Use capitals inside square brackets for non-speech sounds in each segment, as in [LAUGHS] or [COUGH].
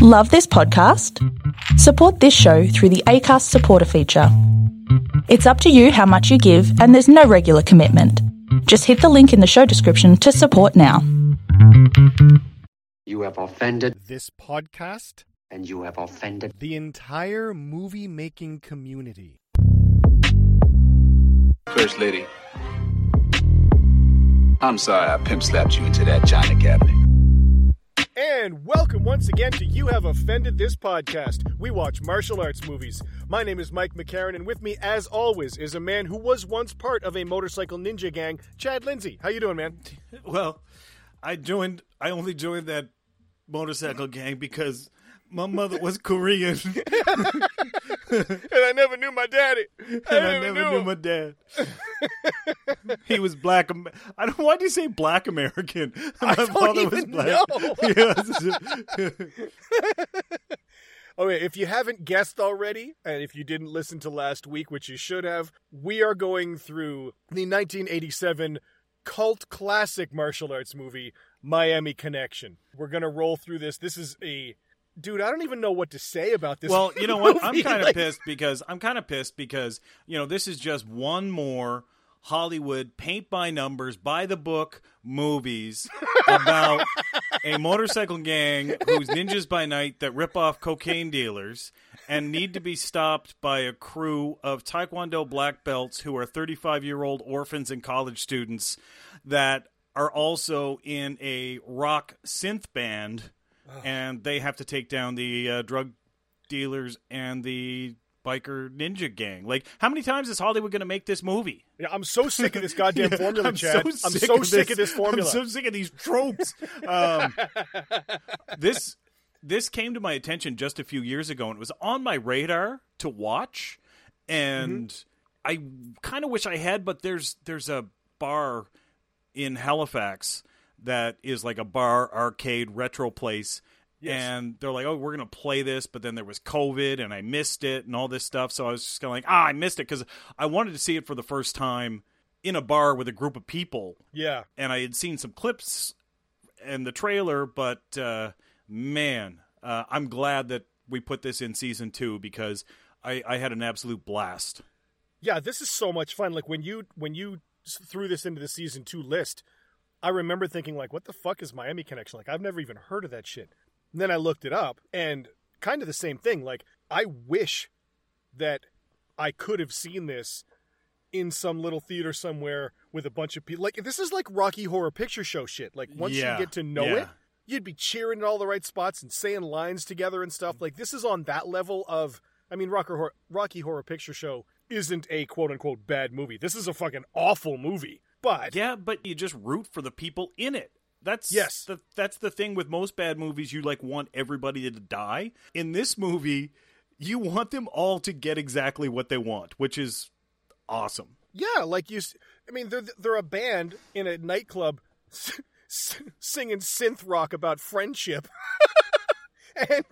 Love this podcast? Support this show through the ACAST supporter feature. It's up to you how much you give, and there's no regular commitment. Just hit the link in the show description to support now. You have offended, this podcast, and you have offended. the entire movie making community. First lady, I'm sorry I pimp slapped you into that china cabinet. And welcome once again to You Have Offended This Podcast. We watch martial arts movies. My name is Mike McCarran, and with me, as always, is a man who was once part of a motorcycle ninja gang, Chad Lindsay. How you doing, man? Well, I joined. I only joined that motorcycle gang because my mother was Korean, [LAUGHS] [LAUGHS] And I never knew my daddy. and I never knew him. my dad. [LAUGHS] he was black. I don't. Why do you say black American? My father was black. Okay, if you haven't guessed already, and if you didn't listen to last week, which you should have, we are going through the 1987 cult classic martial arts movie, Miami Connection. We're going to roll through this. This is a. Dude, I don't even know what to say about this. well, you know what? [LAUGHS] I'm kind of Like, pissed because I'm kind of pissed because you know this is just one more Hollywood paint by numbers, by the book movies [LAUGHS] about a motorcycle gang who's ninjas by night that rip off cocaine dealers and need to be stopped by a crew of Taekwondo black belts who are 35 year old orphans and college students that are also in a rock synth band and they have to take down the uh, drug dealers and the biker ninja gang. Like, how many times is Hollywood going to make this movie? Yeah, I'm so sick of this [LAUGHS] goddamn formula, I'm Chad. So I'm sick so of sick this, of this formula. I'm so sick of these tropes. Um, [LAUGHS] this this came to my attention just a few years ago, and it was on my radar to watch. And I kind of wish I had, but there's there's a bar in Halifax that is like a bar arcade retro place. And they're like, "Oh, we're gonna play this," but then there was COVID, and I missed it, and all this stuff. So I was just kind of like, "Ah, I missed it," because I wanted to see it for the first time in a bar with a group of people yeah. and I had seen some clips and the trailer, but uh, man, uh, I'm glad that we put this in season two because I, I had an absolute blast. Yeah, this is so much fun. Like when you when you threw this into the season two list, I remember thinking like, "What the fuck is Miami Connection?" Like I've never even heard of that shit. And then I looked it up, and kind of the same thing. Like I wish that I could have seen this in some little theater somewhere with a bunch of people. Like this is like Rocky Horror Picture Show shit. Like once Yeah, you get to know yeah. it, you'd be cheering in all the right spots and saying lines together and stuff. Like this is on that level of. I mean, Rocky Horror, Rocky Horror Picture Show isn't a quote unquote bad movie. This is a fucking awful movie. But Yeah, but you just root for the people in it. That's Yes. The, that's the thing with most bad movies. You like want everybody to die. In this movie, you want them all to get exactly what they want, which is awesome. yeah, like you, I mean, they're they're a band in a nightclub singing synth rock about friendship, [LAUGHS] and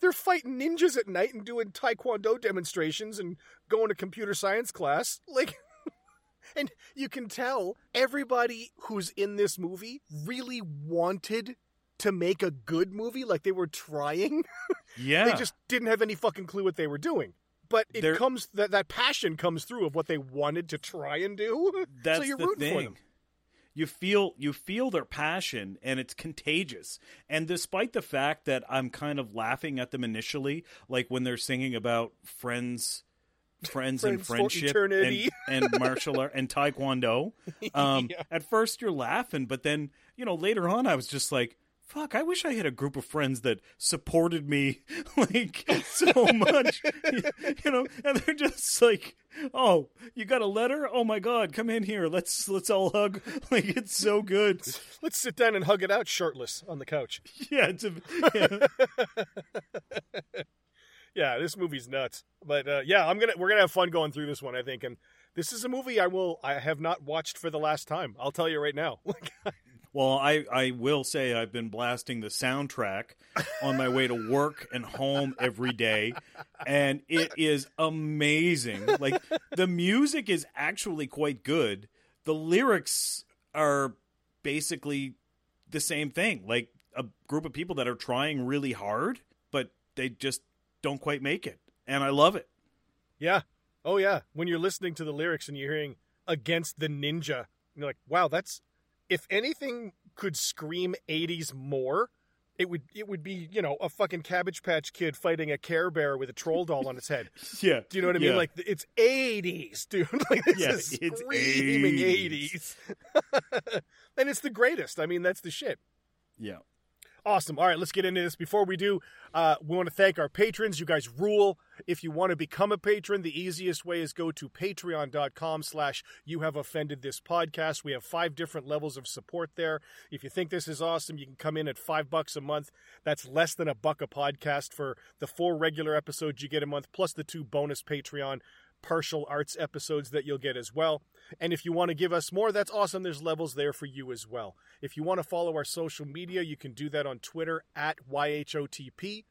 they're fighting ninjas at night and doing taekwondo demonstrations and going to computer science class. Like, and you can tell everybody who's in this movie really wanted to make a good movie. Like they were trying. [LAUGHS] Yeah, They just didn't have any fucking clue what they were doing. But it There- comes that that passion comes through of what they wanted to try and do. [LAUGHS] That's so you're the rooting thing. for them. You feel you feel their passion and it's contagious. And despite the fact that I'm kind of laughing at them initially, like when they're singing about friends friends, and Friends friendship and, and martial art and taekwondo. [LAUGHS] Um Yeah. at first you're laughing, but then, you know, later on I was just like Fuck, I wish I had a group of friends that supported me [LAUGHS] like so much. [LAUGHS] you know, and they're just like, "Oh, you got a letter? Oh my god, come in here. Let's let's all hug." Like it's so good. Let's sit down and hug it out shirtless on the couch. Yeah, it's a yeah. Yeah, this movie's nuts. But uh, yeah, I'm gonna we're gonna have fun going through this one, I think. And this is a movie I will I have not watched for the last time. I'll tell you right now. [LAUGHS] Well, I, I will say I've been blasting the soundtrack on my way to work and home every day, and it is amazing. Like, the music is actually quite good. The lyrics are basically the same thing. Like, a group of people that are trying really hard, but they just don't quite make it, and I love it. Yeah. Oh yeah. When you're listening to the lyrics and you're hearing against the ninja, you're like, wow, that's if anything could scream 80s more, it would it would be, you know, a fucking cabbage patch kid fighting a care bear with a troll doll on its head. [LAUGHS] Yeah, Do you know what I mean? Yeah. Like it's 80s, dude. [LAUGHS] Like this Yeah, is it's screaming 80s. [LAUGHS] and it's the greatest. I mean, that's the shit. yeah. Awesome. All right, let's get into this. Before we do, uh, we want to thank our patrons. You guys rule. If you want to become a patron, the easiest way is go to patreon.com slash you have offended this podcast. We have five different levels of support there. If you think this is awesome, you can come in at five bucks a month. That's less than a buck a podcast for the four regular episodes you get a month, plus the two bonus Patreon partial arts episodes that you'll get as well. And if you want to give us more, that's awesome. There's levels there for you as well. If you want to follow our social media, you can do that on Twitter at YHOTP.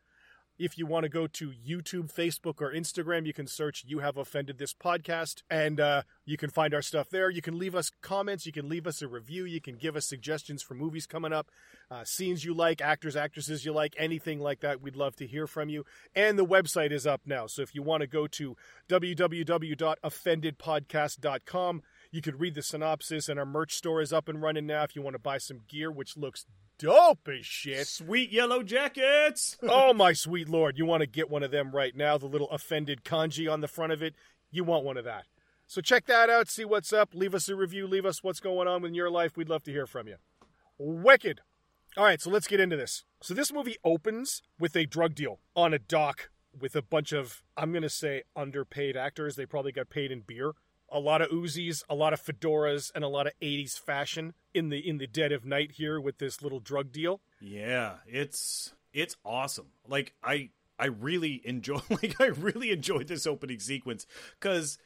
If you want to go to YouTube, Facebook, or Instagram, you can search You Have Offended This Podcast, and uh, you can find our stuff there. You can leave us comments, you can leave us a review, you can give us suggestions for movies coming up, uh, scenes you like, actors, actresses you like, anything like that. We'd love to hear from you. And the website is up now. So if you want to go to www.offendedpodcast.com, you could read the synopsis, and our merch store is up and running now if you want to buy some gear, which looks dope as shit. Sweet yellow jackets. [LAUGHS] oh my sweet lord, you want to get one of them right now, the little offended kanji on the front of it. You want one of that. So check that out, see what's up, leave us a review, leave us what's going on in your life. We'd love to hear from you. Wicked. All right, so let's get into this. So this movie opens with a drug deal on a dock with a bunch of I'm going to say underpaid actors. They probably got paid in beer. A lot of Uzis, a lot of fedoras, and a lot of 80s fashion in the in the dead of night here with this little drug deal. Yeah, it's it's awesome. Like I I really enjoy [LAUGHS] like I really enjoyed this opening sequence cuz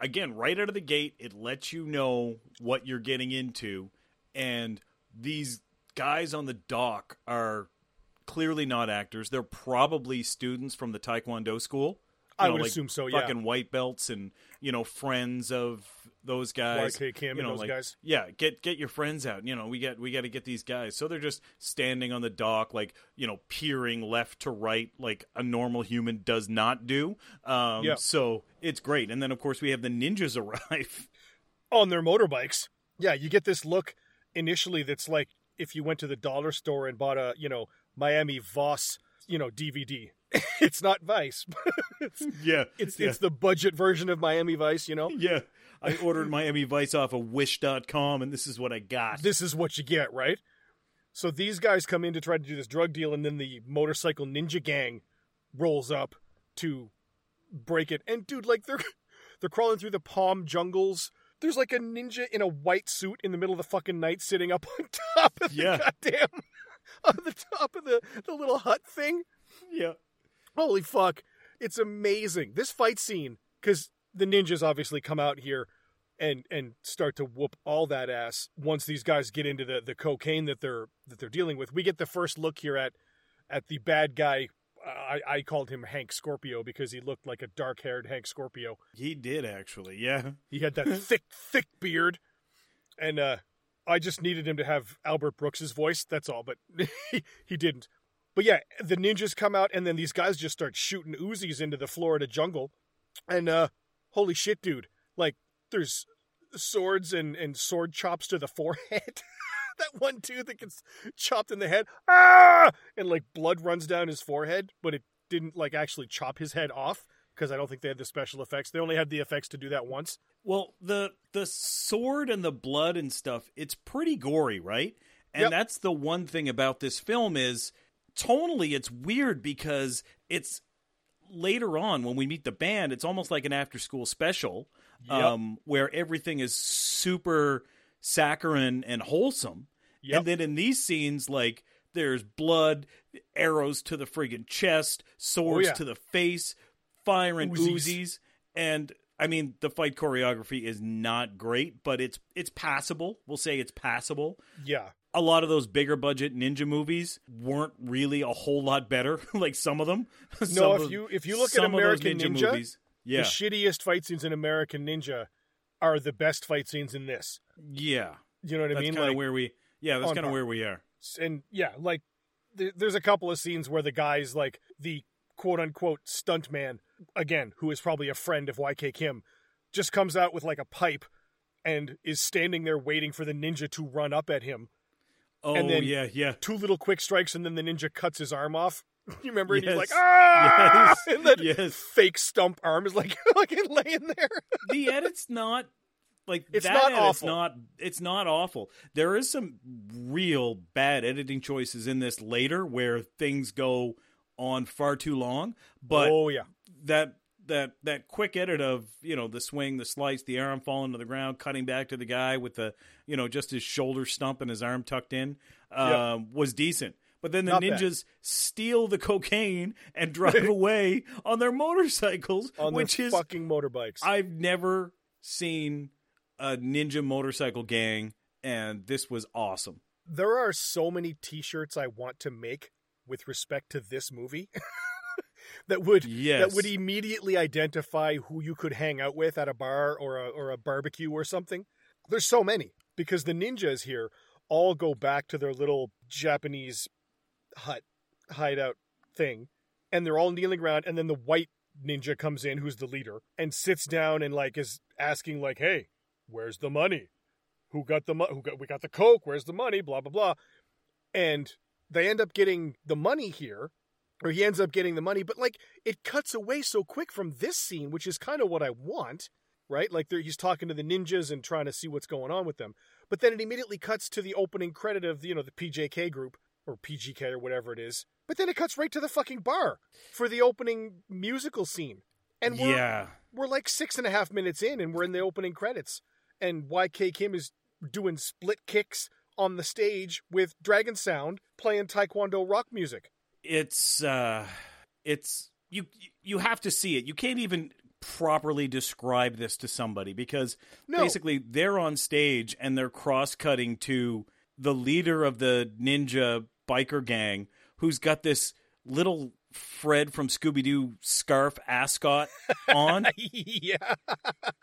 again, right out of the gate it lets you know what you're getting into and these guys on the dock are clearly not actors. They're probably students from the taekwondo school. I know, would like assume so, yeah. Fucking white belts and, you know, friends of those guys. YK Kim you and those like, guys. yeah, get get your friends out. You know, we get we got to get these guys. So they're just standing on the dock, like you know, peering left to right, like a normal human does not do. Um, Yeah. So it's great. And then of course we have the ninjas [LAUGHS] arrive. on their motorbikes. Yeah, you get this look initially that's like if you went to the dollar store and bought a, you know, Miami Voss, you know, DVD. [LAUGHS] it's not Vice. [LAUGHS] it's yeah, it's, yeah. it's the budget version of Miami Vice, you know. yeah. I ordered Miami Vice off of Wish.com, and this is what I got. This is what you get, right? So these guys come in to try to do this drug deal and then the motorcycle ninja gang rolls up to break it. And dude, like they're [LAUGHS] they're crawling through the palm jungles. There's like a ninja in a white suit in the middle of the fucking night sitting up on top of Yeah. the goddamn on the top of the, the little hut thing. yeah, Holy fuck. It's amazing. This fight scene, because the ninjas obviously come out here and and start to whoop all that ass once these guys get into the, the cocaine that they're that they're dealing with. We get the first look here at at the bad guy. I, I called him Hank Scorpio because he looked like a dark haired Hank Scorpio. he did actually. Yeah, He had that [LAUGHS] thick, thick beard. And uh, I just needed him to have Albert Brooks's voice. That's all, but [LAUGHS] he, he didn't. But yeah, the ninjas come out, and then these guys just start shooting Uzis into the Florida jungle. And uh, holy shit, dude. Like, there's swords and, and sword chops to the [LAUGHS] forehead. that one dude that gets chopped in the head. Ah! And like blood runs down his forehead, but it didn't like actually chop his head off because I don't think they had the special effects. They only had the effects to do that once. Well, the the sword and the blood and stuff, it's pretty gory, right? And Yep. that's the one thing about this film is tonally it's weird because it's later on when we meet the band, it's almost like an after school special Yep. um where everything is super saccharine and wholesome. Yep. And then in these scenes like there's blood, arrows to the friggin' chest, swords Oh, yeah. to the face, firing Uzis. Uzis. and I mean the fight choreography is not great, but it's it's passable. We'll say it's passable. Yeah. A lot of those bigger budget ninja movies weren't really a whole lot better, [LAUGHS] like some of them. [LAUGHS] Some No, if of- you if you look at some of those American Ninja, movies, yeah, the shittiest fight scenes in American Ninja are the best fight scenes in this. yeah, You know what I that's mean? kind of Like, where we, yeah, that's kind of where we are. and yeah, like there, there's a couple of scenes where the guy's like the quote unquote stunt man again, who is probably a friend of YK Kim, just comes out with like a pipe and is standing there waiting for the ninja to run up at him. Oh and then- yeah, yeah. Two little quick strikes, and then the ninja cuts his arm off. [LAUGHS] You remember? And he's like, ah! Yes. [LAUGHS] And then Yes. fake stump arm is like, [LAUGHS] like laying there. the edit's not like It's that not awful. Not it's not awful. There is some real bad editing choices in this later where things go on far too long, but oh yeah, that that that quick edit of you know the swing, the slice, the arm falling to the ground, cutting back to the guy with the you know just his shoulder stump and his arm tucked in Yeah. um, was decent. But then the Not bad. ninjas steal the cocaine and drive [LAUGHS] away on their motorcycles, on which their is fucking motorbikes. I've never seen a ninja motorcycle gang, and this was awesome. there are so many T-shirts I want to make with respect to this movie [LAUGHS] [LAUGHS] that would Yes. that would immediately identify who you could hang out with at a bar or a or a barbecue or something. There's so many because the ninjas here all go back to their little Japanese hut hideout thing, and they're all kneeling around, and then the white ninja comes in, who's the leader, and sits down and like is asking like, "Hey, where's the money? Who got the money? Who got we got the coke? Where's the money? Blah blah blah." And they end up getting the money here, or he ends up getting the money, but like it cuts away so quick from this scene, which is kind of what I want, right? Like he's talking to the ninjas and trying to see what's going on with them, but then it immediately cuts to the opening credit of you know the PJK group or PGK or whatever it is, but then it cuts right to the fucking bar for the opening musical scene, and we're yeah, we're like six and a half minutes in and we're in the opening credits and YK Kim is doing split kicks on the stage with Dragon Sound playing Taekwondo rock music. It's uh, it's you you have to see it. You can't even properly describe this to somebody because No. basically they're on stage and they're cross cutting to the leader of the ninja biker gang who's got this little Fred from Scooby Doo scarf ascot [LAUGHS] on. yeah.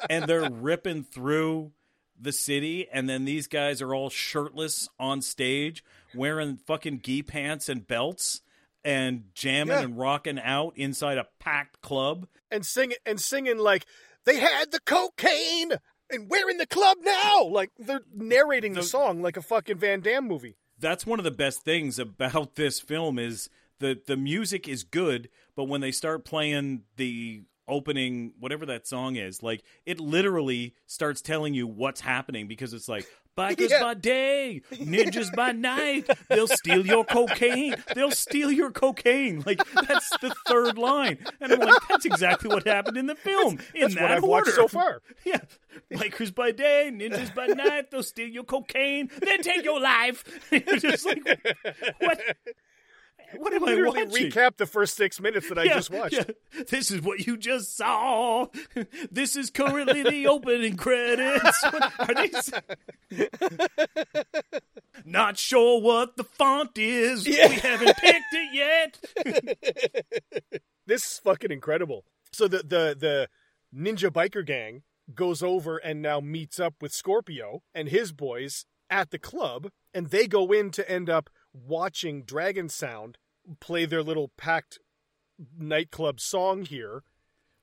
and they're ripping through the city and then these guys are all shirtless on stage wearing fucking gi pants and belts and jamming Yeah. and rocking out inside a packed club And singing and singing like they had the cocaine and we're in the club now. Like they're narrating the The- song like a fucking Van Damme movie. that's one of the best things about [LAUGHS] this film is the the music is good but when they start playing the opening whatever that song is like it literally starts telling you what's happening because it's like bikers Yeah. by day ninjas by night they'll steal your cocaine they'll steal your cocaine like that's the third line and i'm like that's exactly what happened in the film in That's that what I've order watched so far. [LAUGHS] yeah. Bikers by day, ninjas by night, they'll steal your cocaine, then take your life. [LAUGHS] You're just like, what? What am I watching? recap the first six minutes that I Yeah, just watched. yeah. This is what you just saw. This is currently the [LAUGHS] opening credits. What [LAUGHS] are these? Not sure what the font is. Yeah. We haven't picked it yet. [LAUGHS] this is fucking incredible. So the the the ninja biker gang goes over and now meets up with Scorpio and his boys at the club, and they go in to end up watching Dragon Sound play their little packed nightclub song here.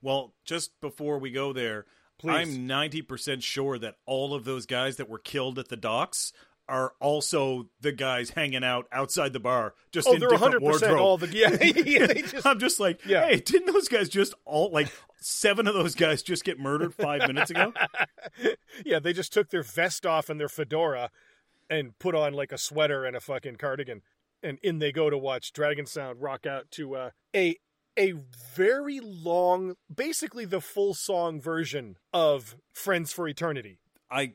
Well, just before we go there, Please. I'm 90% sure that all of those guys that were killed at the docks are also the guys hanging out outside the bar, just Oh, in they're different 100% wardrobe. all the [LAUGHS] yeah. [LAUGHS] just, I'm just like, Yeah. hey, didn't those guys just all like seven of those guys just get murdered five minutes ago? [LAUGHS] yeah, they just took their vest off and their fedora and put on like a sweater and a fucking cardigan. And in they go to watch Dragon Sound rock out to uh, a a very long, basically the full song version of Friends for Eternity. I,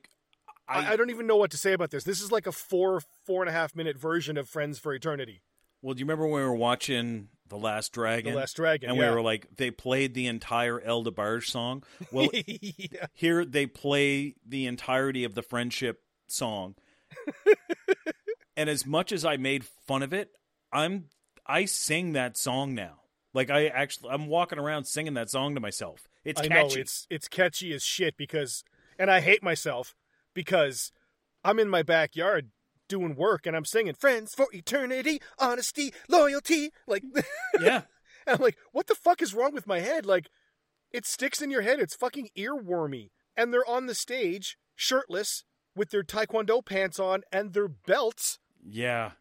I, I, don't even know what to say about this. This is like a four, four and a half minute version of Friends for Eternity. well, do you remember when we were watching The Last Dragon? The Last Dragon. and yeah. we were like, they played the entire El DeBarge song. Well, [LAUGHS] yeah. here they play the entirety of the friendship song [LAUGHS] and as much as i made fun of it i'm i sing that song now like i actually i'm walking around singing that song to myself it's I catchy know it's it's catchy as shit because, and I hate myself because I'm in my backyard doing work and I'm singing "Friends for Eternity, Honesty, Loyalty." Like, [LAUGHS] Yeah. and I'm like, what the fuck is wrong with my head? Like, it sticks in your head. It's fucking earwormy. And they're on the stage, shirtless, with their taekwondo pants on and their belts. Yeah.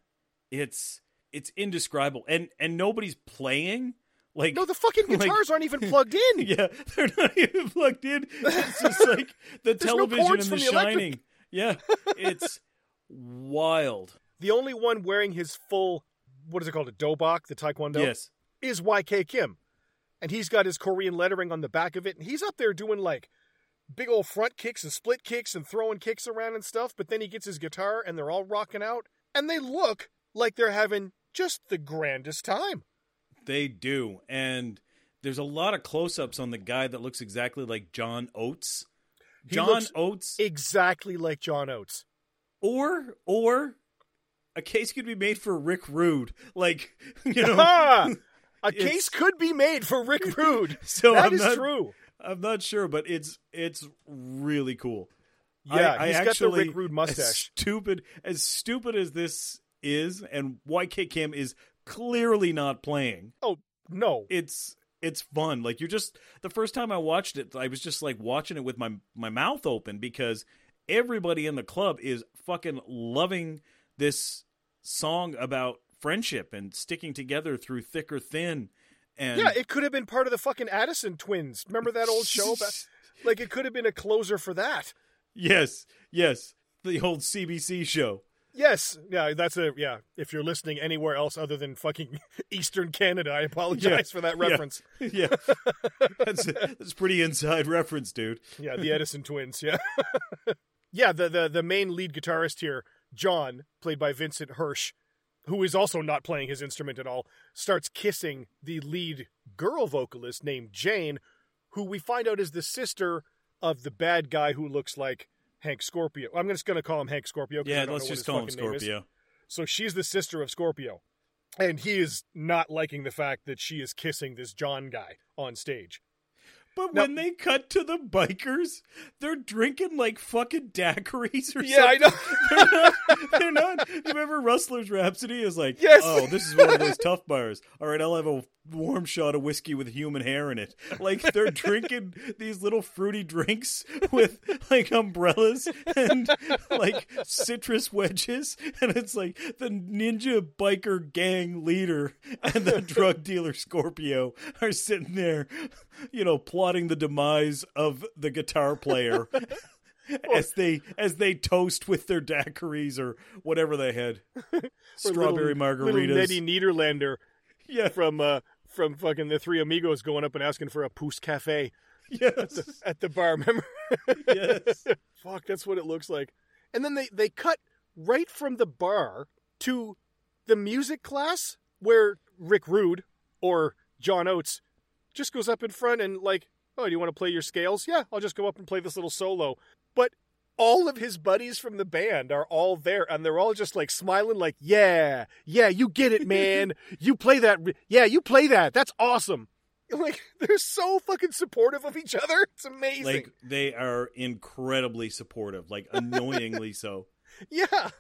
It's it's indescribable. And and nobody's playing. Like No, the fucking [LAUGHS] Like- guitars aren't even plugged in. [LAUGHS] Yeah, they're not even plugged in. It's just [LAUGHS] like the There's no television and The the. Shining. Yeah, it's wild. The only one wearing his full, what is it called, a dobok, the taekwondo, Yes. is YK Kim. And he's got his Korean lettering on the back of it. And he's up there doing like big old front kicks and split kicks and throwing kicks around and stuff. But then he gets his guitar and they're all rocking out. And they look like they're having just the grandest time. They do. And there's a lot of close ups on the guy that looks exactly like John Oates. He John Oates exactly like John Oates. or or a case could be made for Rick Rude. Like, [LAUGHS] you know. [LAUGHS] A [LAUGHS] case could be made for Rick Rude. So That I'm is not, true. I'm not sure, but it's it's really cool. Yeah, I, he's I got the actually, Rick Rude As mustache. stupid as stupid as this is, and YK Kim is clearly not playing. Oh, no. It's it's fun. Like you're just the first time I watched it, I was just like watching it with my my mouth open because everybody in the club is fucking loving this song about friendship and sticking together through thick or thin. And Yeah, it could have been part of the fucking Addison twins. Remember that old show? About, [LAUGHS] like, it could have been a closer for that. yes, yes, the old CBC show. Yes, yeah, that's a yeah. If you're listening anywhere else other than fucking [LAUGHS] Eastern Canada, I apologize for that reference. [LAUGHS] yeah, that's that's pretty inside reference, dude. Yeah, the Edison twins. Yeah, yeah. The the the main lead guitarist here, John, played by Vincent Hirsch, who is also not playing his instrument at all, starts kissing the lead girl vocalist named Jane, who we find out is the sister of the bad guy who looks like Hank Scorpio. I'm just going to call him Hank Scorpio. Yeah, let's just call him fucking name is. Scorpio. So she's the sister of Scorpio. And he is not liking the fact that she is kissing this John guy on stage. But Now- when they cut to the bikers, they're drinking like fucking daiquiris or Yeah, I know. [LAUGHS] they're not. They're not. Remember Rustler's Rhapsody is like, Yes. oh, this is one of those tough bars. All right, I'll have a warm shot of whiskey with human hair in it. Like they're drinking these little fruity drinks with like umbrellas and like citrus wedges, and it's like the ninja biker gang leader and the drug dealer Scorpio are sitting there, [LAUGHS] you know, plotting the demise of the guitar player [LAUGHS] as they as they toast with their daiquiris or whatever they had, [LAUGHS] strawberry little, Little margaritas. Ned Nederlander yeah, from uh, from fucking the Three Amigos going up and asking for a Pousse Cafe yes, at the bar. Remember? yes. Fuck, that's what it looks like. And then they they cut right from the bar to the music class where Rick Rude or John Oates just goes up in front and like, oh, do you want to play your scales? Yeah, I'll just go up and play this little solo. But all of his buddies from the band are all there and they're all just like smiling like, "Yeah. Yeah, you get it, man. [LAUGHS] you play that. Yeah, you play that. That's awesome." [LAUGHS] Like they're so fucking supportive of each other. It's amazing. Like they are incredibly supportive, like annoyingly so. [LAUGHS] Yeah.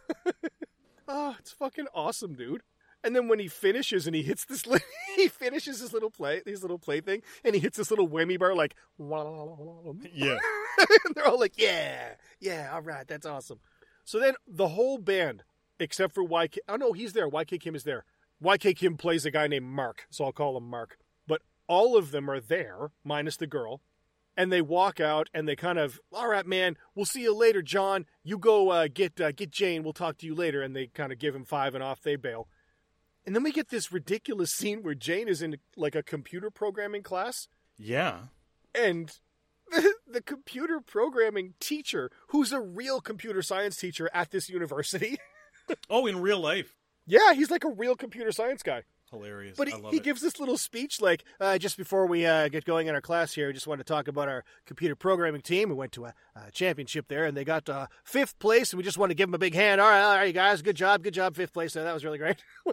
oh, it's fucking awesome, dude. And then when he finishes and he hits this, li- [LAUGHS] he finishes his little play, his little play thing, and he hits this little whammy bar like, Yeah. [LAUGHS] and they're all like, yeah, yeah, all right, that's awesome. So then the whole band, except for YK, oh no, he's there. YK Kim is there. YK Kim plays a guy named Mark, so I'll call him Mark. But all of them are there, minus the girl. And they walk out and they kind of, all right, man, we'll see you later, John. You go uh, get uh, get Jane. We'll talk to you later. And they kind of give him five and off they bail. And then we get this ridiculous scene where Jane is in like a computer programming class Yeah. and the, [LAUGHS] the computer programming teacher, who's a real computer science teacher at this university, [LAUGHS] Oh, in real life. yeah, he's like a real computer science guy. Hilarious. But I he, he it. gives this little speech like, uh, just before we uh, get going in our class here, I just want to talk about our computer programming team. We went to a, a championship there, and they got uh, fifth place, and we just want to give them a big hand. All right, all right, you guys, good job, good job, fifth place there. That was really great. [LAUGHS]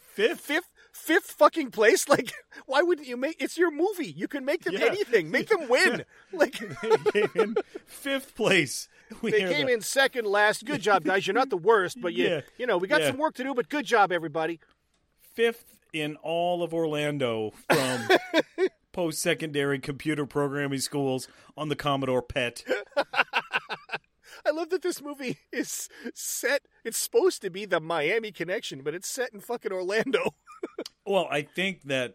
Fifth? fifth, fifth fucking place. Like, [LAUGHS] why wouldn't you make? It's your movie. You can make them Yeah. anything. Make them [LAUGHS] win. [LAUGHS] Like They came in fifth place. We they came in second last. Good job, guys. You're not the worst, but you Yeah. you know we got some work to do. But good job, everybody. fifth in all of Orlando from post-secondary computer programming schools on the Commodore PET. I love that this movie [LAUGHS] is set. It's supposed to be the Miami connection, but it's set in fucking Orlando. [LAUGHS] Well, I think that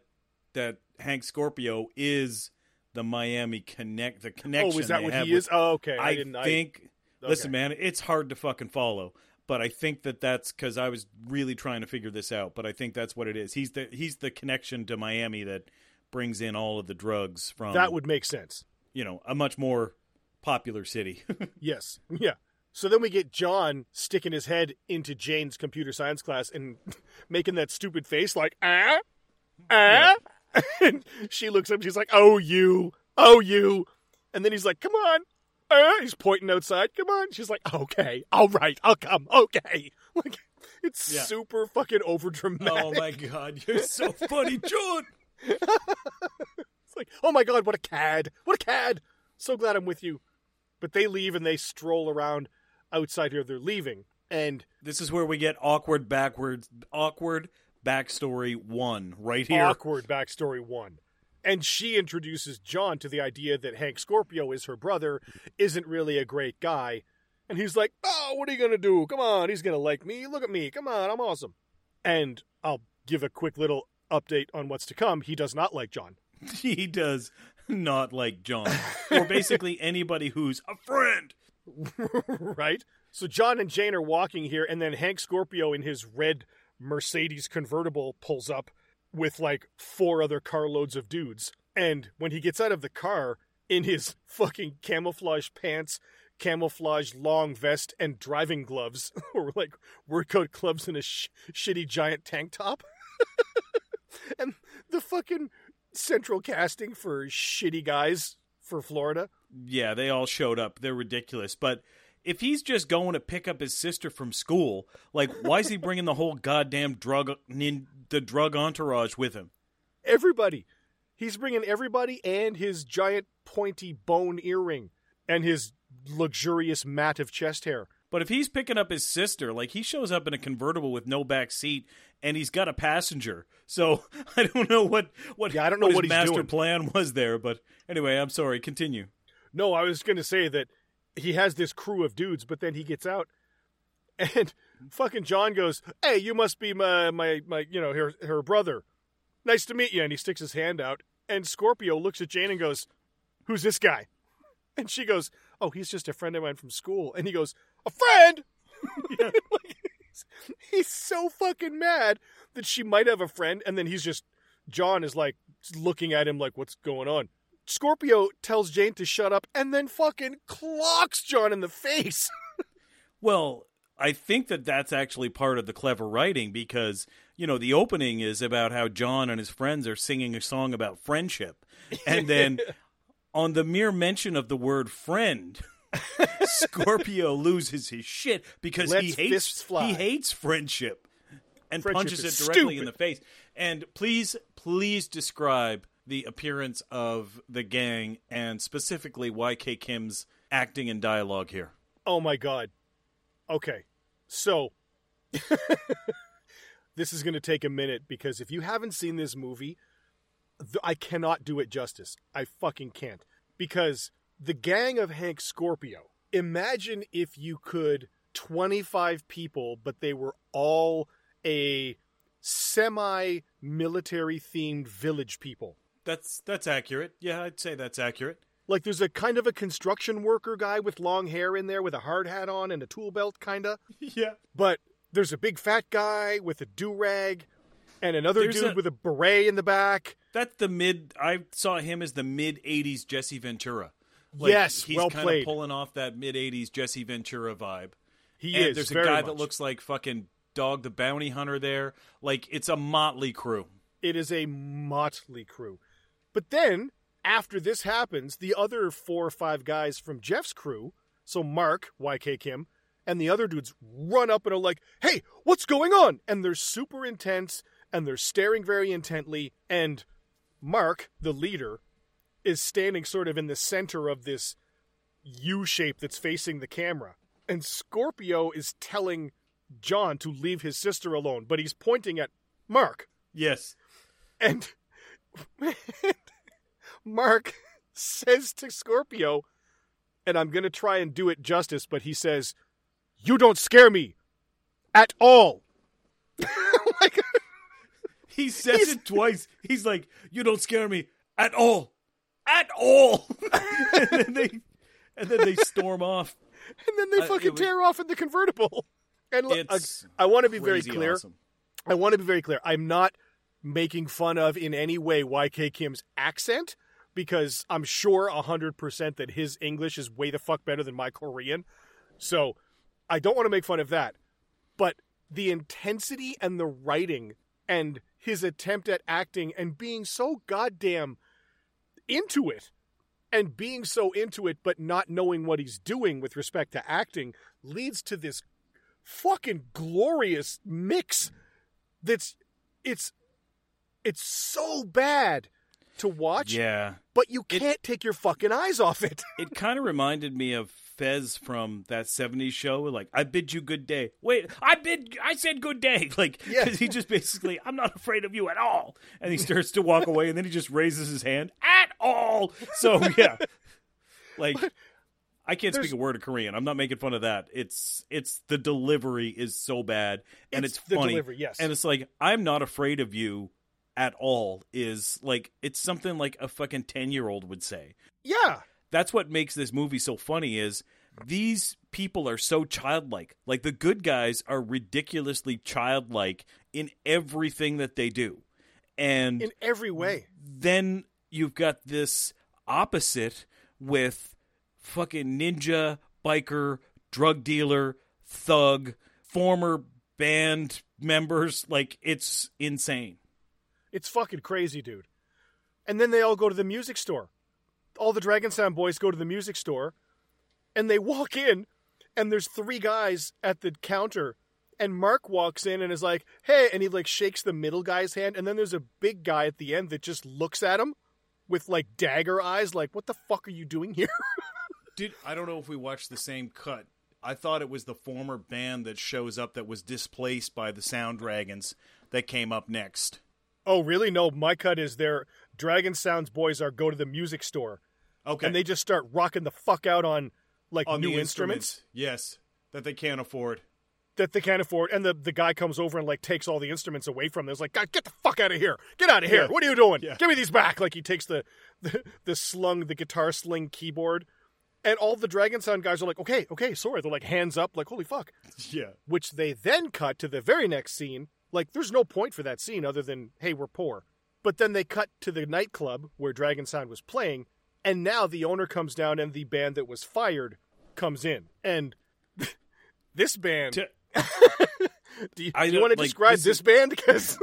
that Hank Scorpio is the Miami connect the connection. oh, is that what he with- is? Oh, okay. I, I, didn't. think. Listen, okay. man, it's hard to fucking follow, but I think that that's because I was really trying to figure this out. But I think that's what it is. He's the he's the connection to Miami that brings in all of the drugs from that would make sense. you know a much more popular city. [LAUGHS] Yes. Yeah. So then we get John sticking his head into Jane's computer science class and [LAUGHS] making that stupid face like, ah, ah. [LAUGHS] And she looks up, and she's like, oh, you, oh, you. And then he's like, come on. Uh, he's pointing outside. Come on. She's like, okay, all right, I'll come. Okay. Like, it's Yeah. super fucking overdramatic. oh my god, you're so funny, John. It's like, oh my god, what a cad. What a cad. So glad I'm with you. But they leave and they stroll around outside here. They're leaving. And This is where we get awkward backwards, awkward backstory one right here. awkward backstory one. And she introduces John to the idea that Hank Scorpio is her brother, isn't really a great guy. And he's like, Oh, what are you going to do? Come on, he's going to like me. Look at me. Come on, I'm awesome. And I'll give a quick little update on what's to come. He does not like John. [LAUGHS] he does [LAUGHS] not like John, [LAUGHS] or basically anybody who's a friend. [LAUGHS] right? So John and Jane are walking here, and then Hank Scorpio in his red Mercedes convertible pulls up with like four other carloads of dudes. And when he gets out of the car in his fucking camouflage pants, camouflage long vest, and driving gloves, or like workout gloves and a sh- shitty giant tank top, and the fucking central casting for shitty guys for Florida. Yeah, they all showed up. They're ridiculous. But if he's just going to pick up his sister from school, like, why is he bringing the whole goddamn drug, nin, the drug entourage with him? everybody. He's bringing everybody and his giant pointy bone earring and his luxurious mat of chest hair. But if he's picking up his sister, like he shows up in a convertible with no back seat and he's got a passenger. So [LAUGHS] I don't know what what, Yeah, I don't know his what he's master doing. plan was there, but anyway, I'm sorry, continue. No, I was going to say that he has this crew of dudes, but then he gets out [LAUGHS] and fucking John goes, "Hey, you must be my my my, you know, her her brother. Nice to meet you." And he sticks his hand out, and Scorpio looks at Jane and goes, "Who's this guy?" [LAUGHS] And she goes, "Oh, he's just a friend of mine from school." And he goes, "A friend?" [LAUGHS] [LAUGHS] Like, he's, he's so fucking mad that she might have a friend, and then he's just John is like looking at him like, "What's going on?" Scorpio tells Jane to shut up, and then fucking clocks John in the face. [LAUGHS] Well, I think that that's actually part of the clever writing because, you know, the opening is about how John and his friends are singing a song about friendship. And then on the mere mention of the word friend, [LAUGHS] Scorpio loses his shit because he hates he hates friendship and Friendship punches it directly in the face. And please please describe the appearance of the gang and specifically YK Kim's acting and dialogue here. Oh my god. Okay. So [LAUGHS] this is going to take a minute because if you haven't seen this movie, I cannot do it justice. I fucking can't. Because the gang of Hank Scorpio, imagine if you could 25 people, but they were all a semi military themed village people. That's that's accurate. Yeah, I'd say that's accurate. Like there's a kind of a construction worker guy with long hair in there with a hard hat on and a tool belt, kinda. [LAUGHS] Yeah. But there's a big fat guy with a do rag, and another There's dude a- with a beret in the back. That's the mid. I saw him as the mid '80s Jesse Ventura. Like, Yes, he's well kind of pulling off that mid '80s Jesse Ventura vibe. He and is. there's a guy much. that looks like fucking Dog the Bounty Hunter there. Like it's a motley crew. It is a motley crew. But then, after this happens, the other four or five guys from Jeff's crew, so Mark, YK Kim, and the other dudes run up and are like, hey, what's going on? And they're super intense and they're staring very intently. And Mark, the leader, is standing sort of in the center of this U shape that's facing the camera. And Scorpio is telling John to leave his sister alone, but he's pointing at Mark. Yes. And [LAUGHS] Mark says to Scorpio, and I'm going to try and do it justice, but he says, You don't scare me at all. [LAUGHS] like, He says it twice. He's like, "You don't scare me at all, at all." [LAUGHS] and then they, and then they storm off. and then they Uh, fucking was- tear off in the convertible. And look, It's I, want to be very clear. awesome. I want to be very clear. I'm not making fun of in any way YK Kim's accent because I'm sure 100% that his English is way the fuck better than my Korean. So I don't want to make fun of that. But the intensity and the writing and his attempt at acting and being so goddamn into it and being so into it but not knowing what he's doing with respect to acting leads to this fucking glorious mix that's it's it's so bad to watch Yeah, but you can't take your fucking eyes off it [LAUGHS] it kind of reminded me of Fez from that '70s show. Like, I bid you good day. Wait, I bid, I said good day. [LAUGHS] Like, Yeah. because he just basically, I'm not afraid of you at all. And he starts to walk away, and then he just raises his hand at all. So [LAUGHS] yeah, like. I can't There's- speak a word of Korean. I'm not making fun of that. It's it's the delivery is so bad and It's it's, funny. delivery, yes. And it's like I'm not afraid of you at all is like it's something like a fucking 10-year-old would say. Yeah. That's what makes this movie so funny is these people are so childlike. Like the good guys are ridiculously childlike in everything that they do. And in every way. then you've got this opposite with fucking ninja biker drug dealer thug former band members. Like it's insane it's fucking crazy dude and then they all go to the music store all the dragon sound boys go to the music store and they walk in and there's three guys at the counter and mark walks in and is like hey and he like shakes the middle guy's hand and then there's a big guy at the end that just looks at him with like dagger eyes like what the fuck are you doing here [LAUGHS] Did I don't know if we watched the same cut. I thought it was the former band that shows up that was displaced by the Sound Dragons that came up next. Oh really no my cut is their dragon sounds boys are go to the music store Okay. and they just start rocking the fuck out on like on new the instruments Yes. That they can't afford. that they can't afford, and the, the guy comes over and like takes all the instruments away from them. It's like, God, get the fuck out of here! Get out of here! Yeah. What are you doing? Yeah. Give me these back! Like he takes the, [LAUGHS] the the slung the guitar sling keyboard, and all the Dragon Sound guys are like, okay, okay, sorry. They're like hands up, like holy fuck. [LAUGHS] Yeah. Which they then cut to the very next scene. Like there's no point for that scene other than hey, we're poor. But then they cut to the nightclub where Dragon Sound was playing, and now the owner comes down and the band that was fired comes in, and [LAUGHS] this band. To- [LAUGHS] Do you, I you want to like, describe this this, is- band? [LAUGHS]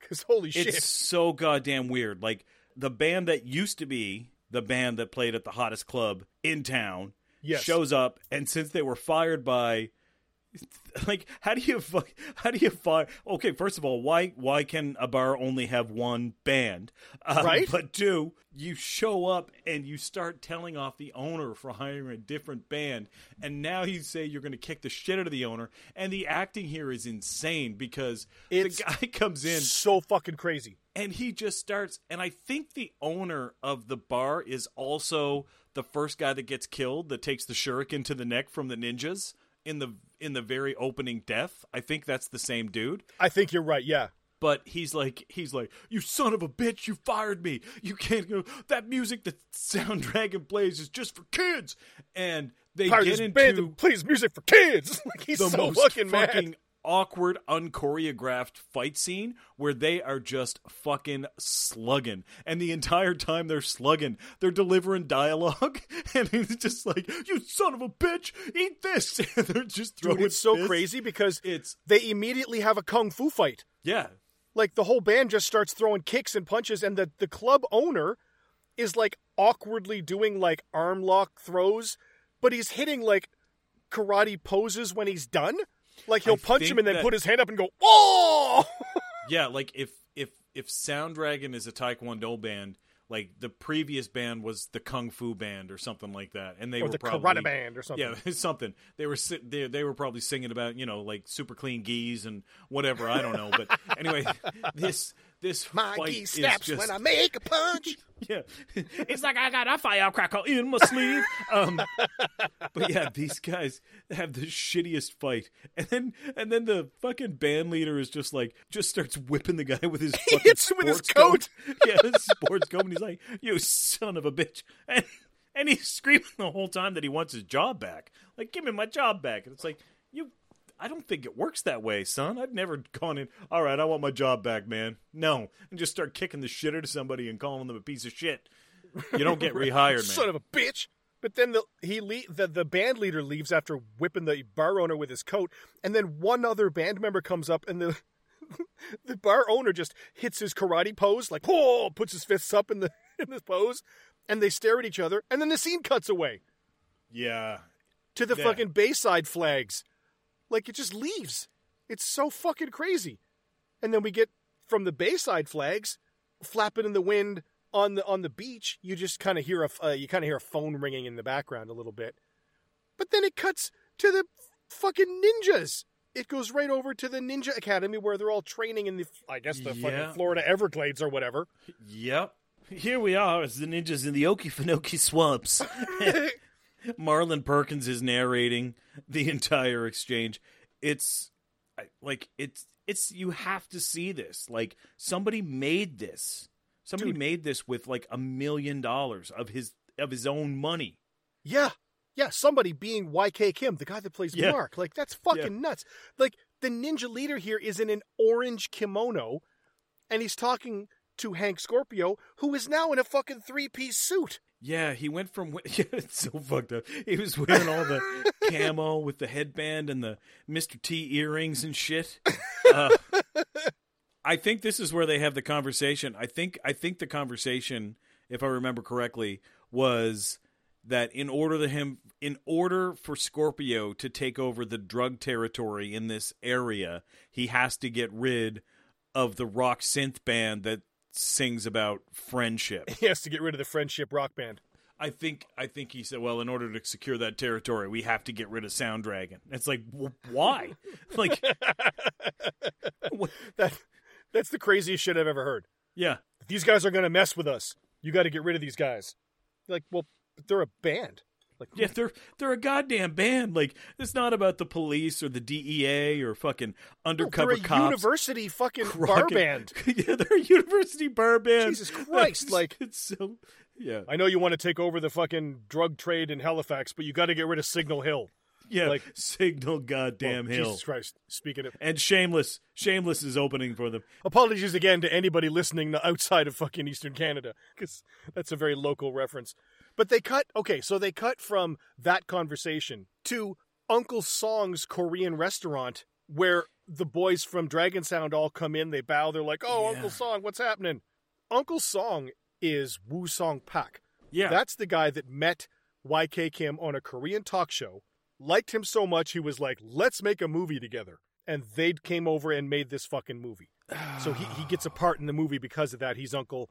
Because, holy shit, It's so goddamn weird. Like the band that used to be the band that played at the hottest club in town Yes. shows up, and since they were fired by, [LAUGHS] like, how do you [LAUGHS] how do you fire? Okay, first of all, why why can a bar only have one band? Um, Right? But two, you show up and you start telling off the owner for hiring a different band, and now you say you're going to kick the shit out of the owner, and the acting here is insane because It's the guy [LAUGHS] comes in so fucking crazy. and he just starts and i think the owner of the bar is also the first guy that gets killed that takes the shuriken to the neck from the ninjas in the in the very opening death i think that's the same dude I think you're right. Yeah, but he's like he's like you son of a bitch you fired me you can't go that music that sound dragon plays is just for kids and they of get into band that plays music for kids. [LAUGHS] like he's the so most fucking fucking mad. Awkward, unchoreographed fight scene where they are just fucking slugging, and the entire time they're slugging, they're delivering dialogue, [LAUGHS] and it's just like, "You son of a bitch, eat this!" [LAUGHS] and they're just throwing. Dude, it's so fists. crazy because It's they immediately have a kung fu fight. yeah, Like the whole band just starts throwing kicks and punches, and the the club owner is like awkwardly doing like arm lock throws, but he's hitting like karate poses when he's done. Like he'll I punch him and then that- put his hand up and go, "Oh!" [LAUGHS] Yeah, like if if if Sound Dragon is a Taekwondo band, like the previous band was the Kung Fu band or something like that, and they or were the probably karate band or something. Yeah, [LAUGHS] something. They were they, they were probably singing about you know like super clean geese and whatever. I don't know, but [LAUGHS] anyway, this this My fight is snaps just, when I make a punch. [LAUGHS] yeah, it's like I got a firecracker in my sleeve. Um, but yeah, these guys have the shittiest fight, and then and then the fucking band leader is just like just starts whipping the guy with his [LAUGHS] fucking hits him with his coat. [LAUGHS] yeah, his sports coat, and he's like, "You son of a bitch!" and and he's screaming the whole time that he wants his job back. Like, give me my job back. And it's like. I don't think it works that way, son. I've never gone in. All right, I want my job back, man. No, and just start kicking the shit out of somebody and calling them a piece of shit. You don't get [LAUGHS] rehired, man. Son of a bitch. But then the he le- the the band leader leaves after whipping the bar owner with his coat, and then one other band member comes up, and the [LAUGHS] the bar owner just hits his karate pose, like oh, puts his fists up in the [LAUGHS] in this pose, and they stare at each other, and then the scene cuts away yeah, to the Yeah. fucking Bayside flags, like it just leaves. It's so fucking crazy, and then we get from the Bayside flags flapping in the wind on the on the beach. You just kind of hear a uh, you kind of hear a phone ringing in the background a little bit, but then it cuts to the fucking ninjas. It goes right over to the Ninja Academy where they're all training in the I guess the Yeah. fucking Florida Everglades or whatever. Yep. Here we are as the ninjas in the Okefenokee swamps. [LAUGHS] Marlin Perkins is narrating the entire exchange. It's like it's it's you have to see this. Like somebody made this. Somebody Dude. made this with like a million dollars of his of his own money. Yeah. Yeah, somebody being YK Kim, the guy that plays Yeah. Mark. Like, that's fucking nuts. Like, the ninja leader here is in an orange kimono, and he's talking to Hank Scorpio, who is now in a fucking three piece suit. Yeah, he went from [LAUGHS] yeah, it's so fucked up. He was wearing all the camo with the headband and the Mr. T earrings and shit. Uh, I think this is where they have the conversation. I think I think the conversation, if I remember correctly, was that in order to him in order for Scorpio to take over the drug territory in this area, he has to get rid of the rock synth band that sings about friendship. [LAUGHS] He has to get rid of the friendship rock band. I think I think he said, well, in order to secure that territory, we have to get rid of Sound Dragon. It's like, wh- why? [LAUGHS] like. [LAUGHS] That That's the craziest shit I've ever heard. yeah, These guys are going to mess with us. You got to get rid of these guys. Like, well, they're a band. Like, yeah, they're they're a goddamn band. Like, it's not about the police or the DEA or fucking no, undercover they're a cops. university fucking bar [LAUGHS] band. yeah, they're a university bar band. Jesus Christ, It's- like- it's so yeah, I know you want to take over the fucking drug trade in Halifax, but you got to get rid of Signal Hill. yeah. like- Signal goddamn Oh, hill. Jesus Christ. Speaking of And Shameless, Shameless is opening for them. apologies again to anybody listening outside of fucking Eastern Canada because that's a very local reference. But they cut okay, so they cut from that conversation to Uncle Song's Korean restaurant where the boys from Dragon Sound all come in, they bow, they're like, "Oh, Yeah. Uncle Song, what's happening?" Uncle Song is Woo Song Pak. Yeah, That's the guy that met YK Kim on a Korean talk show, liked him so much he was like, let's make a movie together. And they came over and made this fucking movie. So he, he gets a part in the movie because of that. He's Uncle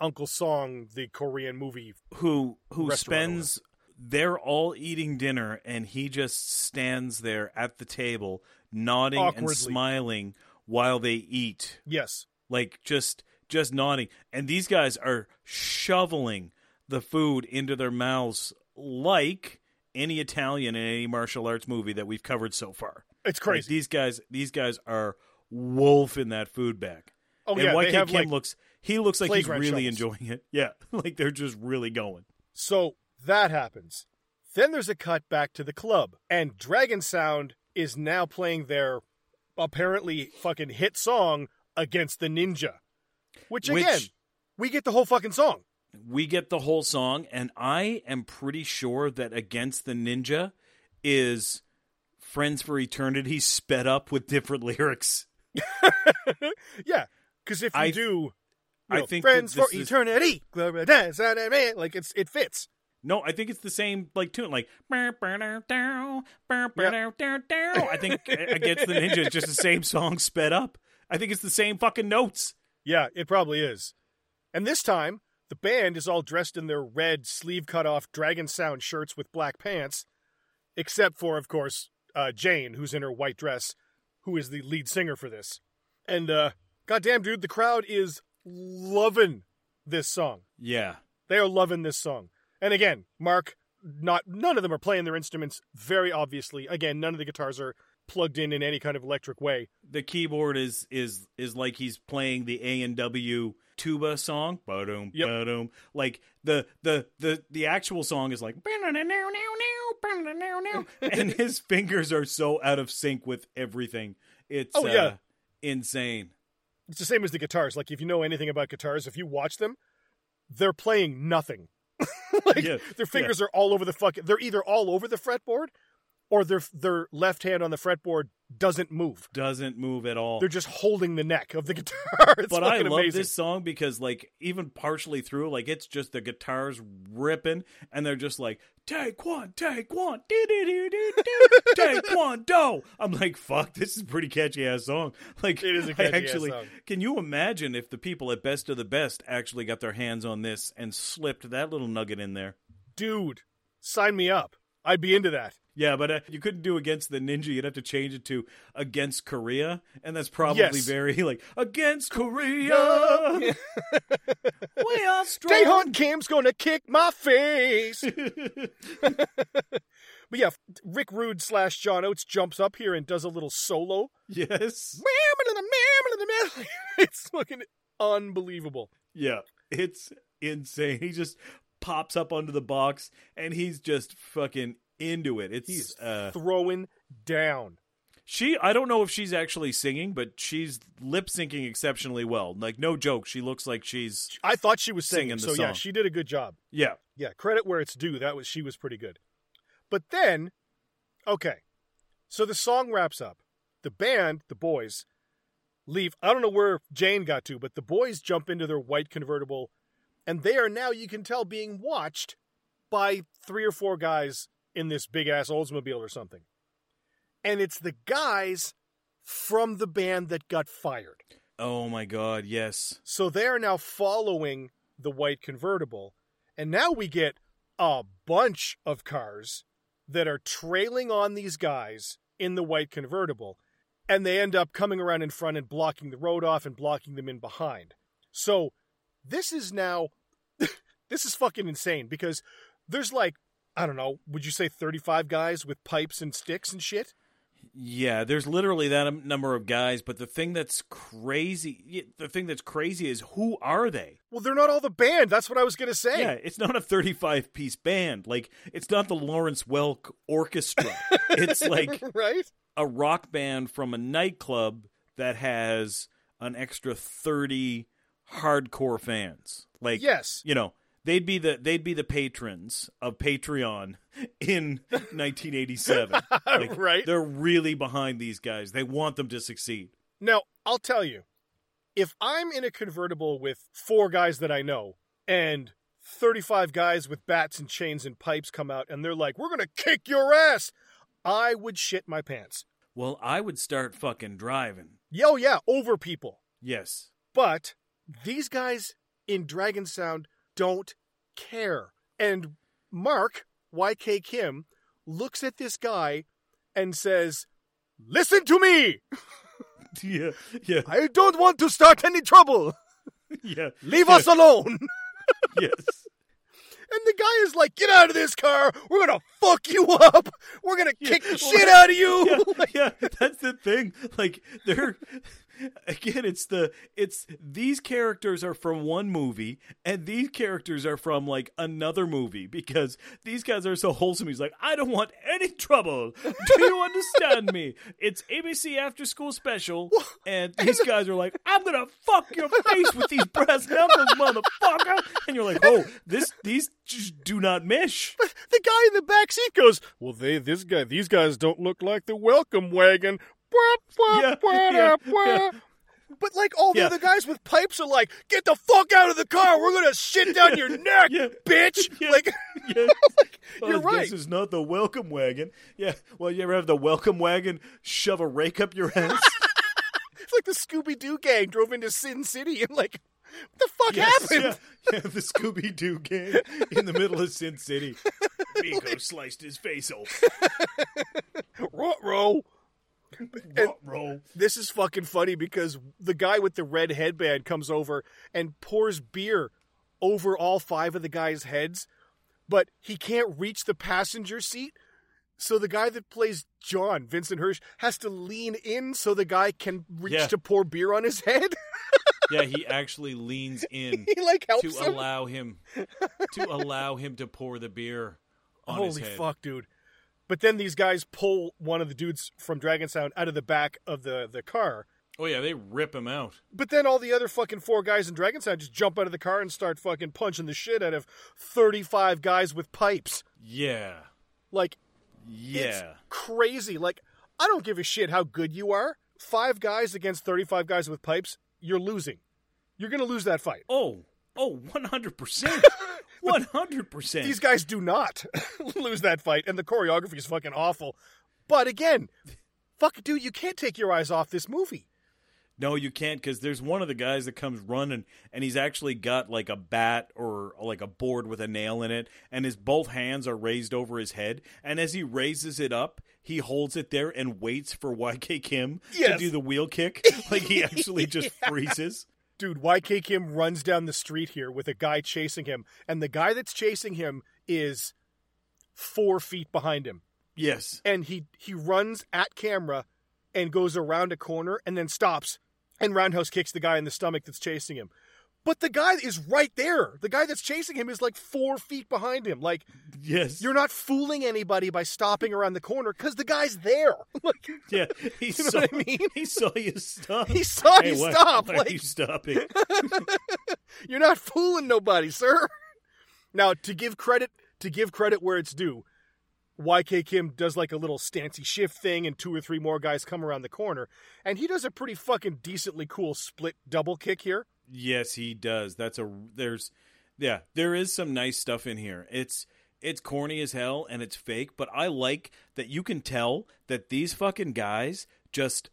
Uncle Song, the Korean movie. who who spends they're all eating dinner and he just stands there at the table nodding Awkwardly. and smiling while they eat Yes. like just just nodding and these guys are shoveling the food into their mouths like any Italian in any martial arts movie that we've covered so far. It's Like, crazy. these guys these guys are wolfing that food back. oh, and yeah. YK Kim like, looks he looks like he's really shovels. enjoying it. [LAUGHS] Yeah, [LAUGHS] like they're just really going. So that happens. Then there's a cut back to the club, and Dragon Sound is now playing their apparently fucking hit song against the ninja. Which Which- again, we get the whole fucking song. we get the whole song, and I am pretty sure that Against the Ninja is Friends for Eternity [LAUGHS] sped up with different lyrics. yeah, because if you I- do, you I think friends for is- eternity, glory dance, amen, like it's it fits. No, I think it's the same like tune, like I think Against the Ninja is just the same song sped up, I think it's the same fucking notes. Yeah, it probably is. And this time, the band is all dressed in their red, sleeve cut off Dragon Sound shirts with black pants, except for, of course, uh, Jane, who's in her white dress, who is the lead singer for this. And, uh, goddamn, dude, the crowd is loving this song. Yeah. They are loving this song. And again, Mark, not none of them are playing their instruments very obviously. Again, none of the guitars are plugged in in any kind of electric way. The keyboard is is is like he's playing the A and W tuba song. Ba-dum, Yep. ba-dum. Like the the the the actual song is like [LAUGHS] and his fingers are so out of sync with everything. It's Oh, uh, yeah. insane. It's the same as the guitars. Like if you know anything about guitars, if you watch them, they're playing nothing. [LAUGHS] like Yeah, their fingers are all over the fucking. They're either all over the fretboard, or their their left hand on the fretboard doesn't move. Doesn't move at all. They're just holding the neck of the [LAUGHS] guitar. It's but I love amazing. this song because like even partially through like it's just the guitars ripping and they're just like take one take one take one do I'm like fuck this is a pretty catchy ass song like It is a I catchy-ass actually song. can you imagine if the people at Best of the Best actually got their hands on this and slipped that little nugget in there Dude, sign me up. I'd be into that. yeah but uh, you couldn't do against the ninja you'd have to change it to against Korea and that's probably Yes. very like against Korea [LAUGHS] we are strong Dayhunt Kim's gonna kick my face. [LAUGHS] but yeah, Rick Rude slash John Oates jumps up here and does a little solo. Yes. [LAUGHS] It's looking unbelievable. Yeah. It's insane. He just pops up onto the box and he's just fucking into it. It's He's uh throwing down. she I don't know if she's actually singing, but she's lip syncing exceptionally well. Like no joke, she looks like she's I thought she was singing, Singing so yeah, she did a good job. yeah. Yeah, credit where it's due. That was she was pretty good. But then, okay, so the song wraps up. The band, the boys, leave. I don't know where Jane got to, but the boys jump into their white convertible, and they are now, you can tell, being watched by three or four guys in this big ass Oldsmobile or something. And it's the guys from the band that got fired. Oh my god, yes. So they are now following the white convertible. And now we get a bunch of cars that are trailing on these guys in the white convertible. And they end up coming around in front and blocking the road off and blocking them in behind. So this is now, this is fucking insane because there's like, I don't know, would you say 35 guys with pipes and sticks and shit? Yeah, there's literally that um, number of guys, but the thing that's crazy the thing that's crazy is who are they? Well, they're not all the band. That's what I was going to say. Yeah, it's not a 35 piece band. Like it's not the Lawrence Welk Orchestra. [LAUGHS] it's like right? a rock band from a nightclub that has an extra 30 hardcore fans. Like Yes. you know, they'd be the they'd be the patrons of Patreon in [LAUGHS] 1987. [LAUGHS] Like, Right. They're really behind these guys. They want them to succeed. Now, I'll tell you, if I'm in a convertible with four guys that I know and 35 guys with bats and chains and pipes come out and they're like, we're going to kick your ass, I would shit my pants. Well, I would start fucking driving. Yo, oh, yeah, over people. Yes. But these guys in Dragon Sound don't care. And Mark, YK Kim, looks at this guy and says, Listen to me! [LAUGHS] Yeah. Yeah. I don't want to start any trouble! [LAUGHS] Yeah. Leave us alone! [LAUGHS] Yes. And the guy is like, "Get out of this car! We're gonna fuck you up! We're gonna kick the well, shit out of you!" yeah, yeah, that's the thing. Like they're [LAUGHS] again, it's the it's these characters are from one movie and these characters are from like another movie because these guys are so wholesome. He's like, I don't want any trouble. Do you understand me? [LAUGHS] It's ABC After School Special, and these guys are like, I'm gonna fuck your face with these brass knuckles, motherfucker. And you're like, oh, this these just do not mesh. the guy in the back seat goes, "Well, they this guy, these guys don't look like the welcome wagon." Bwah, bwah, Yeah, [LAUGHS] yeah, yeah. But like all the Yeah. other guys with pipes are like, "Get the fuck out of the car! We're gonna shit down your [LAUGHS] neck, Yeah. bitch!" [LAUGHS] Yeah. Like, Yeah. Oh, you're oh, right. This is not the welcome wagon. Yeah. Well, you ever have the welcome wagon shove a rake up your ass? it's like the Scooby Doo gang drove into Sin City and like, what the fuck Yes, happened? yeah, yeah, the Scooby Doo gang in the middle of Sin City. Miko sliced his face open. Ruh-roh. And- [LAUGHS] Roll. This is fucking funny because the guy with the red headband comes over and pours beer over all five of the guys' heads, but he can't reach the passenger seat. So the guy that plays John, Vincent Hirsch, has to lean in so the guy can reach Yeah. to pour beer on his head. [LAUGHS] Yeah, he actually leans [LAUGHS] in he like helps to him. allow him to allow him to pour the beer on his Holy head. fuck, dude. But then these guys pull one of the dudes from Dragon Sound out of the back of the, the car. Oh yeah, they rip him out. But then all the other fucking four guys in Dragon Sound just jump out of the car and start fucking punching the shit out of 35 guys with pipes. Yeah. Like, it's Yeah. crazy. Like, I don't give a shit how good you are. Five guys against 35 guys with pipes, you're losing. You're going to lose that fight. Oh, oh, 100%. 100%. [LAUGHS] These guys do not [LAUGHS] lose that fight, and the choreography is fucking awful. But again, fuck, dude, you can't take your eyes off this movie. No, you can't because there's one of the guys that comes running and he's actually got like a bat or like a board with a nail in it, and his both hands are raised over his head. And as he raises it up, he holds it there and waits for YK Kim to do the wheel kick. [LAUGHS] Like he actually just freezes. Dude, YK Kim runs down the street here with a guy chasing him, and the guy that's chasing him is four feet behind him. Yes. And he he runs at camera and goes around a corner and then stops and roundhouse kicks the guy in the stomach that's chasing him. But the guy is right there. The guy that's chasing him is like four feet behind him. Like Yes. you're not fooling anybody by stopping around the corner because the guy's there. [LAUGHS] Like yeah. He [LAUGHS] You know saw, what I mean? [LAUGHS] He saw you stop. he saw Hey, you why- stop. Why like are you stopping? You're not fooling nobody, sir. Now, to give credit, to give credit where it's due, YK Kim does like a little stancy shift thing, and two or three more guys come around the corner, and he does a pretty fucking decently cool split double kick here. Yes, he does. That's a there's yeah, there is some nice stuff in here. It's it's corny as hell and it's fake, but I like that you can tell that these fucking guys just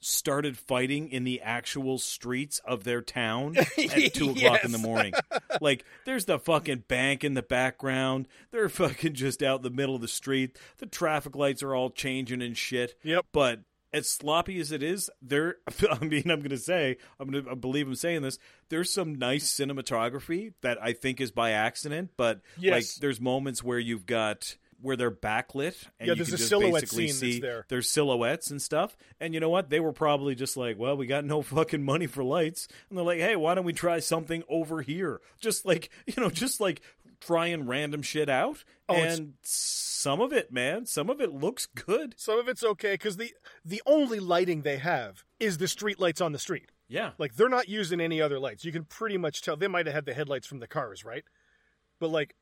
started fighting in the actual streets of their town [LAUGHS] at two o'clock in the morning. like, there's the fucking bank in the background. They're [LAUGHS] fucking just out in the middle of the street. The traffic lights are all changing and shit. Yep. But as sloppy as it is, there. [LAUGHS] I mean, I'm going to say, I'm going to believe I'm saying this. There's some nice cinematography that I think is by accident, but Yes. like, there's moments where you've got where they're backlit and Yeah, you there's can a just silhouette basically scene see there. their silhouettes and stuff. And you know what? They were probably just like, well, we got no [LAUGHS] fucking money for lights, and they're like, hey, why don't we try something over here? Just like you know, just like trying random shit out. Oh, and some of it, man, some of it looks good. Some of it's okay because the the only lighting they have is the street lights on the street. Yeah, Like they're not using any other lights. You can pretty much tell they might have had the headlights from the cars, right? But like,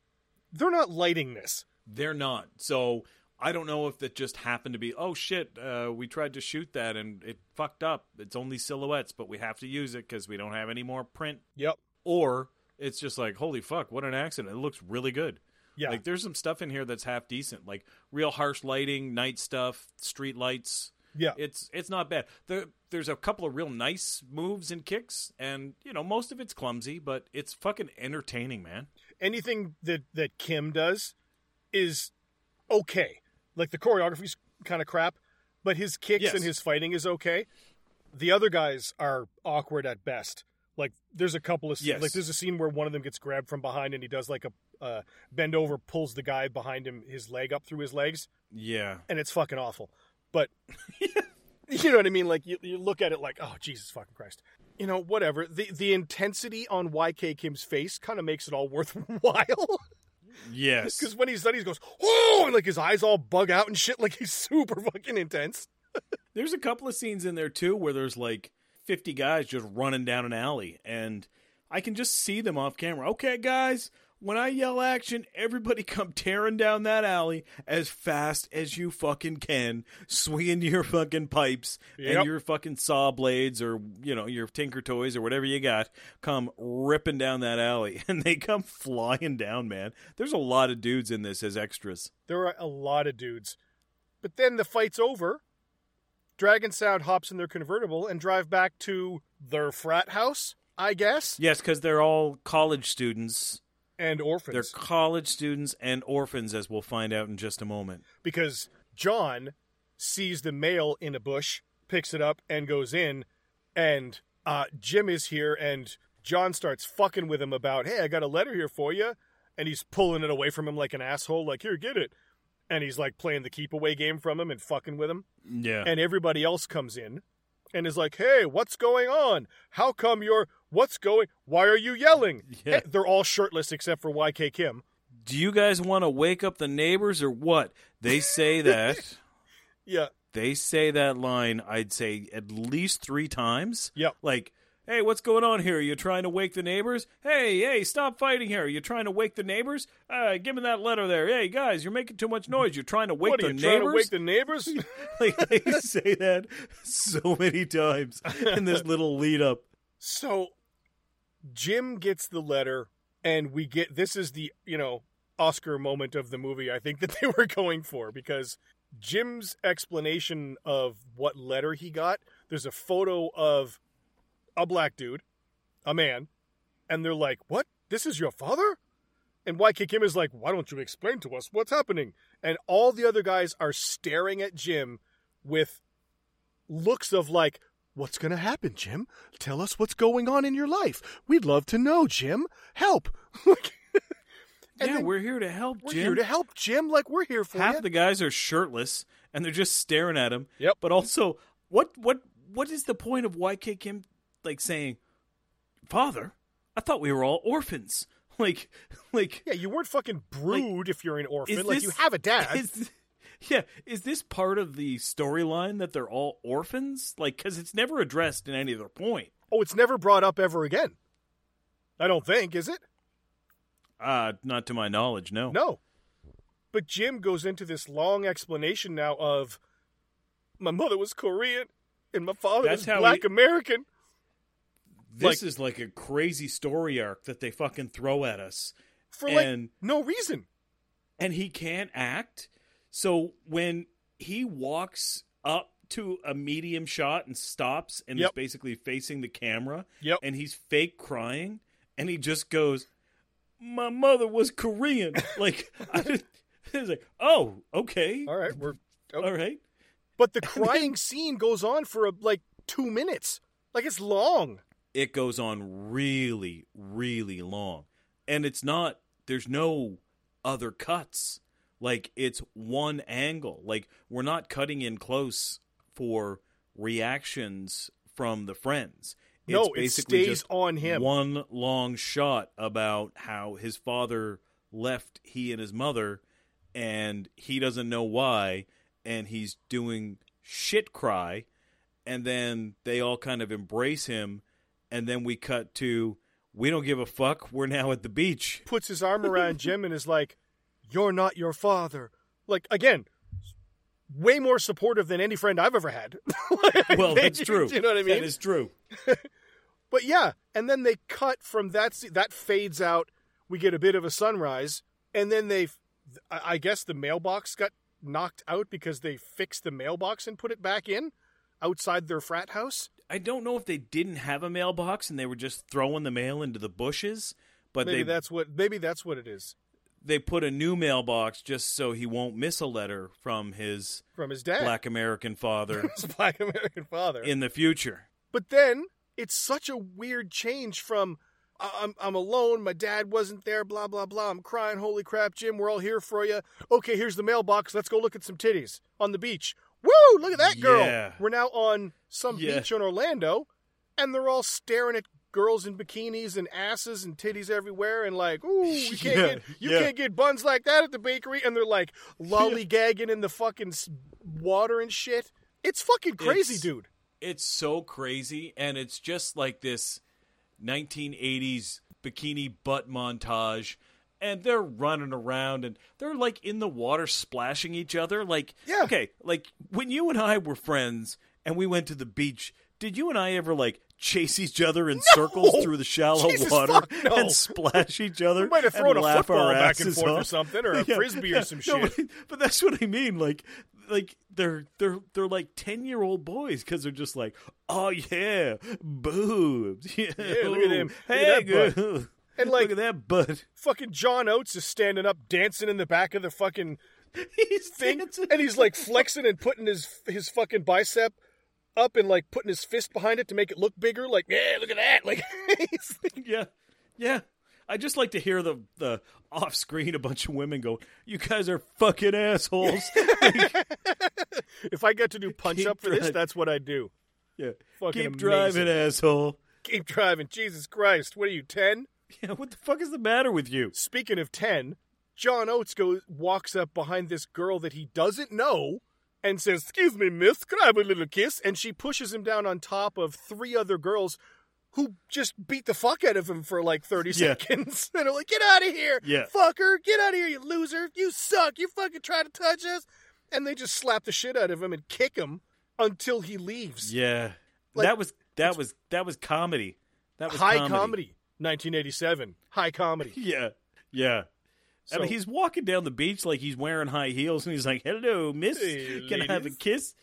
they're not lighting this. They're not. So I don't know if that just happened to be, oh shit, uh, we tried to shoot that and it fucked up. It's only silhouettes, but we have to use it because we don't have any more print. Yep. Or it's just like, holy fuck, what an accident. It looks really good. Yeah. Like there's some stuff in here that's half decent, like real harsh lighting, night stuff, street lights. yeah. It's it's not bad. There there's a couple of real nice moves and kicks, and you know most of it's clumsy, but it's fucking entertaining, man. anything that that Kim does is okay. Like the choreography's kind of crap, but his kicks Yes. and his fighting is okay. The other guys are awkward at best. Like there's a couple of Yes. like there's a scene where one of them gets grabbed from behind and he does like a uh, bend over, pulls the guy behind him his leg up through his legs, Yeah, and it's fucking awful. But [LAUGHS] you know what I mean? Like you, you look at it like, oh Jesus fucking Christ. You know, whatever. The the intensity on YK Kim's face kind of makes it all [LAUGHS] worthwhile. yes, Because when he's done, he goes, "Oh!" and like his eyes all bug out and shit. Like he's [LAUGHS] super fucking intense. There's a couple of scenes in there too where there's like 50 guys just running down an alley, and I can just see them off camera. Okay, guys, when I yell action, everybody [LAUGHS] come tearing down that alley as fast as you fucking can, swinging your fucking pipes Yep. and your fucking saw blades or you know your tinker toys or whatever you got. Come ripping down that alley, [LAUGHS] and they come flying down, man. There's a lot of dudes in this as extras. There are a lot of dudes, but then the fight's over, Dragon Sound hops in their convertible and drive back to their frat house, I guess, Yes, because they're all college students. and orphans. They're college students and orphans, as we'll find out in just a moment. because John sees the mail in a bush, picks it up, and goes in, and uh, Jim is here, and John starts fucking with him about, hey, I got a letter here for you, and he's pulling it away from him like an asshole, like, here, get it. And he's like playing the keep away game from him and fucking with him. Yeah. and everybody else comes in and is like, "Hey, what's going on? How come you're what's going? Why are you yelling?" [LAUGHS] Yeah. Hey, they're all shirtless except for YK Kim. Do you guys want to wake up the neighbors or what? They say [LAUGHS] that. Yeah, they say that line, I'd say at least three times. Yeah. Like, hey, what's going on here? Are you trying to wake the neighbors? Hey, hey, stop fighting here. Are you trying to wake the neighbors? Uh, give me that letter there. Hey, guys, you're making too much noise. You're trying to wake what the are you trying to neighbors? wake the neighbors? [LAUGHS] like, they say that so many times in this little lead up. so Jim gets the letter, and we get this is the you know Oscar moment of the movie. I think [LAUGHS] that they were going for because Jim's explanation of what letter he got. There's a photo of a black dude, a man, and they're like, "What? This is your father?" And YK Kim is like, "Why don't you explain to us what's happening?" And all the other guys are staring at Jim with looks of like, "What's going to happen, Jim? Tell us what's going on in your life. We'd love to know, Jim. Help!" [LAUGHS] And yeah, then we're here to help, we're Jim. here to help, Jim. Like we're here for Half you. the guys are shirtless and they're just staring at him. Yep. But also, what what what is the point of YK Kim like saying, "Father, I thought we were all orphans." [LAUGHS] Like, like yeah, you weren't fucking brood if you're an orphan. Like this- you have a dad. Is, yeah, is this part of the storyline that they're all orphans? Like, because it's never addressed in any other point. Oh, it's never brought up ever again. I don't think, is it? Uh, not to my knowledge, no. No. But Jim goes into this long explanation now of my mother was Korean and my father That's was how black he- American. This like- is like a crazy story arc that they fucking throw at us. For like no reason. and he can't act. So when he walks up to a medium shot and stops and is basically facing the camera, Yep. and he's fake crying, and he just goes, "My mother was Korean." [LAUGHS] like, I like, oh, okay, All right, we're all right. but the [LAUGHS] crying scene goes on for uh, like 2 minutes. Like it's long. It goes on really, really long, and it's not. There's no other cuts. Like it's one angle. Like we're not cutting in close for reactions from the friends. It's No, it basically stays just on him. One long shot about how his father left he and his mother, and he doesn't know why, and he's doing shit cry, and then they all kind of embrace him, and then we cut to we don't give a fuck. We're now at the beach. [LAUGHS] Puts his arm around Jim and is like, "You're not your father." Like again, way more supportive than any friend I've ever had. [LAUGHS] Well, that's [LAUGHS] true. you know what I mean? That is true. But yeah, and then they cut from that. That fades out. We get a bit of a sunrise, and then they, I I guess the mailbox got knocked out because they fixed the mailbox and put it back in outside their frat house. I don't know if they didn't have a mailbox and they were just throwing the mail into the bushes, but Maybe they that's what. Maybe that's what it is they put a new mailbox just so he won't miss a letter from his from his dad, black American father [LAUGHS] his black American father. in the future. But then it's such a weird change from "I- I'm I'm alone, my dad wasn't there, blah blah blah. I'm crying, holy crap, Jim, we're all here for you. Okay, here's the mailbox. Let's go look at some titties on the beach. Woo! Look at that girl. Yeah. We're now on some Yeah. beach in Orlando, and they're all staring at girls in bikinis and asses and titties everywhere, and like, ooh, [LAUGHS] you can't Yeah, get you yeah. can't get buns like that at the bakery, and they're like lollygagging in the fucking water and shit. It's fucking crazy, It's- dude. It's so crazy, and it's just like this 1980s bikini butt montage. And they're running around and they're like in the water splashing each other. Like, Yeah. okay, like when you and I were friends and we went to the beach, did you and I ever like chase each other in [LAUGHS] circles through the shallow Jesus, water fuck [LAUGHS] no. and splash each other? We might have thrown a football back and forth or something, or a [LAUGHS] frisbee or some no, shit. But, that's what I mean. Like like they're they're they're like ten year old boys because they're just like, oh yeah, boobs. Yeah, look at him. Look at Hey, that butt." good. And like look at that butt. fucking John Oates is standing up, dancing in the back of the fucking [LAUGHS] He's thing, dancing. and he's like flexing and putting his his fucking bicep up and like putting his fist behind it to make it look bigger. Like, yeah, look at that. Like, [LAUGHS] he's [LAUGHS] Yeah, yeah. I just like to hear the the off screen a bunch of women go, "You guys are fucking assholes." if I get to do punch up for this, that's what I do. yeah, Fucking keep amazing. driving, asshole. Keep driving. Jesus Christ, what are you ten? [LAUGHS] Yeah, what the fuck is the matter with you? Speaking of ten, John Oates goes walks up behind this girl that he doesn't know and says, "Excuse me, miss, could I have a little kiss?" And she pushes him down on top of three other girls who just beat the fuck out of him for like thirty Yeah. seconds. [LAUGHS] and are like, "Get out of here, Yeah. fucker! Get out of here, you loser! You suck! You fucking try to touch us!" And they just slap the shit out of him and kick him until he leaves. Yeah, Like, that was that was that was comedy. That was High comedy. comedy. 1987. High comedy. [LAUGHS] Yeah, yeah. I mean, he's walking down the beach like he's wearing high heels, and he's like, "Hello, miss, Hey, can I have a kiss?"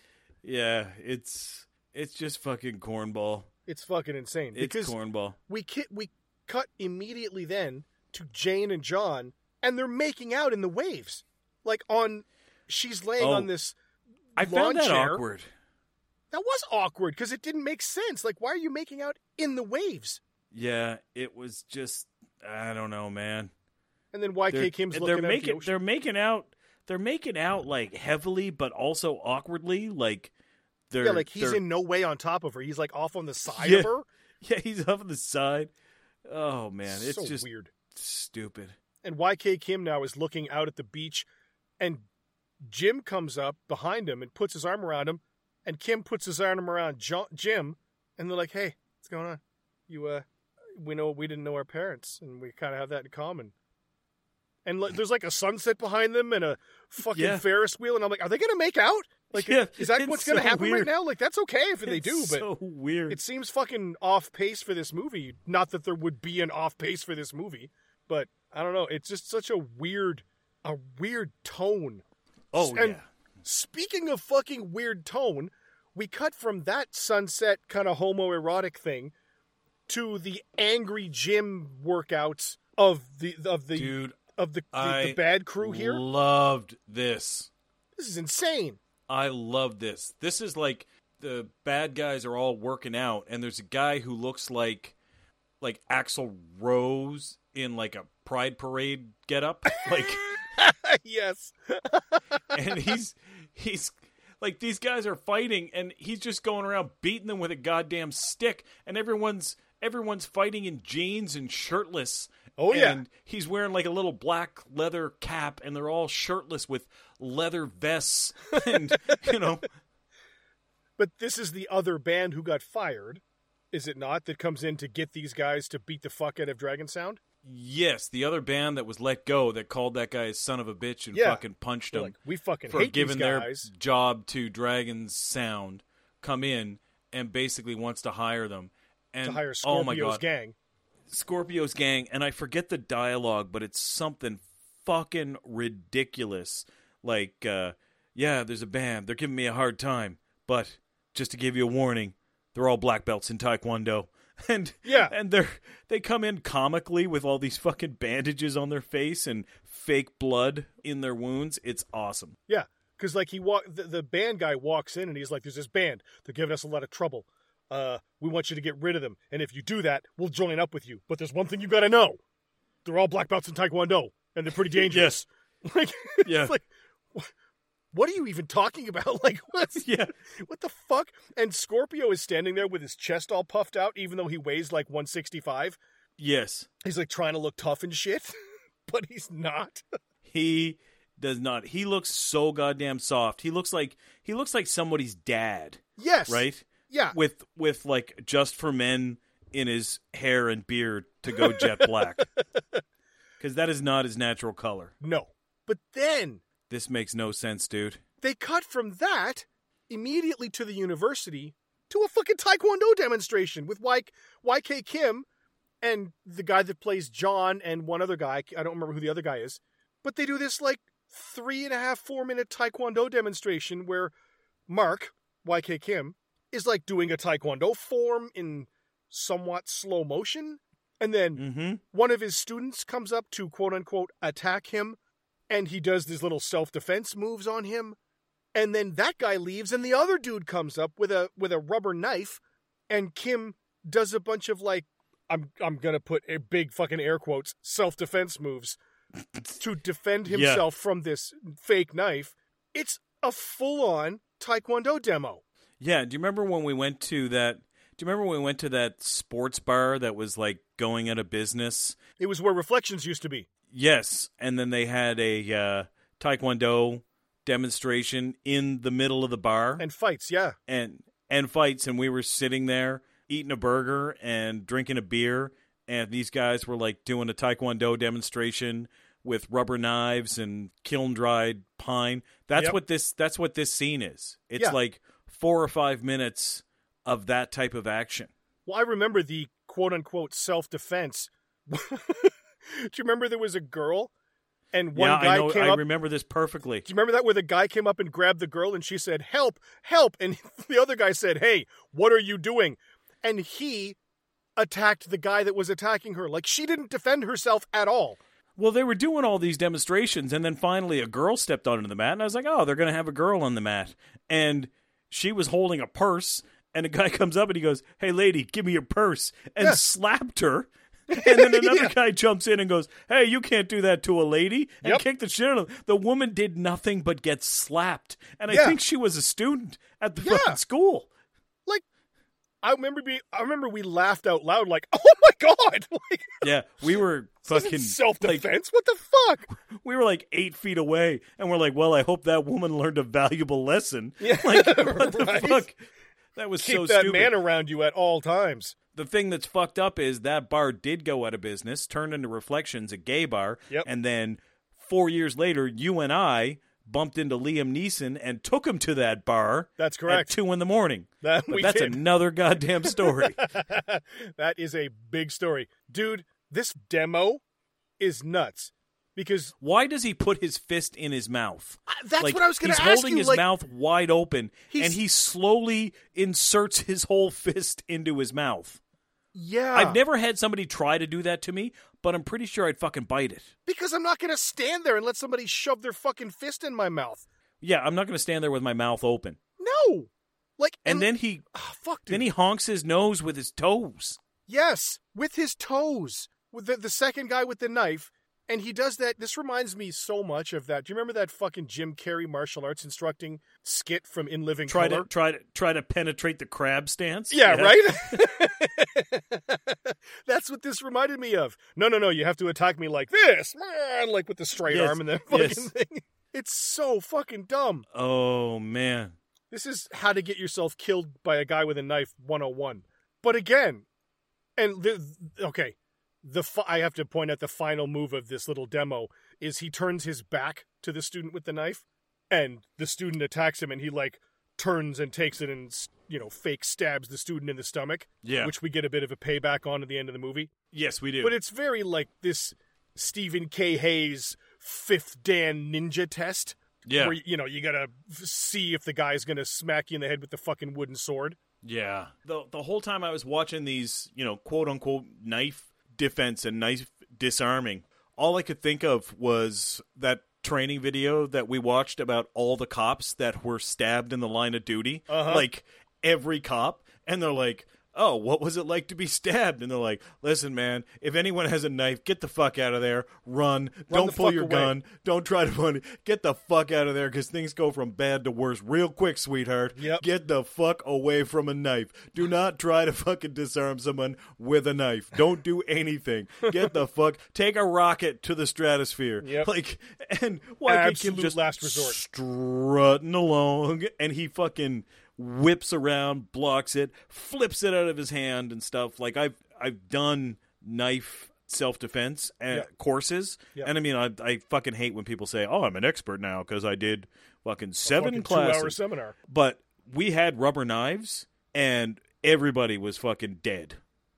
Yeah, it's it's just fucking cornball. It's fucking insane It's because cornball. we ki- we cut immediately then to Jane and John, and they're making out in the waves, like on. She's laying Oh. on this. I found that chair. awkward. That was awkward because it didn't make sense. Like, why are you making out in the waves? Yeah, it was just I don't know, man. And then YK They're, Kim's they're looking at the making ocean. they're making out they're making out like heavily, but also awkwardly. Like they're Yeah, like he's in no way on top of her. He's like off on the side Yeah. of her. [LAUGHS] yeah he's off on the side. Oh man, it's so just weird. stupid. And YK Kim now is looking out at the beach, and Jim comes up behind him and puts his arm around him, and Kim puts his arm around Jim, and they're like, "Hey, what's going on? You uh, we know we didn't know our parents, and we kind of have that in common." And like, there's like a sunset behind them and a fucking Yeah. Ferris wheel, and I'm like, "Are they gonna make out? Like, Yeah, is that it's what's gonna happen weird. right now? Like, that's okay if they do, but." so weird. It seems fucking off pace for this movie. Not that there would be an off pace for this movie, but I don't know. It's just such a weird, a weird tone. oh and yeah. Speaking of fucking weird tone, we cut from that sunset kind of homoerotic thing to the angry gym workouts of the of the Dude, of the, the, the bad crew here. Loved this. This is insane. I love this. This is like the bad guys are all working out, and there's a guy who looks like like Axl Rose in like a Pride Parade getup, [LAUGHS] like, [LAUGHS] yes. [LAUGHS] and he's he's like these guys are fighting, and he's just going around beating them with a goddamn stick, and everyone's everyone's fighting in jeans and shirtless. Oh, yeah. and he's wearing like a little black leather cap, and they're all shirtless with leather vests, [LAUGHS] and you know. But this is the other band who got fired, is it not? That comes in to get these guys to beat the fuck out of Dragon Sound. Yes, the other band that was let go that called that guy a son of a bitch and Yeah. fucking punched They're him like, we fucking for hate giving these their job to Dragon's Sound come in and basically wants to hire them. And to hire oh my Scorpio's god, gang. Scorpio's gang, and I forget the dialogue, but it's something fucking ridiculous. Like, uh, yeah, there's a band. They're giving me a hard time, but just to give you a warning, they're all black belts in Taekwondo. [LAUGHS] And Yeah. and they're they come in comically with all these fucking bandages on their face and fake blood in their wounds. It's awesome. Yeah, because like he walk, the, the band guy walks in and he's like, "There's this band. They're giving us a lot of trouble. Uh, we want you to get rid of them, and if you do that, we'll join up with you. But there's one thing you got to know: they're all black belts in Taekwondo, and they're pretty dangerous. [LAUGHS] like, it's Yeah. like, what are you even talking about? [LAUGHS] Like, what's Yeah. what the fuck? And Scorpio is standing there with his chest all puffed out, even though he weighs like 165. Yes. He's like trying to look tough and shit, [LAUGHS] but he's not. He does not. He looks so goddamn soft. He looks like he looks like somebody's dad, Yes, right? Yeah, With with like just for men in his hair and beard to go jet black. [LAUGHS] Cuz that is not his natural color. no. But then This makes no sense, dude. they cut from that immediately to the university to a fucking taekwondo demonstration with like YK Kim and the guy that plays John and one other guy. I don't remember who the other guy is. But they do this like three and a half, four minute Taekwondo demonstration where Mark, YK Kim, is like doing a Taekwondo form in somewhat slow motion. And then Mm-hmm. one of his students comes up to quote unquote attack him and he does these little self-defense moves on him and then that guy leaves and the other dude comes up with a with a rubber knife and Kim does a bunch of like I'm I'm going to put a big fucking air quotes self-defense moves [LAUGHS] to defend Yeah. himself from this fake knife it's a full-on taekwondo demo Yeah. Do you remember when we went to that? Do you remember when we went to that sports bar that was like going out of business? it was where reflections used to be Yes, and then they had a uh, taekwondo demonstration in the middle of the bar, and fights yeah and and fights, and we were sitting there eating a burger and drinking a beer, and these guys were like doing a taekwondo demonstration with rubber knives and kiln dried pine. That's Yep. what this. That's what this scene is. It's Yeah. like four or five minutes of that type of action. Well, I remember the quote unquote self defense. [LAUGHS] Do you remember there was a girl and one yeah, guy I know. came I up? remember this perfectly. Do you remember that where the guy came up and grabbed the girl and she said, Help, help? And [LAUGHS] the other guy said, Hey, what are you doing? And he attacked the guy that was attacking her. Like she didn't defend herself at all. Well, they were doing all these demonstrations, and then finally a girl stepped onto the mat, and I was like, "Oh, they're going to have a girl on the mat." And she was holding a purse, and a guy [LAUGHS] comes up and he goes, "Hey, lady, give me your purse," and Yeah. slapped her. [LAUGHS] And then another Yeah. guy jumps in and goes, "Hey, you can't do that to a lady!" and Yep. kicked the shit out of. The woman did nothing but get slapped, and I Yeah. think she was a student at the Yeah. fucking school. Like I remember be I remember we laughed out loud like, [LAUGHS] Oh my god! [LAUGHS] Like Yeah, we [LAUGHS] were fucking self like, defense? what the fuck? we were like eight feet away, and we're like, "Well, I hope that woman learned a valuable lesson." Yeah, Like, what the right. fuck? That was Keep so that stupid. man around you at all times. the thing that's fucked up is that bar did go out of business, turned into Reflections, a gay bar, Yep. and then four years later, you and I bumped into Liam Neeson and took him to that bar. That's correct. At two in the morning. That But that's did. another goddamn story. [LAUGHS] that is a big story. Dude, this demo is nuts. Because Why does he put his fist in his mouth? that's Like, what I was going to ask. He's holding you. his like, mouth wide open, and he slowly inserts his whole fist into his mouth. Yeah. I've never had somebody try to do that to me, but I'm pretty sure I'd fucking bite it. because I'm not going to stand there and let somebody shove their fucking fist in my mouth. Yeah, I'm not going to stand there with my mouth open. No. Like And then he Ah, fuck dude. then he honks his nose with his toes. Yes, with his toes. With the, the second guy with the knife. And he does that. This reminds me so much of that. Do you remember that fucking Jim Carrey martial arts instructing skit from In Living Try Color? to try to try to penetrate the crab stance. Yeah, right? [LAUGHS] [LAUGHS] That's what this reminded me of. No, no, no, you have to attack me like this. man, Like with the straight Yes, arm and the fucking yes. thing. [LAUGHS] It's so fucking dumb. Oh man. This is how to get yourself killed by a guy with a knife 101. But again, and the, okay, the fi- I have to point out the final move of this little demo is he turns his back to the student with the knife and the student attacks him and he like turns and takes it and you know fake stabs the student in the stomach Yeah. which we get a bit of a payback on at the end of the movie yes, we do. but it's very like this Stephen K Hayes fifth Dan ninja test yeah. where you know you gotta see if the guy's gonna smack you in the head with the fucking wooden sword. Yeah. The the whole time I was watching these, you know, quote unquote knife defense and knife disarming, all I could think of was that training video that we watched about all the cops that were stabbed in the line of duty. Uh-huh. Like every cop. And they're like, Oh, what was it like to be stabbed? And they're like, Listen, man, if anyone has a knife, get the fuck out of there. Run. Don't the pull your away." gun. Don't try to run. Get the fuck out of there because things go from bad to worse real quick, sweetheart. Yep. Get the fuck away from a knife. Do not try to fucking disarm someone with a knife. Don't do anything. Get the fuck. Take a rocket to the stratosphere. Yep. Like, and why Absolute just last resort. strutting along, and he fucking whips around, blocks it, flips it out of his hand and stuff. Like I've I've done knife self defense courses, and I mean I I fucking hate when people say, "Oh, I'm an expert now because I did fucking seven fucking classes." two hour seminar. but we had rubber knives and everybody was fucking dead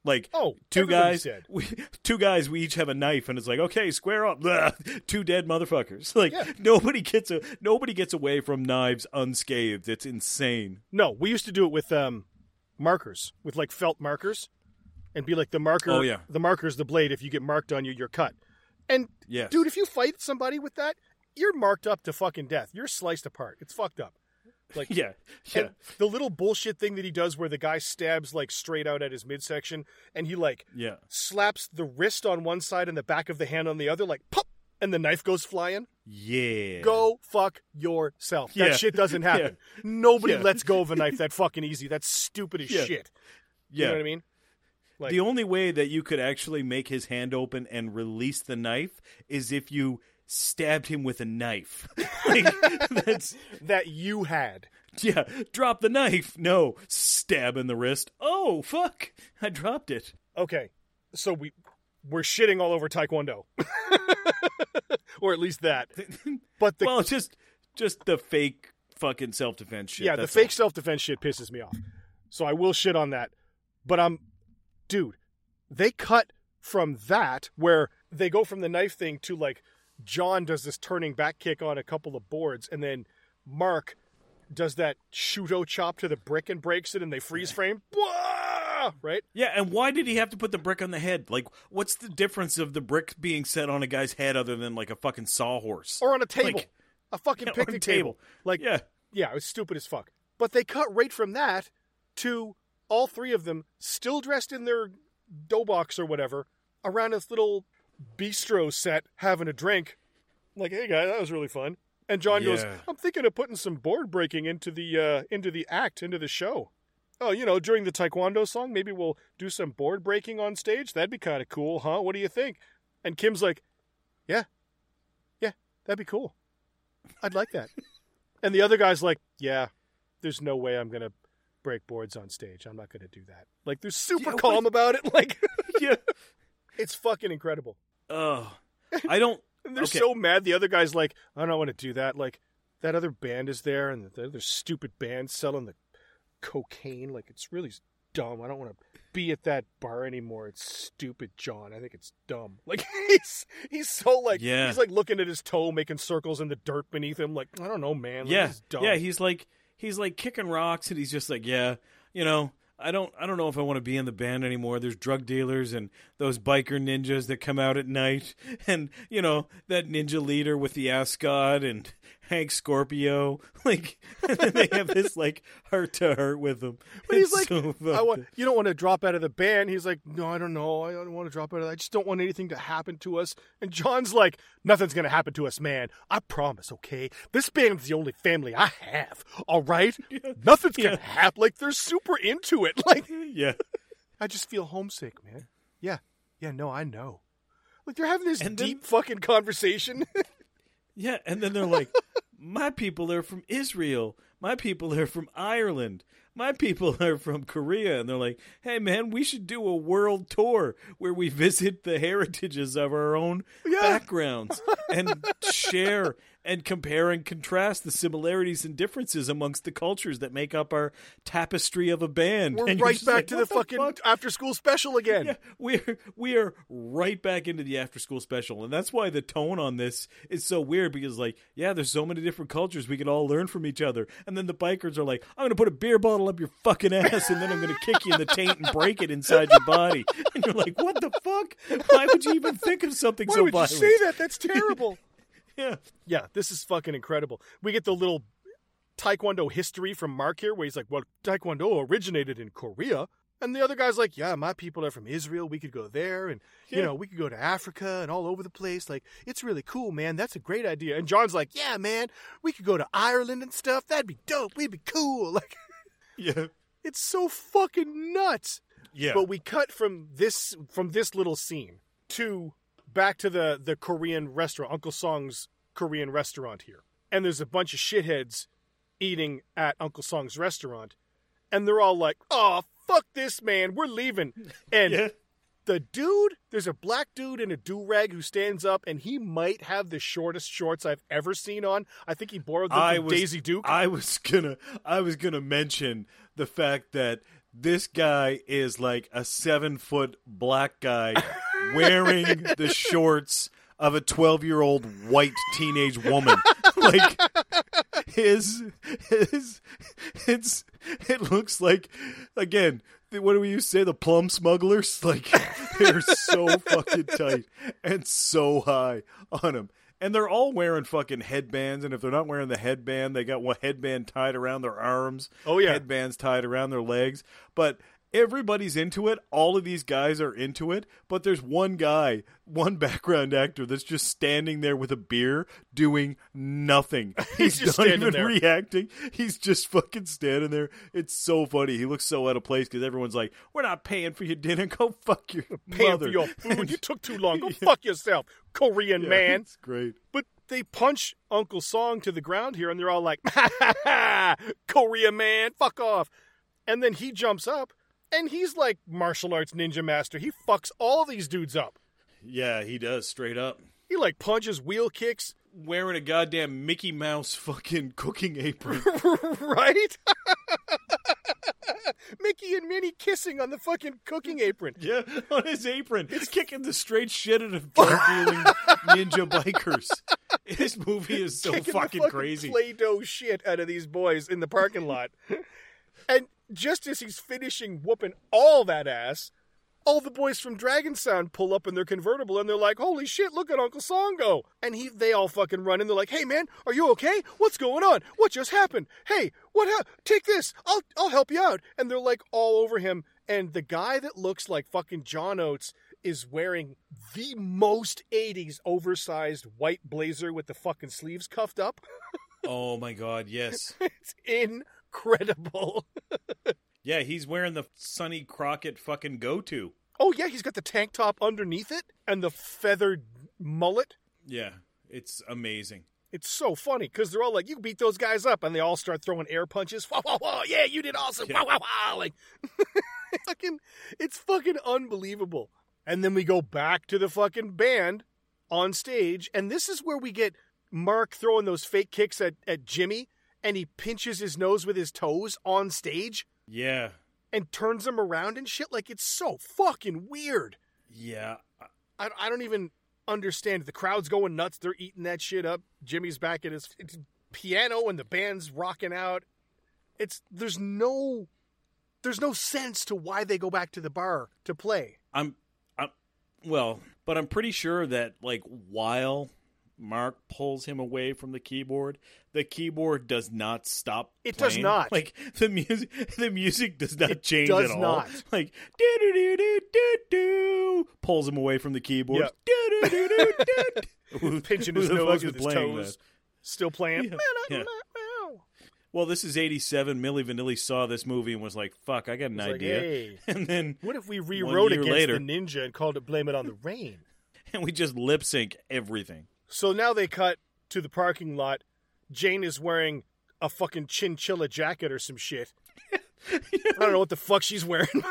Like Oh, two guys, dead. [LAUGHS] we, two guys, we each have a knife, and it's like, okay, square up. Blah. [LAUGHS] Two dead motherfuckers. [LAUGHS] Like Yeah. nobody gets a nobody gets away from knives unscathed. It's insane. No, we used to do it with um, markers, with like felt markers, and be like the marker. Oh, yeah. the marker's the blade. If you get marked on you, you're cut. And Yes. dude, if you fight somebody with that, you're marked up to fucking death. You're sliced apart. It's fucked up. Like [LAUGHS] Yeah, yeah, the little bullshit thing that he does where the guy stabs like straight out at his midsection and he like yeah. slaps the wrist on one side and the back of the hand on the other, like pop, and the knife goes flying. Yeah. Go fuck yourself. Yeah. That shit doesn't [LAUGHS] happen. Nobody Yeah. lets go of a [LAUGHS] knife that fucking easy. That's stupid as Yeah. shit. Yeah. You know what I mean? Like, the only way that you could actually make his hand open and release the knife is if you stabbed him with a knife. [LAUGHS] like, [LAUGHS] that's that you had. yeah. Drop the knife. No. Stab in the wrist. Oh fuck! I dropped it. Okay, so we we're shitting all over Taekwondo, [LAUGHS] or at least that. But the well, just just the fake fucking self defense shit. yeah, the fake self defense shit pisses me off. So I will shit on that. But I'm, dude, they cut from that where they go from the knife thing to like John does this turning back kick on a couple of boards, and then Mark does that shuto chop to the brick and breaks it, and they freeze frame. [LAUGHS] Right? Yeah, and why did he have to put the brick on the head? Like, what's the difference of the brick being set on a guy's head other than like a fucking sawhorse? Or on a table, Like- a fucking [LAUGHS] Yeah, a picnic table. table. Like, yeah, Yeah, it was stupid as fuck. But they cut right from that to all three of them still dressed in their doboks or whatever around this little bistro set having a drink. Like, hey guys, that was really fun. And John goes, "I'm thinking of putting some board breaking into the uh, into the act, into the show. Oh, you know, during the taekwondo song, maybe we'll do some board breaking on stage. That'd be kind of cool, huh? What do you think?" And Kim's like, "Yeah, yeah, that'd be cool. I'd like that." [LAUGHS] and the other guy's like, "Yeah, there's no way I'm gonna break boards on stage. I'm not gonna do that." Like, they're super Yeah, calm about it. Like, [LAUGHS] yeah. [LAUGHS] it's fucking incredible. Oh, [LAUGHS] I don't. And they're Okay. so mad. The other guy's like, I don't want to do that. Like, that other band is there, and the other stupid band selling the cocaine. Like, it's really dumb. I don't want to be at that bar anymore. It's stupid, John. I think it's dumb. [LAUGHS] Like, he's he's so like, Yeah. he's like looking at his toe, making circles in the dirt beneath him. Like, I don't know, man. Like, yeah, dumb. yeah. He's like he's like kicking rocks, and he's just like, yeah, you know. I don't I don't know if I want to be in the band anymore. There's drug dealers and those biker ninjas that come out at night [LAUGHS] and you know, that ninja leader with the ascot and Hank Scorpio. [LAUGHS] Like and [LAUGHS] then they have this like heart to heart with him. But he's It's like, so I want, you don't want to drop out of the band. He's like, no, I don't know. I don't want to drop out of. I just don't want anything to happen to us. And John's like, nothing's gonna happen to us, man. I promise. Okay, this band's the only family I have. All right, [LAUGHS] nothing's gonna Yeah. happen. Like they're super into it. Like yeah. I just feel homesick, man. Yeah, yeah. No, I know. Like they're having this And then- deep fucking conversation. Yeah, and then they're like, [LAUGHS] "My people are from Israel. My people are from Ireland. My people [LAUGHS] are from Korea." And they're like, "Hey, man, we should do a world tour where we [LAUGHS] visit the heritages of our own Yeah. backgrounds and share and compare and contrast the similarities and differences amongst the cultures that make up our tapestry of a band." We're right back like, to "What the fucking fuck?" after school special again. Yeah, we're we are right back into the after school special, and that's why the tone on this is so weird because, like, yeah, there's so many different cultures we can all learn from each other, and then the bikers are like, "I'm going to put a beer bottle up your fucking ass, and then I'm going to kick you in the taint and break it inside your body," and you're like, "What the fuck? Why would you even think of something Why so would violent?" you say that? That's terrible. Yeah, Yeah, this is fucking incredible. We get the little Taekwondo history from Mark here, where he's like, well, Taekwondo originated in Korea. And the other guy's like, yeah, my people are from Israel. We could go there and, you know, we could go to Africa and all over the place. Like, it's really cool, man. That's a great idea. And John's like, yeah, man, we could go to Ireland and stuff. That'd be dope. We'd be cool. [LAUGHS] Like, yeah, it's so fucking nuts. yeah. But we cut from this from this little scene to back to the the Korean restaurant, Uncle Song's Korean restaurant here. And there's a bunch of shitheads eating at Uncle Song's restaurant, and they're all like, "Oh, fuck this, man, we're leaving." [LAUGHS] And yeah. the dude, there's a black dude in a do rag who stands up, and he might have the shortest shorts I've ever seen on. I think he borrowed them I from was Daisy Duke. I was gonna I was gonna mention the fact that this guy is like a seven foot black guy [LAUGHS] wearing the shorts of a 12 year old white teenage woman. [LAUGHS] like, his, his, it's, it looks like, again, what do we used to say? The plum smugglers? [LAUGHS] Like, they're so fucking tight and so high on them And they're all wearing fucking headbands, and if they're not wearing the headband, they got one headband tied around their arms. Oh, yeah. headbands tied around their legs. But everybody's into it. All of these guys are into it. But there's one guy, one [LAUGHS] background actor that's just standing there with a beer doing nothing. [LAUGHS] He's, just not even there. reacting. He's just fucking standing there. It's so funny. He looks so out of place because everyone's like, "We're not paying for your dinner. [LAUGHS] Go fuck your Paying mother." for your food. You took too long. Go fuck yourself, Korean Yeah, man. It's great. But they punch Uncle Song to the ground here, and they're all like, ha ha ha, Korea man, fuck off. And then he jumps up, and he's like martial arts ninja master. He fucks all these dudes up. Yeah, he does straight up. He like punches, wheel kicks, Wearing a goddamn Mickey Mouse fucking [LAUGHS] cooking apron. [LAUGHS] right? [LAUGHS] Mickey and Minnie kissing on the fucking cooking apron. Yeah, on his apron, It's kicking the straight shit out of dealing ninja bikers. This movie is so fucking, the crazy. Play-Doh shit out of these boys in the parking lot. and just as he's finishing whooping all that ass, all the boys from Dragon Sound pull up in their convertible and they're like, "Holy shit, look at Uncle Songo!" And he, they all fucking run and They're like, "Hey man, are you okay? What's going on? What just happened? Hey, what? Ha- take this. I'll I'll help you out." And they're like all over him. And the guy that looks like fucking John Oates is wearing the most 80s oversized white blazer with the fucking sleeves cuffed up. [LAUGHS] Oh my god, yes. It's incredible. [LAUGHS] Yeah, he's wearing the Sonny Crockett fucking go to. Oh yeah, he's got the tank top underneath it and the feathered mullet. Yeah, it's amazing. It's so funny because they're all like, "You beat those guys up," and they all start throwing air punches. [LAUGHS] Wah, wah, wah, yeah, you did awesome. Yeah. Wah, wah, wah. Like, [LAUGHS] fucking, it's fucking unbelievable. And then we go back to the fucking band on stage, and this is where we get Mark throwing those fake kicks at at Jimmy, and he pinches his nose with his toes on stage Yeah, and turns him around and shit. Like, it's so fucking weird. yeah. I, I don't even understand. The crowd's going nuts. They're eating that shit up. Jimmy's back at his piano and the band's rocking out. It's there's no there's no sense to why they go back to the bar to play. I'm, I'm, well, but I'm pretty sure that like while Mark pulls him away from the keyboard, the keyboard does not stop. It does not. Like the music, [LAUGHS] the music does not It change does at all. not. Like do do do do do do pulls him away from the keyboard. Yep. Do do do do do. [LAUGHS] Pinching his nose with his toes. that? Still playing. Yeah. Yeah. Well, this is '87. Milli Vanilli saw this movie and was like, "Fuck, I got an It's like, idea." hey, [LAUGHS] And then, what if we rewrote against later- the ninja and called it "Blame It on the Rain"? and we just lip sync everything. So now they cut to the parking lot. Jane is wearing a fucking chinchilla jacket or some shit. I don't know what the fuck she's wearing. [LAUGHS]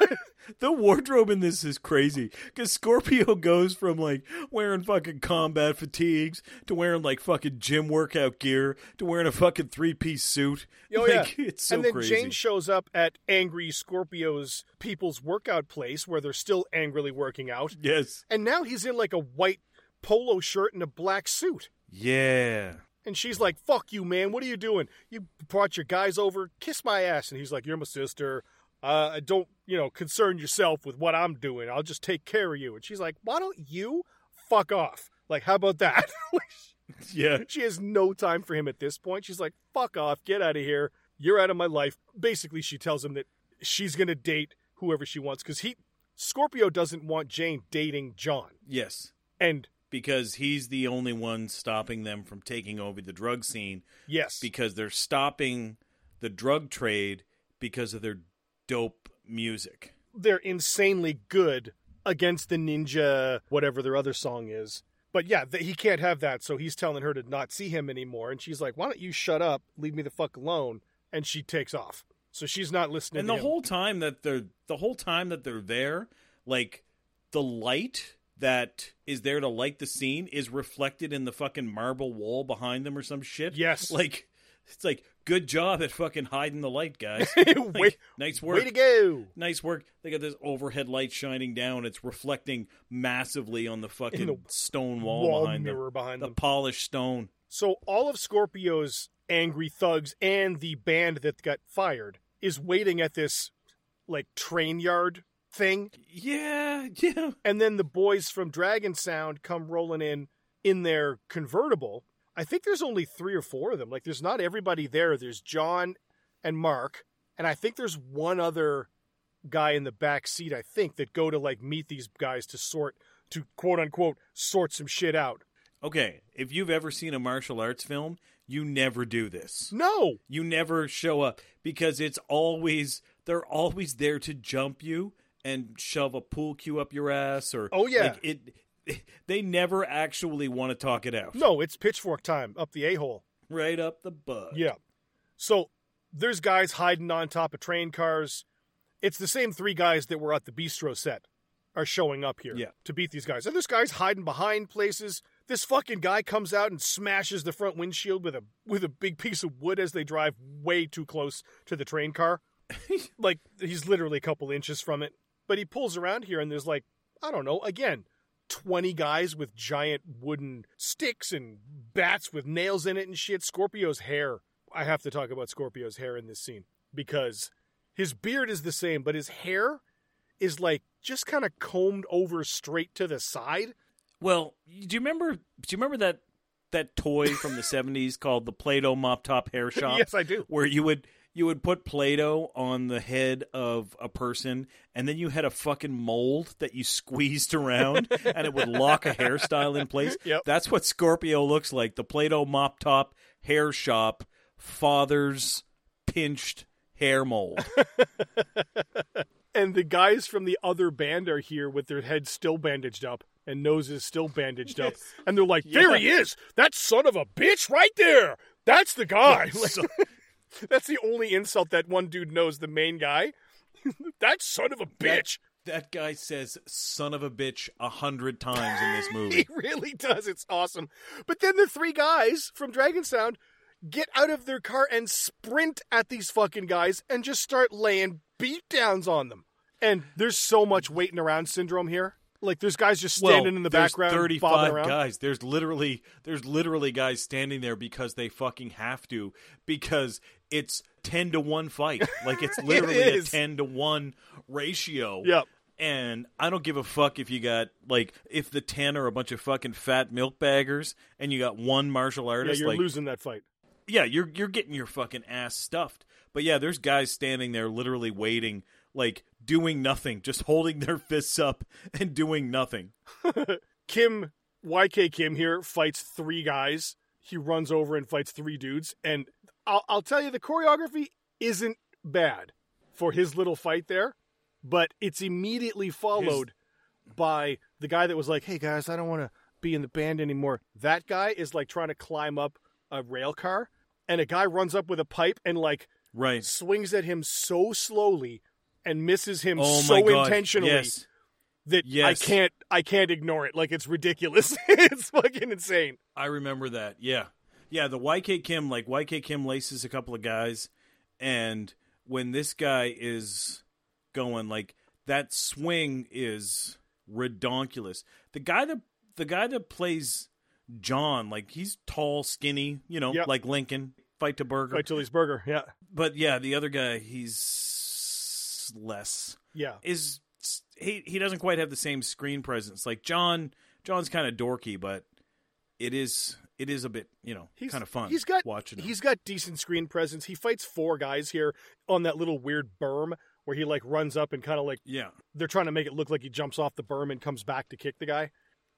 The wardrobe in this is crazy because Scorpio goes from like wearing fucking combat fatigues to wearing like fucking gym workout gear to wearing a fucking three piece suit. Oh like, yeah, it's so and then crazy. Jane shows up at Angry Scorpio's people's workout place where they're still angrily working out, yes, and now he's in like a white polo shirt and a black suit. yeah, And she's like, "Fuck you, man! What are you doing? You brought your guys over, kiss my ass." And he's like, "You're my sister. Uh, don't you know? Concern yourself with what I'm doing. I'll just take care of you." And she's like, "Why don't you fuck off? Like, how about that?" [LAUGHS] yeah. She has no time for him at this point. She's like, fuck off, get out of here. You're out of my life. Basically, she tells him that she's going to date whoever she wants because he, Scorpio doesn't want Jane dating John. Yes, And because he's the only one stopping them from taking over the drug scene yes, because they're stopping the drug trade because of their dope music. they're insanely good against the ninja, whatever their other song is. But yeah, he can't have that. So he's telling her to not see him anymore. And she's like, why don't you shut up, leave me the fuck alone? And she takes off. So she's not listening and to the him. whole time that they're the whole time that they're there like the light that is there to light the scene is reflected in the fucking marble wall behind them or some shit Yes. [LAUGHS] like It's like good job at fucking hiding the light, guys. [LAUGHS] Way- nice work. Way to go! Nice work. They got this overhead light shining down. It's reflecting massively on the fucking the stone wall, Wall behind mirror them. behind the them. polished stone. So all of Scorpio's angry thugs and the band that got fired is waiting at this like train yard thing, Yeah, yeah. and then the boys from Dragon Sound come rolling in in their convertible. I think there's only three or four of them. Like there's not everybody there. There's John and Mark, and I think there's one other guy in the back seat. I think that go to like meet these guys to sort to quote unquote sort some shit out. Okay, if you've ever seen a martial arts film, you never do this. No, You never show up because it's always they're always there to jump you and shove a pool cue up your ass or Oh, yeah. like it [LAUGHS] they never actually want to talk it out. no, it's pitchfork time up the a hole. Right up the butt. Yeah. So there's guys hiding on top of train cars. It's the same three guys that were at the bistro set are showing up here Yeah. to beat these guys. And this guys hiding behind places. This fucking guy comes out and smashes the front windshield with a with a big piece of wood as they drive way too close to the train car. [LAUGHS] like he's literally a couple inches from it. But he pulls around here and there's like, I don't know, again, 20 guys with giant wooden sticks and bats with nails in it and shit. Scorpio's hair. I have to talk about Scorpio's hair in this scene because his beard is the same, but his hair is like just kind of combed over straight to the side. Well, do you remember do you remember that that toy from the [LAUGHS] 70s called the Play-Doh mop top hair shop? Yes, I do. Where you would you would put Play-Doh on the head of a person and then you had a fucking mold that you [LAUGHS] squeezed around and it would lock a hairstyle in place. Yep. That's what Scorpio looks like. The Play-Doh mop top hair shop father's pinched hair mold. [LAUGHS] And the guys from the other band are here with their heads still bandaged up and noses still bandaged up. And they're like, there he is. That son of a bitch right there. That's the guy. Like, [LAUGHS] So- that's the only insult that one dude knows, the main guy. [LAUGHS] that son of a bitch. that guy says son of a bitch a hundred times in this [LAUGHS] movie. He really does. It's awesome. But then the three guys from Dragon Sound get out of their car and sprint at these fucking guys and just start laying beatdowns on them. And there's so much waiting around syndrome here. Like there's guys just standing in the background, 35 guys. There's literally there's literally guys standing there because they fucking have to because it's 10 to 1 fight. Like it's [LAUGHS] literally a 10 to 1 ratio. Yep. And I don't give a fuck if you got like if the 10 are a bunch of fucking fat milk baggers and you got one martial artist Yeah, you're like losing that fight. yeah, you're you're getting your fucking ass stuffed. But yeah, there's guys standing there literally waiting, like doing nothing, just holding their fists up and doing nothing. [LAUGHS] Kim, YK Kim here fights three guys. He runs over and fights three dudes. And I'll, I'll tell you, the choreography isn't bad for his little fight there, but it's immediately followed by the guy that was like, hey guys, I don't want to be in the band anymore. That guy is like trying to climb up a rail car, and a guy runs up with a pipe and like Right. swings at him so slowly and misses him Oh so god. intentionally Yes. that Yes. I can't I can't ignore it. Like it's ridiculous. [LAUGHS] it's fucking insane. I remember that. Yeah. Yeah, the YK Kim, like YK Kim laces a couple of guys and when this guy is going like that swing is redonkulous. The guy that the guy that plays John, like he's tall, skinny, you know, Yep. like Lincoln, fight to burger. Fight till he's burger. Yeah. But yeah, the other guy, he's less Yeah. is he he doesn't quite have the same screen presence. Like John, John's kind of dorky, but it is it is a bit you know He's kind of fun. He's got watching. him. he's got decent screen presence. He fights four guys here on that little weird berm where he like runs up and kind of like yeah, they're trying to make it look like he jumps off the berm and comes back to kick the guy.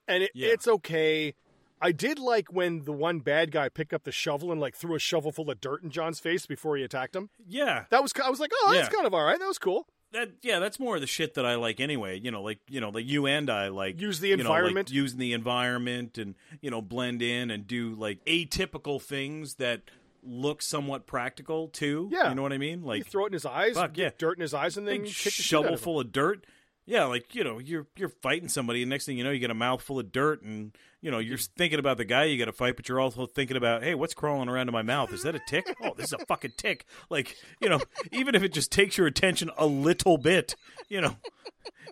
And it, Yeah. it's okay. I did like when the one bad guy picked up the shovel and like threw a shovel full of dirt in John's face before he attacked him. yeah. That was I was like, oh, that's Yeah. kind of all right. That was cool. That yeah, that's more of the shit that I like anyway. You know, like you know, like you and I like Use the you know, like, environment. using the environment, and you know, blend in and do like atypical things that look somewhat practical too. Yeah. you know what I mean? you Like throw it in his eyes, fuck, yeah. dirt in his eyes, and then big kick the shit out shovel full of dirt. Yeah, like you know, you're you're fighting somebody, and next thing you know, you get a mouthful of dirt, and you know, you're mm. thinking about the guy you got to fight, but you're also thinking about, hey, what's crawling around in my mouth? Is that a tick? [LAUGHS] Oh, this is a fucking tick. Like you know, even if it just takes your attention a little bit, you know,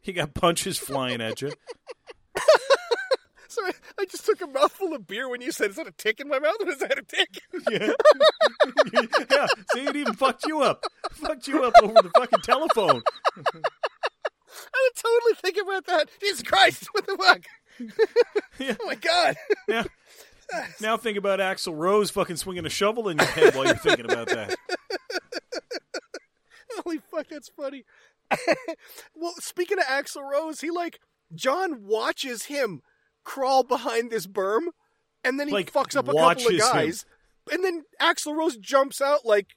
you got punches flying at you. [LAUGHS] Sorry, I just took a mouthful of beer when you said, "Is that a tick in my mouth?" Or [LAUGHS] is that a tick? Yeah, yeah. See, it even fucked you up. Fucked you up over the fucking telephone. I would totally think about that. Jesus Christ, what the fuck? [LAUGHS] Yeah. Oh my god. Now, [LAUGHS] now think about Axl Rose fucking swinging a shovel in your head while you're thinking about that. [LAUGHS] Holy fuck, that's funny. well, speaking of Axl Rose, he like John watches him crawl behind this berm, and then he Like, fucks up a couple of watches him. guys, and then Axl Rose jumps out like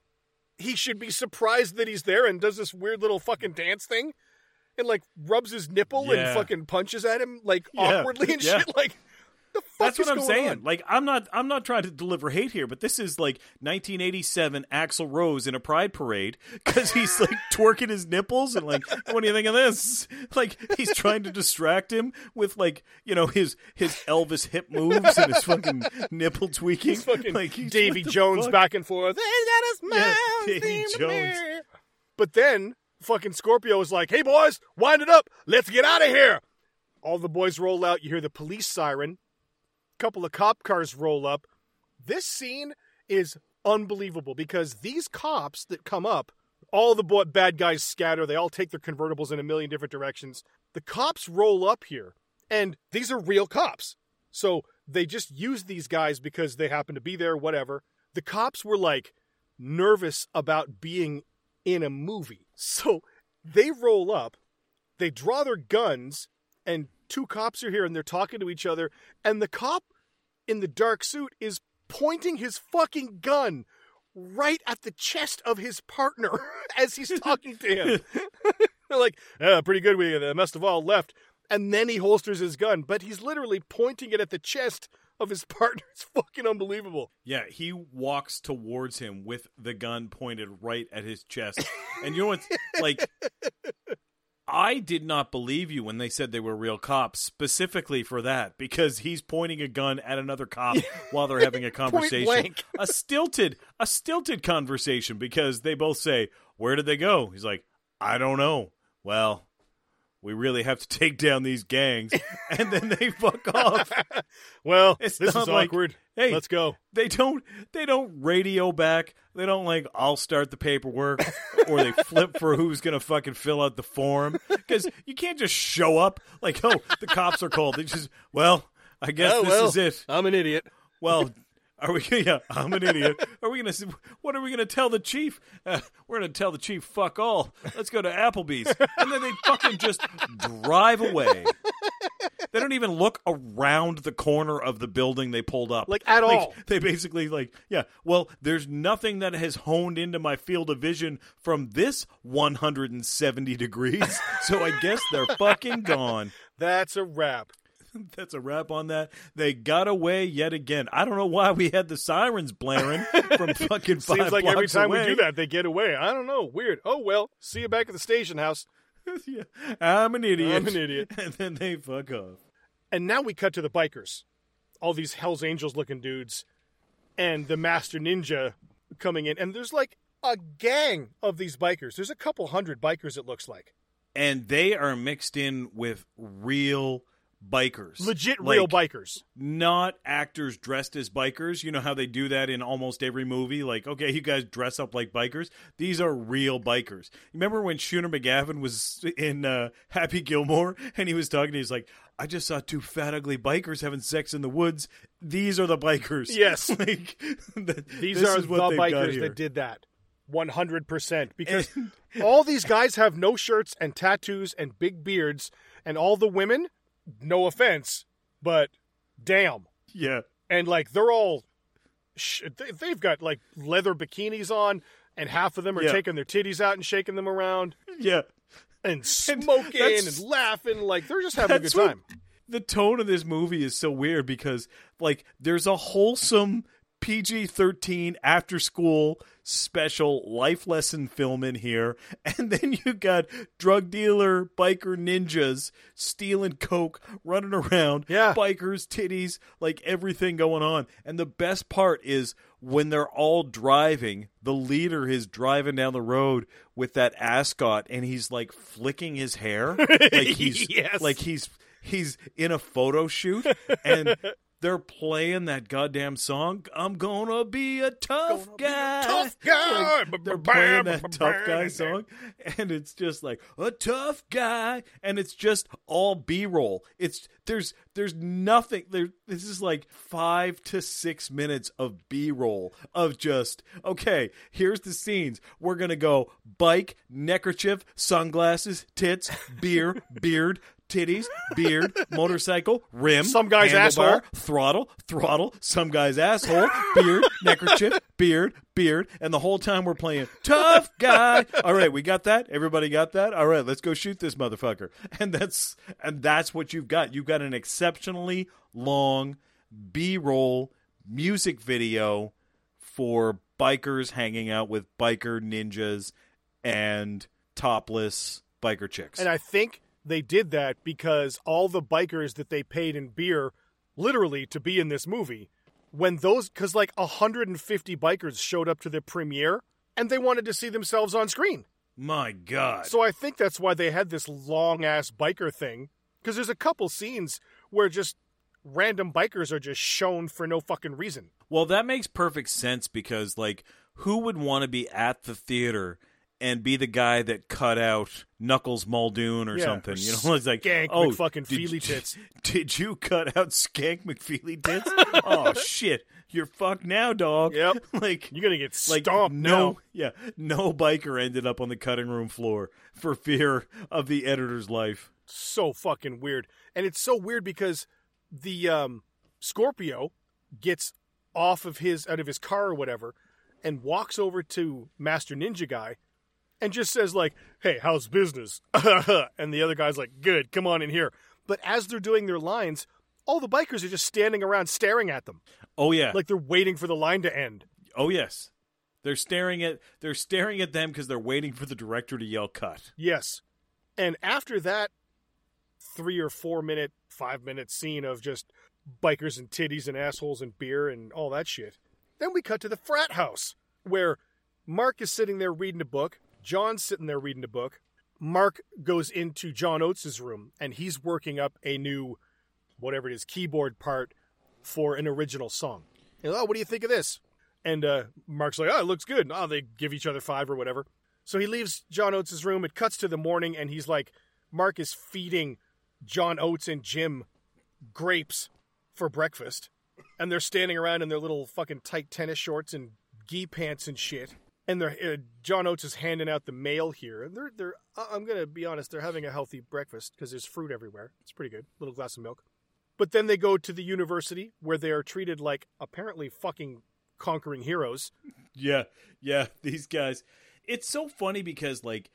he should be surprised that he's there, and does this weird little fucking dance thing, and like rubs his nipple Yeah. and fucking punches at him like Yeah, awkwardly and shit. Like the fuck That's is what I'm saying. on? Like I'm not I'm not trying to deliver hate here, but this is like 1987 Axl Rose in a pride parade because he's like [LAUGHS] twerking his nipples and like, what do you think of this? [LAUGHS] Like he's trying to distract him with like you know his his Elvis hip moves and his fucking nipple [LAUGHS] tweaking. He's fucking like he's- Davy Jones fuck? back and forth. He's got a smile. Yeah, Davy Jones. But then fucking Scorpio is like, "Hey boys, wind it up. Let's get out of here." All the boys roll out. You hear the police siren. A couple of cop cars roll up. This scene is unbelievable because these cops that come up, all the boy- bad guys scatter. They all take their convertibles in a million different directions. The cops roll up here, and these are real cops. So they just use these guys because they happen to be there, whatever. The cops were like nervous about being in a movie. So they roll up, they draw their guns, and two cops are here and they're talking to each other. And the cop in the dark suit is pointing his fucking gun right at the chest of his partner [LAUGHS] as he's talking to him. They're [LAUGHS] like, yeah, pretty good. We uh, must have all left. And then he holsters his gun, but he's literally pointing it at the chest of his [LAUGHS] partner. It's fucking unbelievable. Yeah, he walks towards him with the gun pointed right at his chest. And you know what's like I did not believe you when they said they were real cops, specifically for that, because he's pointing a gun at another cop [LAUGHS] while they're having a conversation. a stilted, a stilted conversation because they both say, "Where did they go?" He's like, "I don't know." Well, we really have to [LAUGHS] take down these gangs, [LAUGHS] and then they fuck off. [LAUGHS] Well, It's this is like, awkward. hey, Let's go. They don't. They don't radio back. They don't like. I'll start the paperwork, or they flip for who's gonna fucking fill out the form. Because you can't just show up like, oh, the cops are called. They just, well, I guess Oh, this well, is it. I'm an idiot. Well, are we? Yeah, I'm an idiot. Are we gonna? What are we gonna tell the chief? Uh, we're gonna tell the chief, fuck all. Let's go to Applebee's, and then they fucking just drive away. They don't even look around the corner of the building they pulled up, Like, at all. They basically like, yeah. Well, there's nothing that has honed into my field of vision from this 170 degrees, so I guess they're fucking gone. [LAUGHS] That's a wrap. [LAUGHS] That's a wrap on that. They got away yet again. I don't know why we had the sirens blaring from [LAUGHS] fucking five Seems like every time away. we do that, they get away. I don't know. Weird. Oh well. See you back at the station house. [LAUGHS] Yeah. I'm an idiot. I'm an idiot. And then they fuck off. And now we cut to the bikers. All these Hell's Angels looking dudes, and the Master Ninja coming in. And there's like a gang of these bikers. There's a couple hundred bikers. It looks like And they are mixed in with real bikers. legit real bikers. not actors dressed as bikers. You know how they do that in almost every movie? Like, okay, you guys dress up like bikers. These are real bikers. Remember when Shooter McGavin was in uh, Happy Gilmore [LAUGHS] and he was talking? He's like, I just saw two fat, ugly bikers having sex in the woods. These are the bikers. Yes. [LAUGHS] like, th- These are the what they've got bikers that did that. 100% because [LAUGHS] all these guys have no shirts and tattoos and big beards and all the women no offense but damn Yeah. and like they're all sh- they- they've got like leather bikinis on and half of them are Yeah. taking their titties out and shaking them around Yeah. and smoking that's- and laughing like they're just having a good time the tone of this movie is so weird because like there's a wholesome PG 13 after school special life lesson film in here. [LAUGHS] And then you got drug dealer, biker ninjas stealing coke, running around, Yeah. bikers, titties, like everything going on. And the best part is when they're all driving, the leader is driving down the road with that ascot and he's like flicking his hair. [LAUGHS] Like he's Yes. like he's he's in a photo shoot and [LAUGHS] they're playing that goddamn song. I'm gonna be a tough guy. tough [LAUGHS] guy. Like, they're playing that tough guy song, and it's just like a tough guy, and it's just all B roll. It's there's there's nothing there. This is like five to six minutes of B roll of just okay. Here's the scenes. We're gonna go bike, neckerchief, sunglasses, tits, beer, [LAUGHS] beard titties, beard, [LAUGHS] motorcycle, rim, Some guy's asshole. throttle, throttle, some guy's asshole, beard, [LAUGHS] neckerchief, beard, beard, and the whole time we're playing tough guy. All right, we got that. Everybody got that. All right, let's go shoot this motherfucker. And that's and that's what you've got. You've got an exceptionally long B-roll music video for bikers hanging out with biker ninjas and topless biker chicks. And I think they did that because all the bikers that they paid in beer, literally, to be in this movie, when those, because like 150 bikers showed up to the premiere and they wanted to see themselves on screen. My God. So I think that's why they had this long ass biker thing. Because there's a couple scenes where just random bikers are just shown for no fucking reason. Well, that makes perfect sense because, like, who would want to be at the theater and be the guy that cut out Knuckles Muldoon or Yeah, something? or You know, [LAUGHS] it's like, Skank oh, McFucking did Feely you- Tits. [LAUGHS] Did you cut out Skank McFeely Tits? [LAUGHS] oh shit, you're fucked now, dog. Yep. like You're going to get like stomped no now. yeah no biker ended up on the cutting room floor for fear of the editor's life so fucking weird. And it's so weird because the um, Scorpio gets off of his out of his car or whatever and walks over to Master Ninja guy and just says like, "Hey, how's business?" [LAUGHS] and the other guy's like, "Good, come on in here." But as they're doing their lines, all the bikers are just standing around staring at them oh yeah like they're waiting for the line to end. oh yes they're staring at they're staring at them because they're waiting for the director to yell cut Yes. And after that three or four minute, five minute scene of just bikers and titties and assholes and beer and all that shit, then we cut to the frat house where Mark is sitting there reading a book. John's sitting there reading a book. Mark goes into John Oates' room and he's working up a new, whatever it is, keyboard part for an original song. And, oh, what do you think of this? And uh, Mark's like, oh, it looks good. Oh, they give each other five or whatever. So he leaves John Oates' room. It cuts to the morning, and he's like, Mark is feeding John Oates and Jim grapes for breakfast. And they're standing around in their little fucking tight tennis shorts and gi pants and shit. And they're, uh, John Oates is handing out the mail here. And they're, they're I'm to be honest, they're having a healthy breakfast because there's fruit everywhere. It's pretty good. Little glass of milk. But then they go to the university where they are treated like apparently fucking conquering heroes. yeah yeah [LAUGHS] these guys it's so funny because like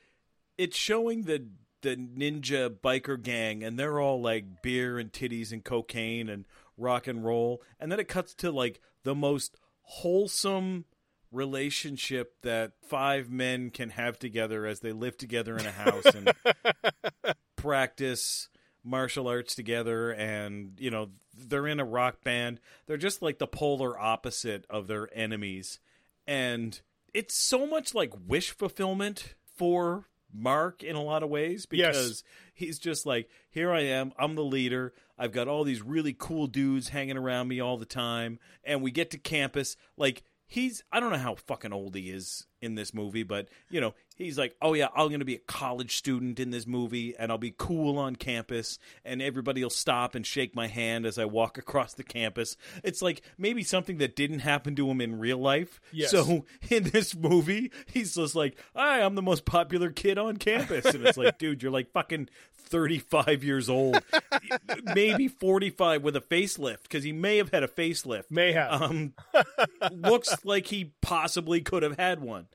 it's showing the the ninja biker gang and they're all like beer and titties and cocaine and rock and roll and then it cuts to like the most wholesome relationship that five men can have together as they live together in a house and [LAUGHS] practice martial arts together and you know they're in a rock band. They're just like the polar opposite of their enemies. And it's so much like wish fulfillment for Mark in a lot of ways Yes. because he's just like here I am. I'm the leader. I've got all these really cool dudes hanging around me all the time. And we get to campus. Like he's I don't know how fucking old he is in this movie but you know he's like oh yeah I'm going to be a college student in this movie and I'll be cool on campus and everybody will stop and shake my hand as I walk [LAUGHS] across the campus. It's like maybe something that didn't happen to him in real life. Yes. so [LAUGHS] in this movie he's just like hi I'm the most popular kid on campus. And it's like [LAUGHS] dude you're like fucking 35 years old [LAUGHS] maybe 45 with a facelift because he may have had a facelift May have. um looks like he possibly could have had one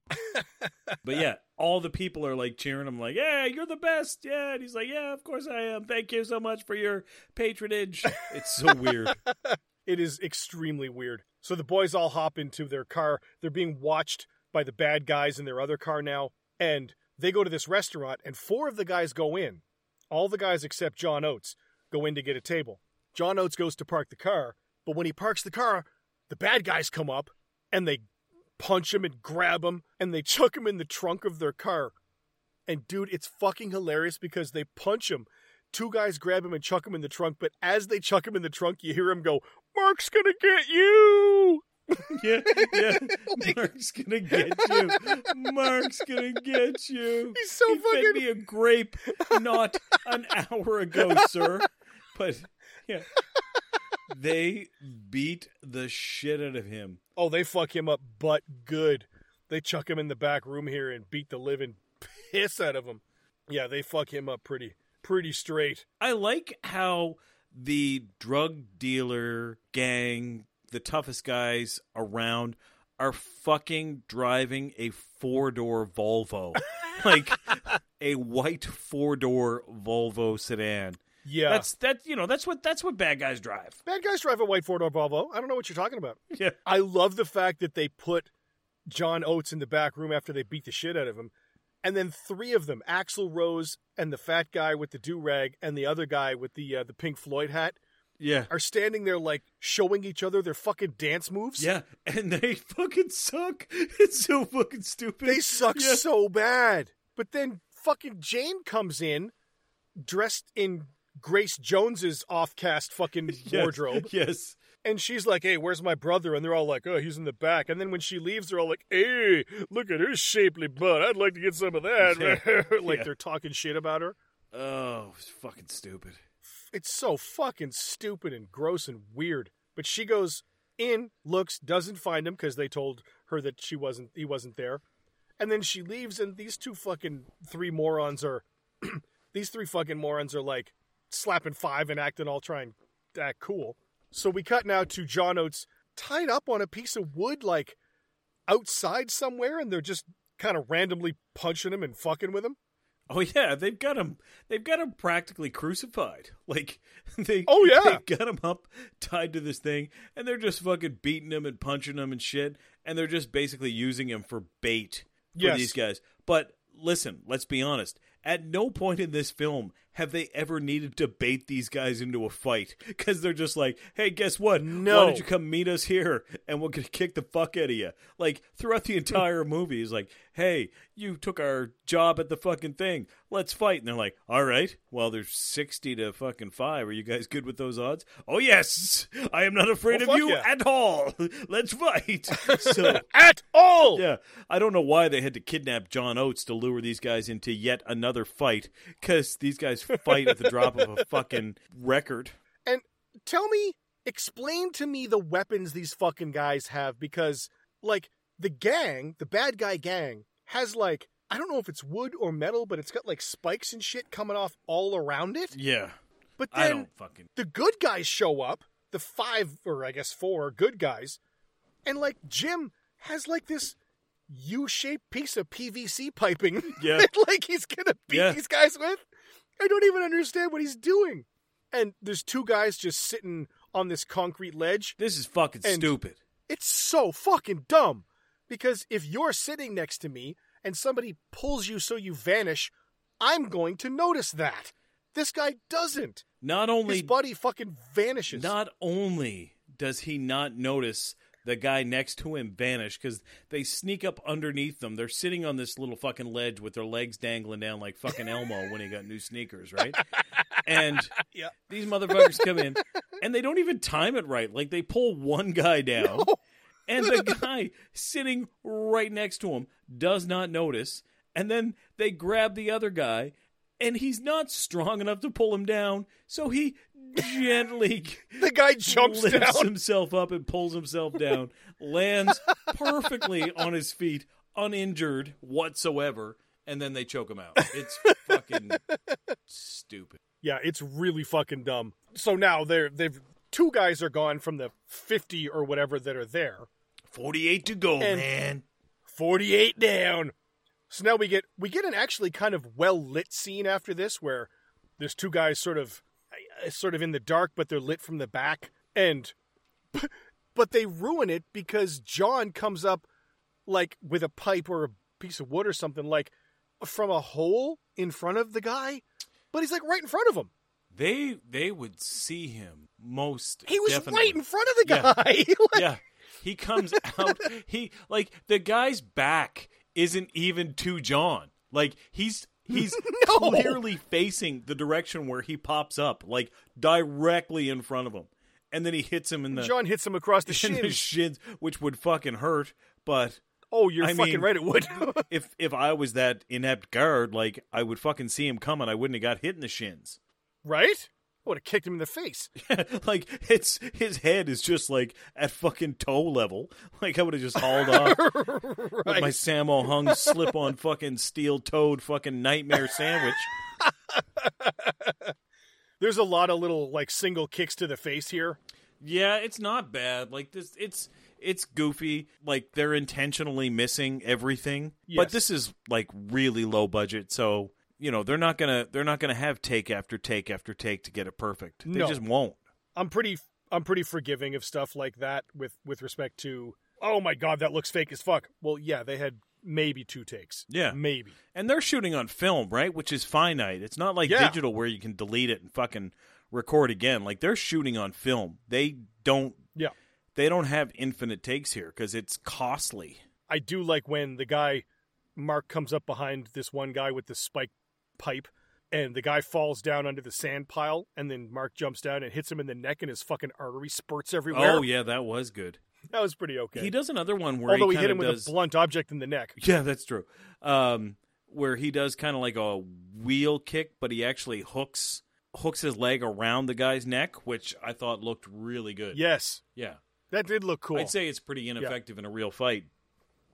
[LAUGHS] but yeah all the people are like cheering him like yeah you're the best yeah and he's like yeah of course i am thank you so much for your patronage it's so weird [LAUGHS] It is extremely weird. So the boys all hop into their car. They're being watched by the bad guys in their other car now. And they go to this restaurant, and four of the guys go in. All the guys except John Oates go in to get a table. John Oates goes to park the car, but when he parks the car, the bad guys come up and they punch him and grab him and they chuck him in the trunk of their car. And dude, it's fucking hilarious because they punch him. Two guys grab him and chuck him in the trunk, but as they chuck him in the trunk, you hear him go, Mark's gonna get you! [LAUGHS] Yeah, yeah. Mark's gonna get you. Mark's gonna get you. He's so he fed fucking- me a grape not an hour ago, sir. But yeah, they beat the shit out of him. Oh, they fuck him up but good. They chuck him in the back room here and beat the living piss out of him. Yeah, they fuck him up pretty pretty straight. I like how the drug dealer gang, the toughest guys around, are fucking driving a four door Volvo. [LAUGHS] like a white four door Volvo sedan. Yeah. That's that you know, that's what that's what bad guys drive. Bad guys drive a white four door Volvo. I don't know what you're talking about. Yeah. I love the fact that they put John Oates in the back room after they beat the shit out of him. And then three of them, Axl Rose and the fat guy with the do rag and the other guy with the uh, the Pink Floyd hat, Yeah. are standing there like showing each other their fucking dance moves. Yeah, and they [LAUGHS] fucking suck. It's so fucking stupid. They suck Yeah. so bad. But then fucking Jane comes in dressed in Grace Jones's off-cast fucking [LAUGHS] Yes, wardrobe. Yes. And she's like, hey, where's my brother? And they're all like, oh, he's in the back. And then when she leaves, they're all like, hey, look at her shapely butt. I'd like to get some of that. [LAUGHS] like Yeah. they're talking shit about her. Oh, it's fucking stupid. It's so fucking stupid and gross and weird. But she goes in, looks, doesn't find him because they told her that she wasn't, he wasn't there. And then she leaves, and these two fucking three morons are, [CLEARS THROAT] these three fucking morons are like slapping five and acting all trying to act cool. So we cut now to John Oates tied up on a piece of wood, like outside somewhere, and they're just kind of randomly punching him and fucking with him. Oh yeah, they've got him. They've got him practically crucified. [LAUGHS] Like they. Oh, yeah. they got him up, tied to this thing, and they're just fucking beating him and punching him and shit. And they're just basically using him for bait for Yes. these guys. But listen, let's be honest. At no point in this film have they ever needed to bait these guys into a fight [LAUGHS] because they're just like, "Hey, guess what? No. Why don't you come meet us here, [LAUGHS] and we're gonna [LAUGHS] kick the fuck out of you." Like throughout the entire movie, is like, "Hey, you took our job at the fucking thing. Let's fight." And they're like, "All right. Well, there's sixty to fucking five. Are you guys good with those odds?" Oh yes, I am not afraid Oh, of you yeah. at all. Let's fight. so At all! yeah, I don't know why they had to kidnap John Oates to lure these guys into yet another fight because these guys fight at the drop of a fucking record. And tell me, explain to me the weapons these fucking guys have because, like, the gang, the bad guy gang, has like, I don't know if it's wood or metal, but it's got like spikes and shit coming off all around it. Yeah, But then fucking. the good guys show up, the five, or I guess four good guys, and like Jim has like this U shaped piece of PVC piping Yeah. [LAUGHS] that like he's gonna beat Yeah. these guys with. I don't even understand what he's doing. And there's two guys just sitting on this concrete ledge. This is fucking stupid. It's so fucking dumb. Because if you're sitting next to me and somebody pulls you so you vanish, I'm going to notice that. This guy doesn't. Not only His body fucking vanishes. Not only does he not notice the guy next to him vanish because they sneak up underneath them. They're sitting on this little fucking ledge with their legs dangling down like fucking Elmo when he got new sneakers, right? And [LAUGHS] Yeah. these motherfuckers come in and they don't even time it right. Like they pull one guy down [LAUGHS] and the guy sitting right next to him does not notice. And then they grab the other guy and he's not strong enough to pull him down. So he gently [LAUGHS] The guy jumps lifts down. himself up and pulls himself down, lands perfectly on his feet, uninjured whatsoever, and then they choke him out. It's fucking stupid. Yeah, it's really fucking dumb. So now they're they've two guys are gone from the fifty or whatever that are there. 48 to go, And- man. Forty eight down. So now we get we get an actually kind of well lit scene after this where there's two guys sort of uh, sort of in the dark, but they're lit from the back, and but they ruin it because John comes up like with a pipe or a piece of wood or something like from a hole in front of the guy, but he's like right in front of him. They they would see him most. He was definitely. right in front of the Yeah. guy. [LAUGHS] Like, yeah, he comes out. He like the guy's back isn't even to John. Like he's he's [LAUGHS] No. clearly facing the direction where he pops up, like directly in front of him, and then he hits him in the John hits him across the [LAUGHS] in the shins. shins, which would fucking hurt. But oh, you're I fucking mean- right. It would. [LAUGHS] if if I was that inept guard, like I would fucking see him coming, I wouldn't have got hit in the shins. right? I would have kicked him in the face. [LAUGHS] like it's his head is just like at fucking toe level. Like I would have just hauled [LAUGHS] off with my Sammo Hung slip on fucking steel toed fucking nightmare sandwich. [LAUGHS] There's a lot of little like single kicks to the face here. Yeah, it's not bad. Like this it's it's goofy. Like they're intentionally missing everything. But this is like really low budget, so you know, they're not gonna they're not gonna have take after take after take to get it perfect. They No. just won't. I'm pretty I'm pretty forgiving of stuff like that with with respect to oh my god that looks fake as fuck. Well, yeah, they had maybe two takes. Yeah. Maybe. And they're shooting on film, right? Which is finite. It's not like Yeah. digital where you can delete it and fucking record again. Like they're shooting on film. They don't Yeah. they don't have infinite takes here because it's costly. I do like when the guy Mark comes up behind this one guy with the spike pipe and the guy falls down under the sand pile and then Mark jumps down and hits him in the neck and his fucking artery spurts everywhere. Oh yeah, that was good. [LAUGHS] That was pretty okay. He does another one where Although he, he hit him does, with a blunt object in the neck. [LAUGHS] Yeah, that's true. Um, where he does kind of like a wheel kick, but he actually hooks hooks his leg around the guy's neck, which I thought looked really good. Yes. yeah. That did look cool. I'd say it's pretty ineffective in a real fight,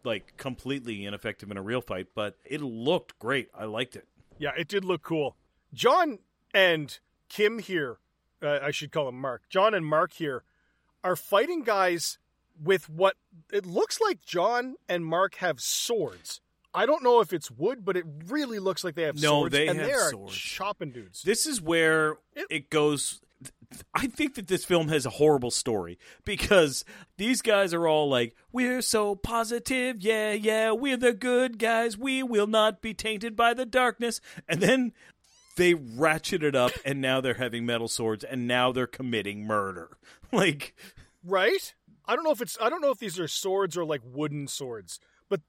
like completely ineffective in a real fight, but it looked great. I liked it. Yeah, it did look cool. John and Kim here, uh, I should call him Mark. John and Mark here are fighting guys with what it looks like John and Mark have swords. I don't know if it's wood, but it really looks like they have No, swords. they and have they are swords. chopping dudes. This is where It- it goes. I think that this film has a horrible story because these guys are all like, We're so positive. Yeah, yeah, we're the good guys. We will not be tainted by the darkness. And then they ratchet it up, and now they're having metal swords, and now they're committing murder. [LAUGHS] Like, right? I don't know if it's I don't know if these are swords or like wooden swords. But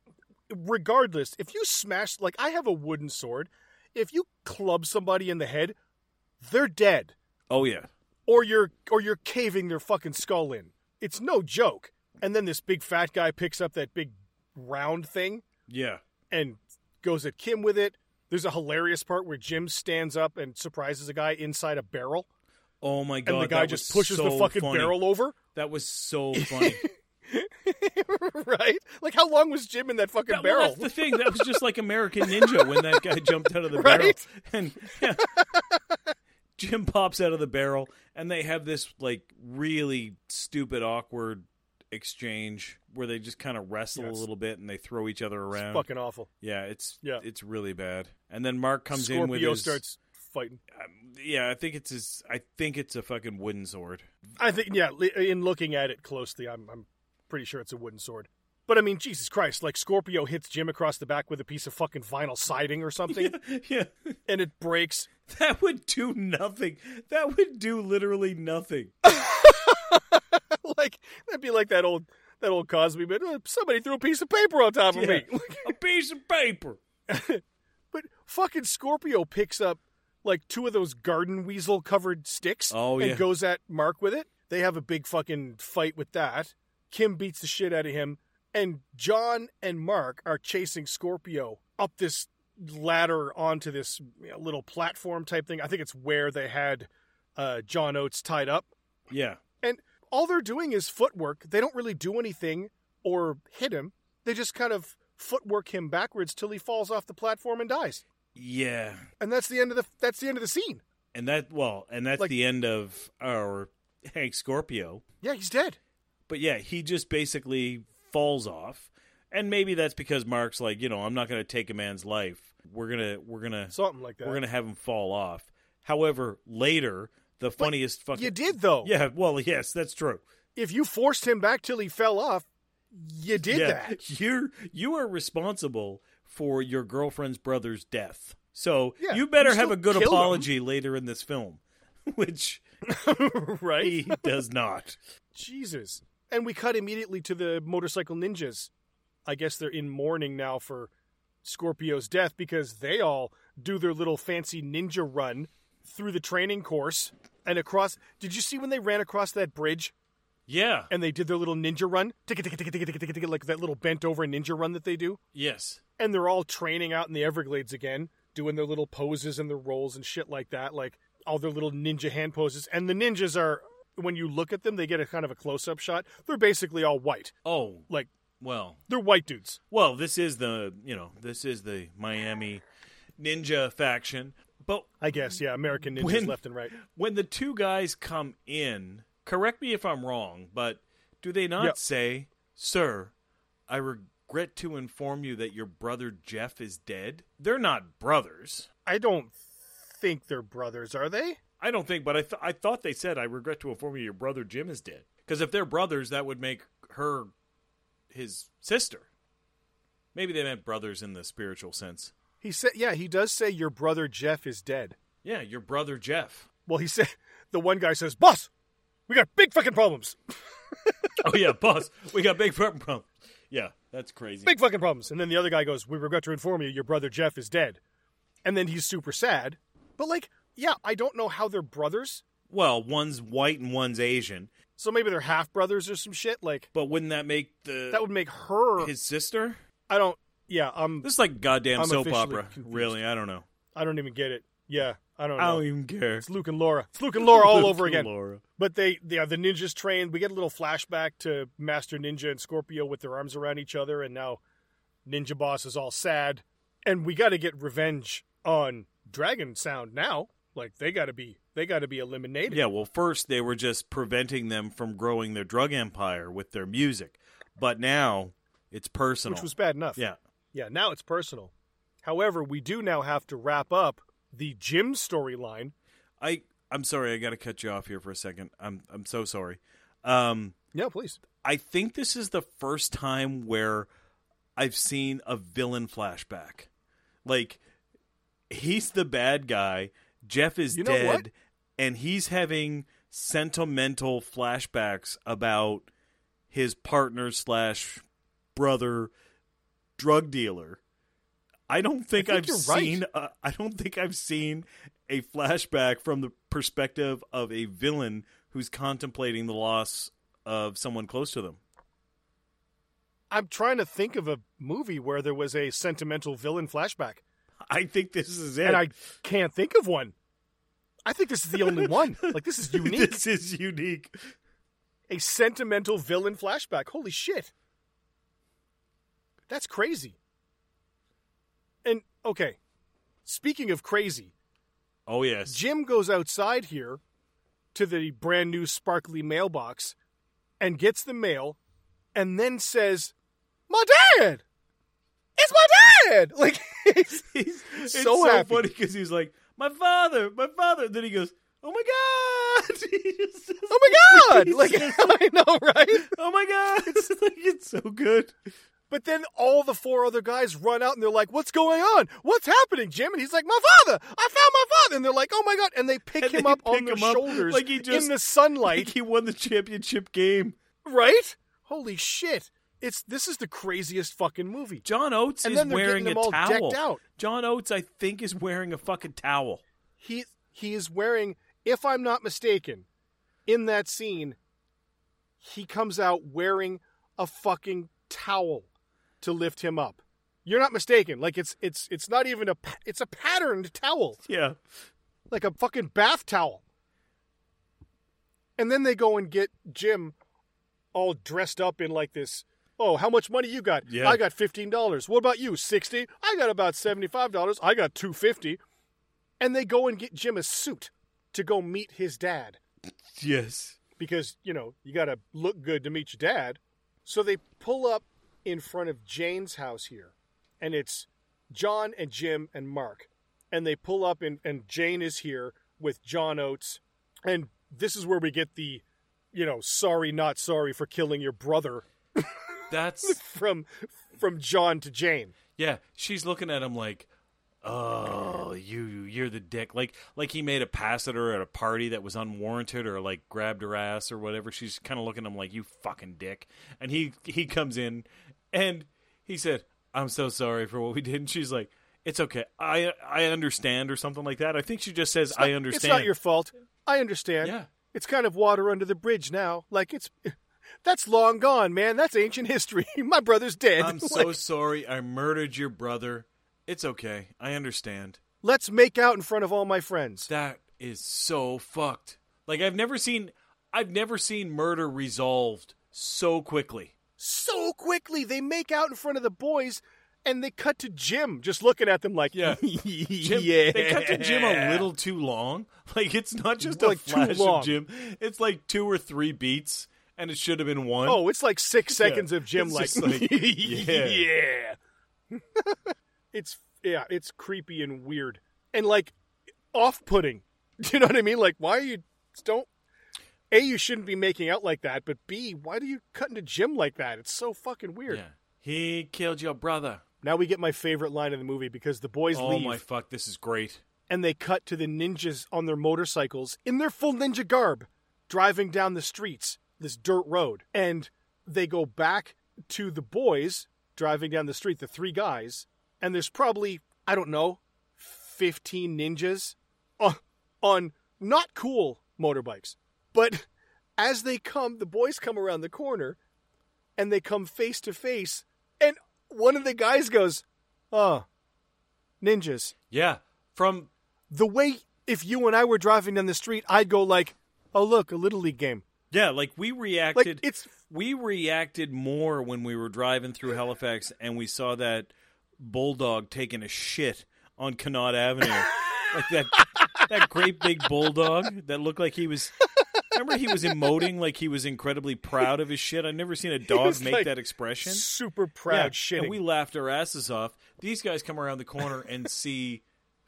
regardless, if you smash like I have a wooden sword, if you club somebody in the head, they're dead. Oh, yeah. or you're or you're caving their fucking skull in. It's no joke. And then this big fat guy picks up that big round thing Yeah. and goes at Kim with it. There's a hilarious part where Jim stands up and surprises a guy inside a barrel, Oh, my God. and the guy just pushes the fucking funny. barrel over. That was so [LAUGHS] funny. right? Like how long was Jim in that fucking That- well, barrel? that's the thing. That was just like American Ninja when that guy jumped out of the [LAUGHS] barrel. And yeah, Jim pops out of the barrel, and they have this like really stupid, awkward exchange where they just kind of wrestle Yes. a little bit and they throw each other It's around. fucking awful. yeah, it's Yeah. it's really bad. And then Mark comes in with Scorpio his starts fighting. um, yeah, I think it's his. I think it's a fucking wooden sword. I think yeah, in looking at it closely, I'm I'm pretty sure it's a wooden sword. But I mean, Jesus Christ, like Scorpio hits Jim across the back with a piece of fucking vinyl siding or something, [LAUGHS] yeah, and it breaks. that would do nothing. That would do literally nothing. [LAUGHS] like that'd be like that old that old Cosby bit. "Uh, Somebody threw a piece of paper on top of me. [LAUGHS] a piece of paper. but fucking Scorpio picks up like two of those garden weasel covered sticks Oh, and yeah. goes at Mark with it. They have a big fucking fight with that. Kim beats the shit out of him, and John and Mark are chasing Scorpio up this ladder onto this you know, little platform type thing. I think it's where they had uh, John Oates tied up. Yeah. And all they're doing is footwork. They don't really do anything or hit him. They just kind of footwork him backwards till he falls off the platform and dies. Yeah. And that's the end of the that's the end of the scene. And that well, and that's Like- the end of our Hank Scorpio. Yeah, he's dead. But yeah, he just basically falls off. And maybe that's because Mark's like, you know, I'm not going to take a man's life. We're going to we're going to Something like that. we're going to have him fall off. However, later, the funniest fucking You did though. Yeah, well, yes, that's true. if you forced him back till he fell off, you did that. [LAUGHS] You're you are responsible for your girlfriend's brother's death. So Yeah, you better you have a good killed him. apology later in this film, [LAUGHS] which [LAUGHS] right? he does not. Jesus. And we cut immediately to the motorcycle ninjas. I guess they're in mourning now for Scorpio's death because they all do their little fancy ninja run through the training course and across. Did you see when they ran across that bridge Yeah. and they did their little ninja run? Ticka, ticka, ticka, ticka, ticka, ticka, ticka, Like that little bent over ninja run that they do? Yes. and they're all training out in the Everglades again, doing their little poses and their rolls and shit like that, like all their little ninja hand poses. And the ninjas are, when you look at them, they get a kind of a close up shot. They're basically all white, Oh, like well. they're white dudes. Well, this is the, you know, this is the Miami ninja faction. But I guess, yeah, American ninjas When- left and right. when the two guys come in, correct me if I'm wrong, but do they not Yep. say, "Sir, I regret to inform you that your brother Jeff is dead"? They're not brothers. I don't think they're brothers, are they? I don't think, but I th- I thought they said, "I regret to inform you your brother Jim is dead." Because if they're brothers, that would make her his sister. Maybe they meant brothers in the spiritual sense. He said, yeah, he does say your brother Jeff is dead. Yeah, your brother Jeff. Well, he said, [LAUGHS] the one guy says, boss, we got big fucking problems. [LAUGHS] Oh yeah, boss, we got big fucking problems. Yeah, that's crazy. big fucking problems. And then the other guy goes, "We regret to inform you, your brother Jeff is dead." And then he's super sad. But like, yeah, I don't know how they're brothers. Well, one's white and one's Asian. So maybe they're half brothers or some shit. Like But wouldn't that make the that would make her. his sister? I don't. Yeah, um, This is like goddamn I'm soap opera. confused. Really, I don't know. I don't even get it. Yeah, I don't know. I don't even care. It's Luke and Laura. It's Luke and [LAUGHS] Laura all over again. Laura. But they, they are the ninjas trained. We get a little flashback to Master Ninja and Scorpio with their arms around each other, and now Ninja Boss is all sad, and we got to get revenge on Dragon Sound now. Like they got to be, they got to be eliminated. Yeah, well, first they were just preventing them from growing their drug empire with their music, but now it's personal. which was bad enough. yeah. yeah. Now it's personal. However, we do now have to wrap up the Jim storyline. I I'm sorry, I got to cut you off here for a second. I'm I'm so sorry. Um, Yeah, please. I think this is the first time where I've seen a villain flashback. Like he's the bad guy, Jeff is You know dead, what? and he's having sentimental flashbacks about his partner slash brother drug dealer. I don't think, I I've think you're right. seen. A, I don't think I've seen a flashback from the perspective of a villain who's contemplating the loss of someone close to them. I'm trying to think of a movie where there was a sentimental villain flashback, [LAUGHS] I think this is it. and I can't think of one. I think this is the only one. [LAUGHS] Like this is unique. this is unique. a sentimental villain flashback. Holy shit. That's crazy. And okay, speaking of crazy, Oh yes. Jim goes outside here to the brand new sparkly mailbox and gets the mail and then says, My dad! It's my dad! [LAUGHS] Like, [LAUGHS] he's, He's, it's so so, happy. funny because he's like, "My father, my father." Then he goes, "Oh my god!" [LAUGHS] Just oh my god! Like, I know, right? "Oh my god!" It's like it's so good. But then all the four other guys run out and they're like, What's going on? What's happening, Jim? And he's like, My father! I found my father! And they're like, Oh my god! And they pick And him they up on pick their him up shoulders like he just- in the sunlight. Like he won the championship game. right? Holy shit. It's this is the craziest fucking movie. John Oates And is wearing a towel. John Oates, I think, is wearing a fucking towel. He he is wearing, if I'm not mistaken, in that scene, he comes out wearing a fucking towel to lift him up. You're not mistaken. Like it's it's it's not even a it's a patterned towel. Yeah. like a fucking bath towel. And then they go and get Jim all dressed up in like this. Oh, how much money you got? Yeah. I got fifteen dollars. What about you? Sixty? I got about seventy-five dollars. I got two fifty. And they go and get Jim a suit to go meet his dad Yes. because you know you got to look good to meet your dad. So they pull up in front of Jane's house here, and it's John and Jim and Mark, and they pull up and and Jane is here with John Oates, and this is where we get the you know, sorry, not sorry for killing your brother [LAUGHS] That's [LAUGHS] from from John to Jane. yeah. She's looking at him like, oh, you you're the dick. Like like he made a pass at her at a party that was unwarranted, or like grabbed her ass or whatever. She's kind of looking at him like you fucking dick. And he he comes in and he said, "I'm so sorry for what we did." And she's like. It's okay. I I understand or something like that. I think she just says I understand. It's not your fault. I understand. Yeah. It's kind of water under the bridge now. Like it's that's long gone, man. That's ancient history. [LAUGHS] My brother's dead. I'm so Like, sorry. I murdered your brother. It's okay. I understand. let's make out in front of all my friends. That is so fucked. Like I've never seen I've never seen murder resolved so quickly. So quickly they make out in front of the boys and they cut to Jim just looking at them like Yeah. [LAUGHS] Jim, yeah. They cut to Jim a little too long. Like it's not just a Like, too flash of Jim. It's like two or three beats and it should have been one. Oh, it's like six seconds of Jim It's like, like, [LAUGHS] yeah. it's yeah, it's creepy and weird. And like off putting. [LAUGHS] You know what I mean? Like why are you don't A, you shouldn't be making out like that, but B, why do you cut into Jim like that? It's so fucking weird. yeah. He killed your brother. Now we get my favorite line in the movie because the boys Oh leave my fuck, this is great. and they cut to the ninjas on their motorcycles in their full ninja garb driving down the streets, this dirt road. And they go back to the boys driving down the street, the three guys, and there's probably, I don't know, 15 ninjas on, on not cool motorbikes. But as they come, the boys come around the corner and they come face to face, and one of the guys goes, Oh, ninjas Yeah. From the way if you and I were driving down the street, I'd go like, "Oh look, a little league game." Yeah, like we Like reacted. it's we reacted more when we were driving through Halifax and we saw that bulldog taking a shit on Connaught Avenue, [LAUGHS] like that that great big bulldog that looked like he was. Remember, he was emoting like he was incredibly proud of his shit. I've never seen a [LAUGHS] dog make like, that expression. super Yeah, proud shitting. and we laughed our asses off. These guys come around the corner and see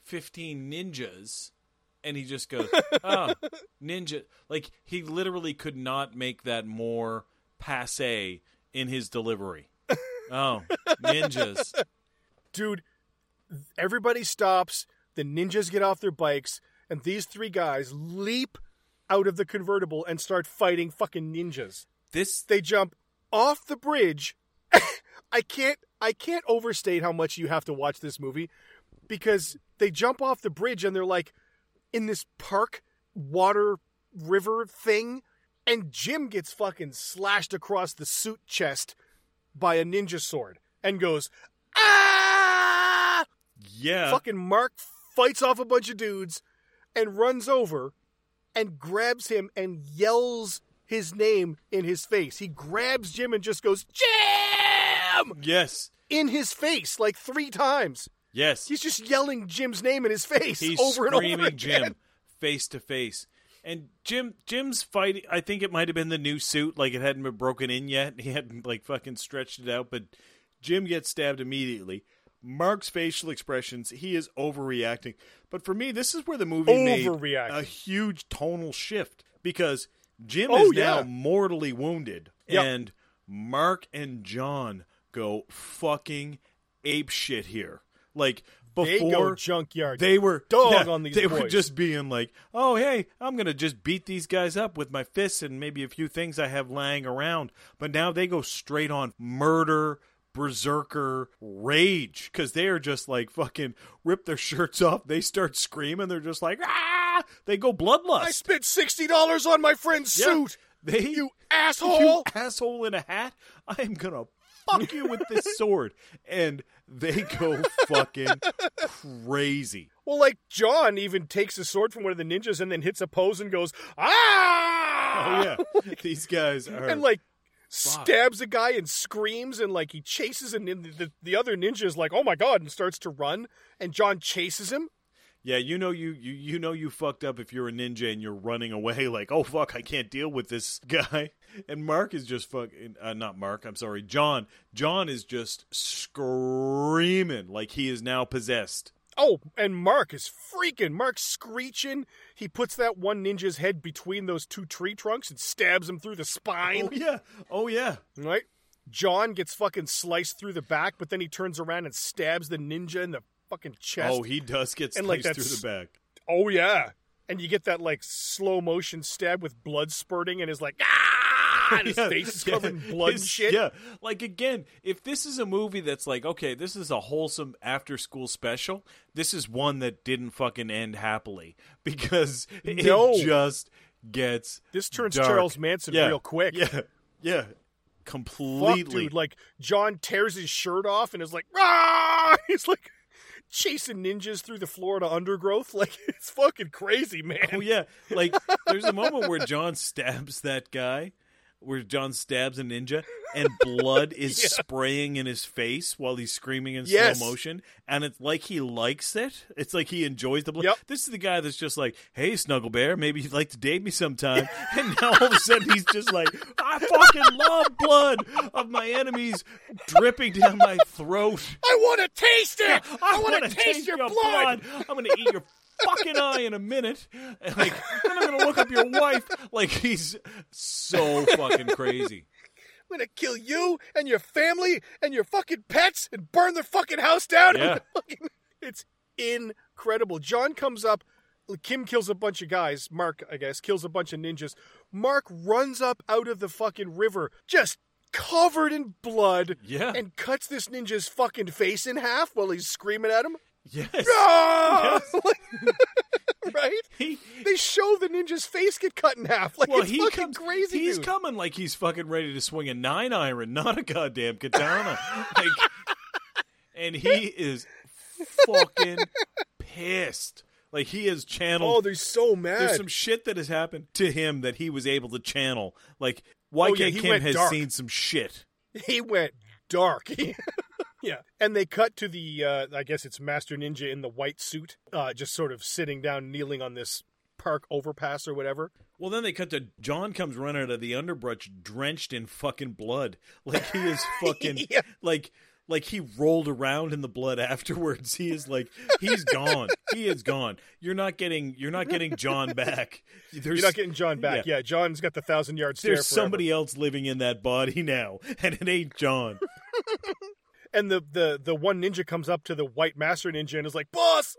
fifteen ninjas, and he just goes, [LAUGHS] "Ah, ninja!" Like he literally could not make that more passe in his delivery. Oh, ninjas! Dude, everybody stops. The ninjas get off their bikes, and these three guys leap out of the convertible and start fighting fucking ninjas. This They jump off the bridge. [COUGHS] I can't I can't overstate how much you have to watch this movie because they jump off the bridge and they're like in this park water river thing and Jim gets fucking slashed across the suit chest by a ninja sword and goes ah yeah, fucking Mark fights off a bunch of dudes and runs over and grabs him and yells his name in his face. He grabs Jim and just goes, Jim! yes, In his face, like three times. Yes. He's just yelling Jim's name in his face He's over and over screaming. Jim face to face. And Jim Jim's fighting I think it might have been the new suit, like it hadn't been broken in yet. [LAUGHS] He hadn't like fucking stretched it out, but Jim gets stabbed immediately. Mark's facial expressions, he is overreacting. But for me, this is where the movie made a huge tonal shift because Jim Oh, is now mortally wounded. Yep. And Mark and John go fucking ape shit here. Like before They go junkyard. they were dog yeah, on these They were just being like, "Oh, hey, I'm gonna just beat these guys up with my fists and maybe a few things I have lying around." But now they go straight on murder, berserker, rage because they are just like fucking rip their [LAUGHS] shirts off. They start screaming. They're just like, "Ah!" They go bloodlust. I spent $60 on my friend's Yeah. suit. They You [LAUGHS] asshole. you asshole in a hat. I am gonna fuck you with this [LAUGHS] sword, and they go fucking crazy. Well, like John even takes a sword from one of the ninjas and then hits a pose and goes, ah! Oh yeah, [LAUGHS] these guys are and like stabs a guy and screams and like he chases and then the, the other ninja is like oh my god and starts to run and john chases him yeah. You know you you you know you fucked up if you're a ninja and you're running away [LAUGHS] like oh fuck I can't deal with this [LAUGHS] guy. And Mark is just fucking uh, not Mark. I'm sorry, John. John is just screaming like he is now possessed. Oh, and Mark is freaking. Mark's screeching. He puts that one ninja's head between those two tree trunks and stabs him through the spine. Oh yeah. Oh yeah. Right? John gets fucking sliced through the back, but then he turns around and stabs the ninja in the fucking chest. Oh, he does get And, sliced like, through the back. Oh, yeah. And you get that like slow motion stab with blood spurting and is like ah and his [LAUGHS] Yeah, face is covered in blood and shit. Yeah, like again, if this is a movie that's like, okay, this is a wholesome after school special, this is one that didn't fucking end happily [LAUGHS] because No. it just gets This turns dark. Charles Manson Yeah, real quick. Yeah, yeah, Fuck, completely. dude. Like John tears his shirt off and is like, ah! [LAUGHS] He's like chasing ninjas through the Florida undergrowth. [LAUGHS] Like it's fucking crazy, man. Oh yeah, like there's a moment where John stabs that guy, where John stabs a ninja, and blood is [LAUGHS] Yeah. spraying in his face while he's screaming in Yes. slow motion, and it's like he likes it. It's like he enjoys the blood. Yep. This is the guy that's just like, "Hey, Snuggle Bear, maybe you'd like to date me sometime." [LAUGHS] and now all of a sudden he's just like, "I fucking love blood of my enemies dripping down my throat." I want to taste it. [LAUGHS] I, want wanna to taste, your, blood. I'm gonna eat your fucking eye in a minute. And like, then I'm gonna look up your wife. Like he's so fucking crazy. I'm gonna kill you and your family and your fucking pets and burn their fucking house down. Yeah. [LAUGHS] Fucking- it's incredible. John comes up. Kim kills a bunch of guys. Mark, I guess, kills a bunch of ninjas. Mark runs up out of the fucking river, just covered in blood, Yeah. and cuts this ninja's fucking face in half while he's screaming at him. Yes. [LAUGHS] Ah! [LAUGHS] [LAUGHS] right? He They show the ninja's face get cut in half. Like well, it's he fucking comes. crazy. he's dude. coming like he's fucking ready to swing a nine iron, not a goddamn katana. like, and he is fucking pissed. Like he has channeled Oh, they're so mad. There's some shit that has happened to him that he was able to channel. Like YK Oh, yeah, Kim has dark. seen some shit. he went dark. Yeah. And they cut to the, uh, I guess it's Master Ninja in the white suit, uh, just sort of sitting down, kneeling on this park overpass or whatever. Well, then they cut to John comes running out of the underbrush drenched in fucking blood. [LAUGHS] Like he is [LAUGHS] fucking Yeah. like like he rolled around in the blood afterwards. [LAUGHS] He is like he's gone. He is gone. You're not getting you're not getting John back. There's You're not getting John back. Yeah, John's got the thousand yard stare. there's forever. somebody else living in that body now, and it ain't John. And the, the, the one ninja comes up to the white Master Ninja and is like, Boss,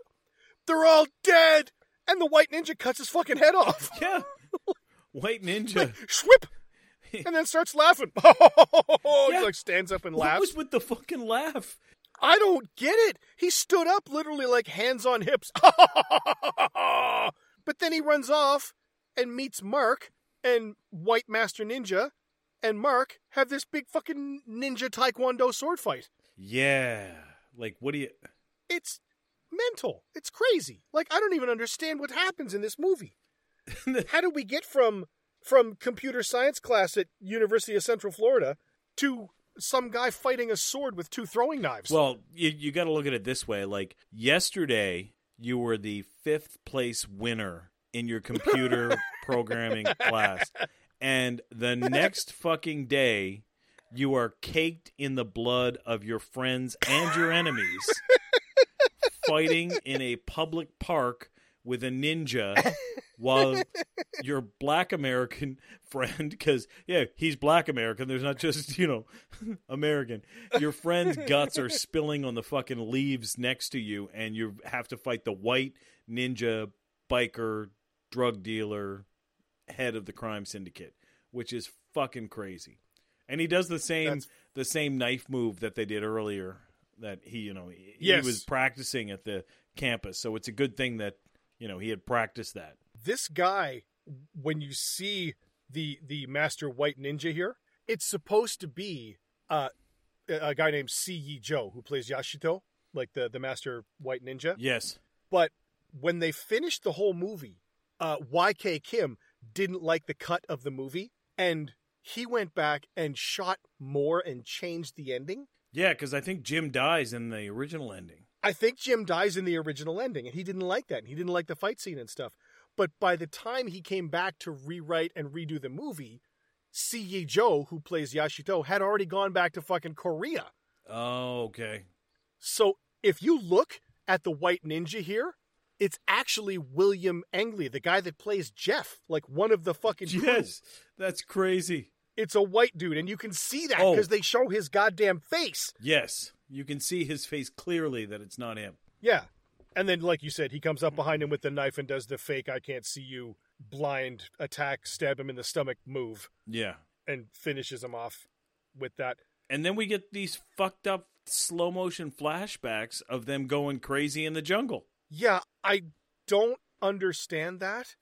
they're all dead. And the white ninja cuts his fucking head off. [LAUGHS] Yeah. White Ninja. Schwip! [LAUGHS] And then starts laughing. [LAUGHS] Oh, Yeah. he like stands up and laughs. What was with the fucking laugh? I don't get it. He stood up literally like hands on hips. but then he runs off and meets Mark and White Master Ninja and Mark have this big fucking ninja taekwondo sword fight. Yeah. Like what do you It's mental. It's crazy. Like I don't even understand what happens in this movie. [LAUGHS] How do we get from from computer science class at University of Central Florida to some guy fighting a sword with two throwing knives? Well, you you got to look at it this way. Like yesterday, you were the fifth place winner in your computer [LAUGHS] programming class, and the [LAUGHS] next fucking day, you are caked in the blood of your friends and your enemies, [LAUGHS] fighting in a public park with a ninja. While your black American friend, because yeah, he's black American. There's not just you know [LAUGHS] American. Your friend's guts are spilling on the fucking leaves next to you, and you have to fight the white ninja biker drug dealer head of the crime syndicate, which is fucking crazy. And he does the same That's- the same knife move that they did earlier. That he you know he, Yes. he was practicing at the campus, so it's a good thing that you know he had practiced that. this guy when you see the the master white ninja here it's supposed to be uh, a a guy named Si Y. Jo who plays Yashito like the the master white ninja Yes. but when they finished the whole movie uh, YK Kim didn't like the cut of the movie and he went back and shot more and changed the ending Yeah, because I think Jim dies in the original ending. I think Jim dies in the original ending, and he didn't like that. And he didn't like the fight scene and stuff. But by the time he came back to rewrite and redo the movie, Si Y. Jo, who plays Yashito, had already gone back to fucking Korea. Oh, okay. So if you look at the White Ninja here, it's actually William Ergle, the guy that plays Jeff, like one of the fucking crew. Yes, that's crazy. It's a white dude, and you can see that Oh. because they show his goddamn face. Yes, you can see his face clearly that it's not him. Yeah. And then, like you said, he comes up behind him with the knife and does the fake I can't see you blind attack, stab him in the stomach move, Yeah, and finishes him off with that. and then we get these fucked up slow motion flashbacks of them going crazy in the jungle. Yeah, I don't understand that.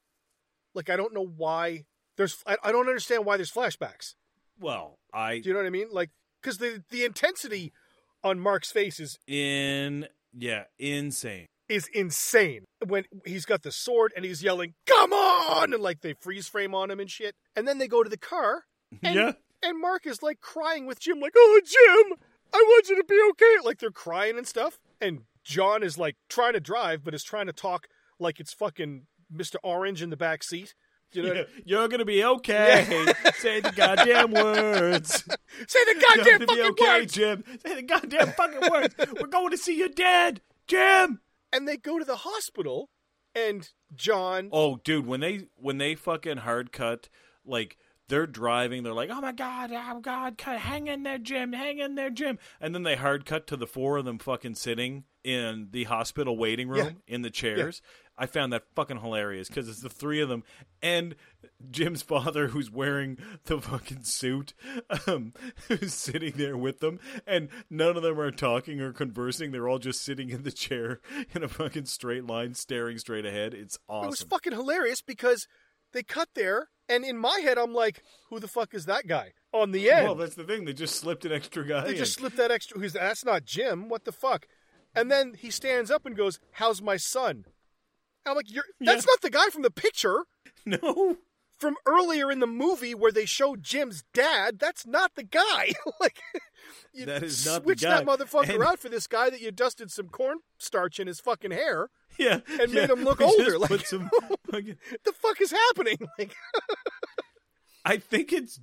Like, I don't know why there's. I, I don't understand why there's flashbacks. Well, I Do you know what I mean? Like, because the the intensity on Mark's face is in yeah insane. is insane when he's got the sword and he's yelling, "Come on!" and like they freeze frame on him and shit. And then they go to the car, [LAUGHS] and, yeah, and Mark is like crying with Jim, like, "Oh, Jim, I want you to be okay." Like they're crying and stuff, and John is like trying to drive, but is trying to talk like it's fucking Mister Orange in the back seat. You know, Yeah, [LAUGHS] you're gonna be okay. [LAUGHS] Say the goddamn words. [LAUGHS] say the You're goddamn fucking be okay, words. Jim. Say the goddamn fucking words. We're going to see your dad, Jim. And they go to the hospital, and John. Oh, dude, when they when they fucking hard cut, like they're driving, they're like, "Oh my god, oh god, cut, hang in there, Jim, hang in there, Jim," and then they hard cut to the four of them fucking sitting in the hospital waiting room in the chairs. I found that fucking hilarious because it's the three of them and Jim's [LAUGHS] father who's wearing the fucking suit, um, [LAUGHS] who's sitting there with them, and none of them are talking or conversing. They're all just sitting in the chair [LAUGHS] in a fucking straight line, staring straight ahead. It's awesome. It was fucking hilarious because they cut there, and in my head, I'm like, "Who the fuck is that guy?" On the end, Well, that's the thing. They just slipped an extra guy. they in. just slipped that extra. Who's that's not Jim? What the fuck? And then he stands up and goes, "How's my son?" I'm like, "You're that's Yeah. not the guy from the picture [LAUGHS] no. from earlier in the movie where they showed Jim's dad. That's not the guy. [LAUGHS] like, you That is not the switch that motherfucker And- out for this guy that you dusted some cornstarch in his fucking hair. Yeah, And yeah. made him look We older, like- some [LAUGHS] The fuck is happening? [LAUGHS] Like, I think it's.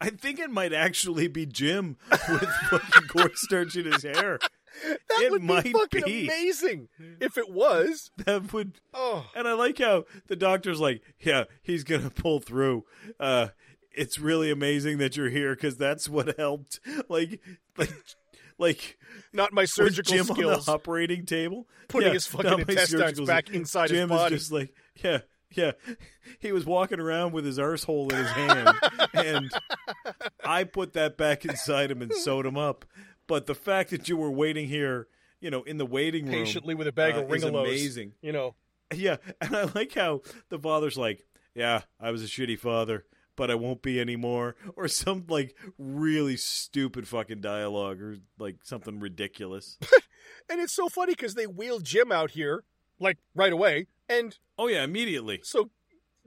I think it might actually be Jim [LAUGHS] with fucking cornstarch in his hair. that It would might be fucking be. amazing if it was. That would. Oh, And I like how the doctor's like, "Yeah, he's gonna pull through." Uh, it's really amazing that you're here because that's what helped. Like, like, like not my surgical Jim on skills. the operating table, Putting Yeah, his fucking intestines back inside his Jim body. is just like, yeah, yeah. He was walking around with his arsehole in his hand, and I put that back inside him and sewed him up. But the fact that you were waiting here, you know, in the waiting room, patiently with a bag uh, of ringolos. amazing. You know, Yeah, and I like how the father's like, "Yeah, I was a shitty father, but I won't be anymore," [LAUGHS] or some like really stupid fucking dialogue, or like something ridiculous. [LAUGHS] and it's so funny because they wheel Jim out here like right away, and oh yeah, immediately. so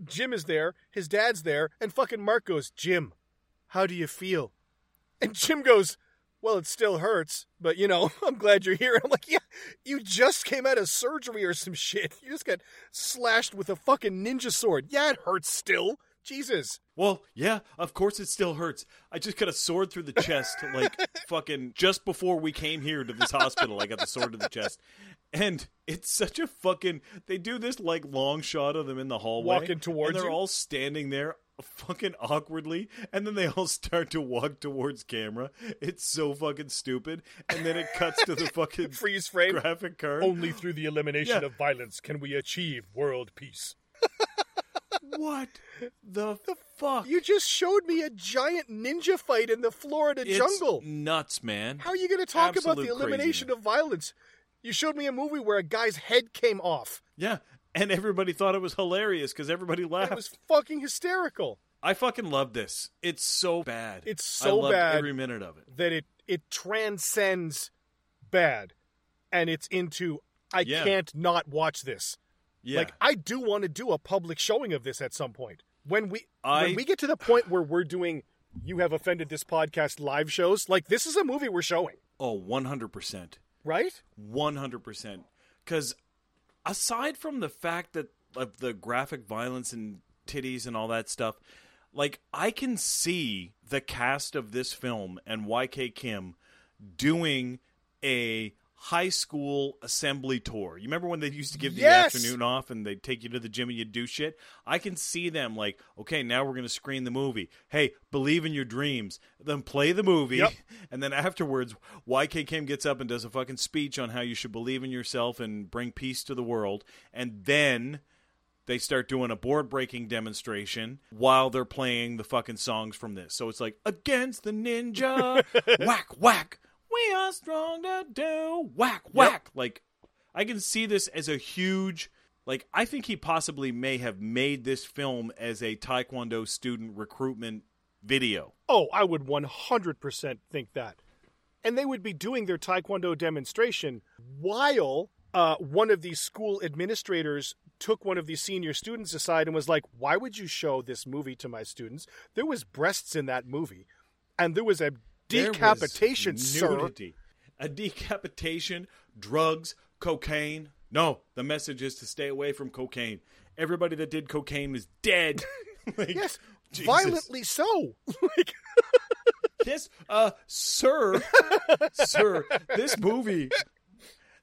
Jim is there, his dad's there, and fucking Mark goes, "Jim, how do you feel?" And Jim goes. Well, it still hurts, but you know, [LAUGHS] I'm glad you're here. I'm like, yeah, you just came out of surgery or some shit. You just got slashed with a fucking ninja sword. Yeah, it hurts still. Jesus. Well, yeah, of course it still hurts. I just got a sword through the chest, [LAUGHS] like fucking just before we came here to this hospital. I got the sword to the chest, and it's such a fucking. They do this like long shot of them in the hallway, Walking towards and they're you? all standing there fucking awkwardly, and then they all start to walk towards camera. It's so fucking stupid, and then it cuts to the [LAUGHS] fucking Freeze frame. graphic card. Only through the elimination Yeah. of violence can we achieve world peace. [LAUGHS] What the the fuck? You just showed me a giant ninja fight in the Florida It's jungle. nuts, man. How are you going to talk about the elimination craziness. of violence? You showed me a movie where a guy's head came off. Yeah, and everybody thought it was hilarious because everybody laughed. it was fucking hysterical I fucking love this. It's so bad. It's so bad. every minute of it. that it it transcends bad, and it's into I Yeah. can't not watch this. Yeah, Like I do want to do a public showing of this at some point. When we I- when we get to the point where we're doing you have offended this podcast live shows, like this is a movie we're showing, Oh, oh, one hundred percent, right? one hundred percent. Because aside from the fact that of the graphic violence and titties and all that stuff, like I can see the cast of this film and YK Kim doing a high school assembly tour. You remember when they used to give the afternoon off and they'd take you to the gym and you'd do shit? I can see them like, okay, now we're going to screen the movie. Hey, believe in your dreams. Then play the movie. Yep. [LAUGHS] And then afterwards, YK Kim gets up and does a fucking speech on how you should believe in yourself and bring peace to the world. And then they start doing a board breaking demonstration while they're playing the fucking songs from this. So it's like against the ninja, [LAUGHS] whack whack. We are strong to do whack whack. Like I can see this as a huge like I think he possibly may have made this film as a taekwondo student recruitment video. Oh, I would 100% think that. And they would be doing their Taekwondo demonstration while uh, one of these school administrators took one of these senior students aside and was like, Why would you show this movie to my students? There was breasts in that movie. And there was a Decapitation, sir. A decapitation, drugs, cocaine. No, the message is to stay away from cocaine. Everybody that did cocaine is dead. [LAUGHS] [LAUGHS] Like, Yes, Jesus. violently so. [LAUGHS] like, This, uh, sir, sir, this movie,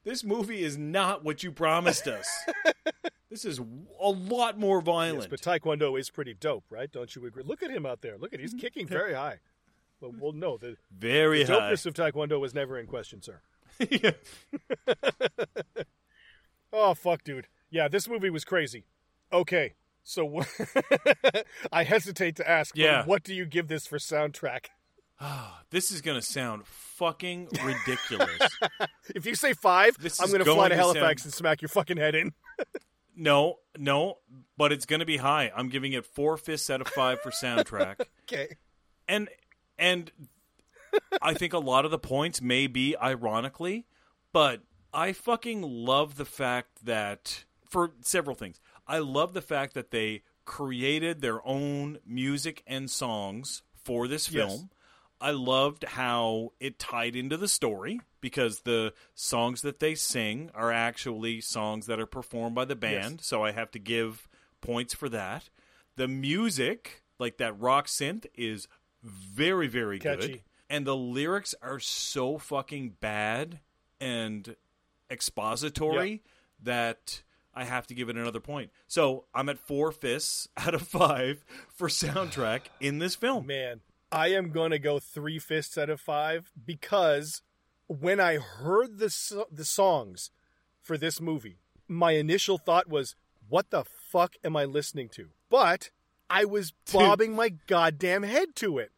this movie is not what you promised us. This is a lot more yes, violent. but Taekwondo is pretty dope, right? Don't you agree? Look at him out there. Look at he's kicking very high. Well, well no, the, Very the dopeness of Taekwondo was never in question, sir. [LAUGHS] Oh fuck, dude. Yeah, this movie was crazy. Okay, so [LAUGHS] I hesitate to ask. but Yeah. what do you give this for soundtrack? Ah, this is gonna sound fucking ridiculous. [LAUGHS] If you say five, This I'm going to fly to to Halifax sound- and smack your fucking head in. no, no, but it's gonna be high. I'm giving it four fifths out of five for soundtrack. Okay. and and I think a lot of the points may be ironically, but I fucking love the fact that for several things. I love the fact that they created their own music and songs for this Yes. film. I loved how it tied into the story because the songs that they sing are actually songs that are performed by the band, so I have to give points for that. The music, like that rock synth, is very, very good. And the lyrics are so fucking bad and expository that I have to give it another point. So I'm at four fists [LAUGHS] out of five for soundtrack in this film. Man, I am going to go three fists out of five because when I heard the so- the songs for this movie, my initial thought was, "What the fuck am I listening to?" But I was bobbing my goddamn head to it,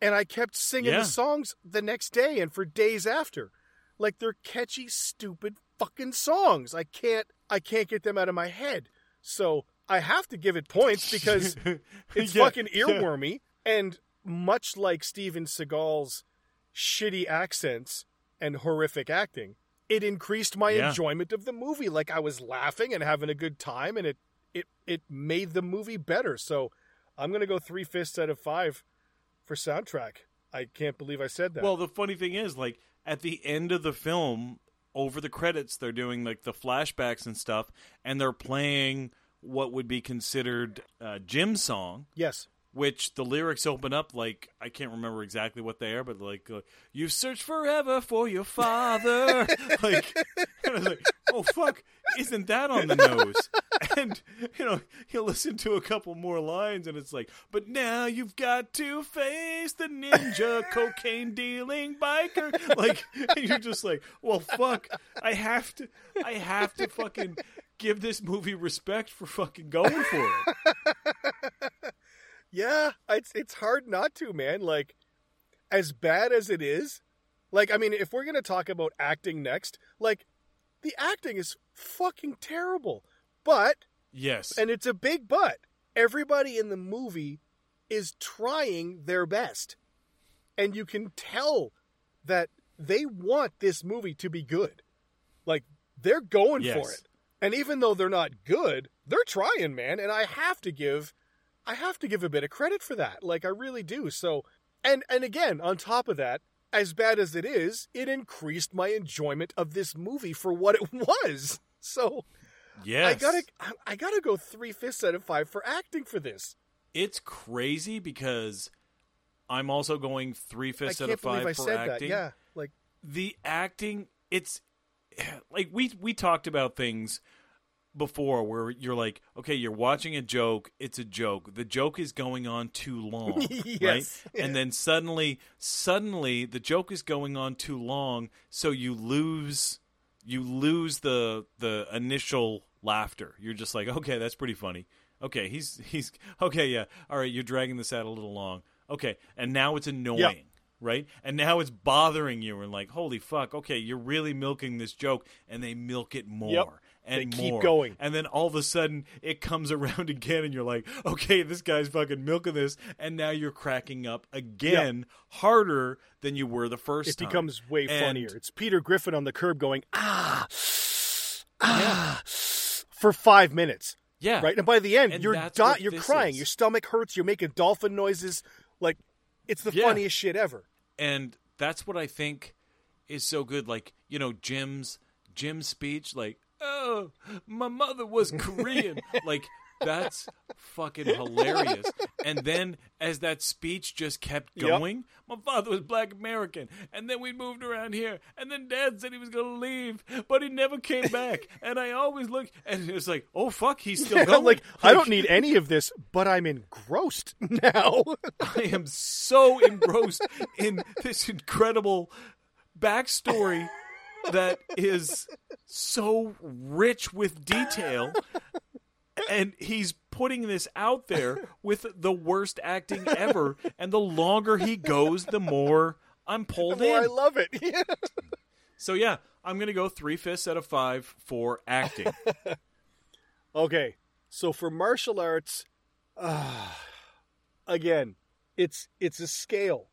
and I kept singing Yeah. the songs the next day and for days after, like they're catchy, stupid fucking songs. I can't I can't get them out of my head. So I have to give it points because [LAUGHS] it's Yeah, fucking yeah. earwormy and much like Steven Seagal's shitty accents and horrific acting it increased my Yeah. enjoyment of the movie like i was laughing and having a good time and it it it made the movie better. So i'm going to go 3 fifths out of 5 for soundtrack. I can't believe i said that. Well, the funny thing is, like at the end of the film, over the credits, they're doing like the flashbacks and stuff, and they're playing what would be considered uh, Jim's song, yes which the lyrics open up like I can't remember exactly what they are, but like uh, "You've searched forever for your father," [LAUGHS] [LAUGHS] like, [LAUGHS] and I was like, "Oh fuck, isn't that on the nose?" And you know, you listen to a couple more lines, and it's like, "But now you've got to face the ninja cocaine dealing biker," like, and you're just like, "Well, fuck, I have to, I have to fucking." Give this movie respect for fucking going for it. Yeah it's it's hard not to man like as bad as it is like i mean if we're going to talk about acting next like the acting is fucking terrible but Yes. And it's a big but. Everybody in the movie is trying their best. And you can tell that they want this movie to be good. Like, they're going for it. And even though they're not good, they're trying, man. And I have to give I have to give a bit of credit for that. Like I really do. So and and again, on top of that, as bad as it is, it increased my enjoyment of this movie for what it [LAUGHS] was. So yes. I gotta, I- gotta go three fifths out of five for acting for this. It's crazy because I'm also going three fifths out of five I for said acting. that. Yeah, like The acting it's [SIGHS] like we we talked about things before where you're like, okay, you're watching a joke, it's a joke. The joke is going on too long, [LAUGHS] Yes. right? And then suddenly suddenly the joke is going on too long, so you lose you lose the the initial laughter. You're just like, okay, that's pretty funny. Okay, he's he's okay, yeah. All right, you're dragging this out a little long. Okay, and now it's annoying, right? And now it's bothering you and like, holy fuck, okay, you're really milking this joke and they milk it more. And They keep more. going. And then all of a sudden it comes [LAUGHS] around again and you're like, okay, this guy's fucking milking this and now you're cracking up again harder than you were the first It time. becomes way And- funnier. It's Peter Griffin on the curb going ah ah for five minutes, Yeah. right? And by the end, And you're di- you're crying, is. your stomach hurts, you're making dolphin noises, like it's the Yeah. funniest shit ever. and that's what I think is so good. Like you know, Jim's Jim's speech, like, "Oh, my mother was Korean," [LAUGHS] like that's fucking hilarious. And then as that speech just kept Yep. going, my father was Black American, and then we moved around here, and then Dad said he was gonna leave, but he never came [LAUGHS] back, and I always look, and it's like, oh fuck, he's still [LAUGHS] going. Like, I don't need any of this, but I'm engrossed now. I am so engrossed in this incredible backstory that is so rich with detail. And he's putting this out there with the worst acting ever. And the longer he goes, the more I'm pulled the more in. I love it. [LAUGHS] so, yeah, I'm to go three fifths out of five for acting. [LAUGHS] Okay, so for martial arts, uh, again, it's it's a scale,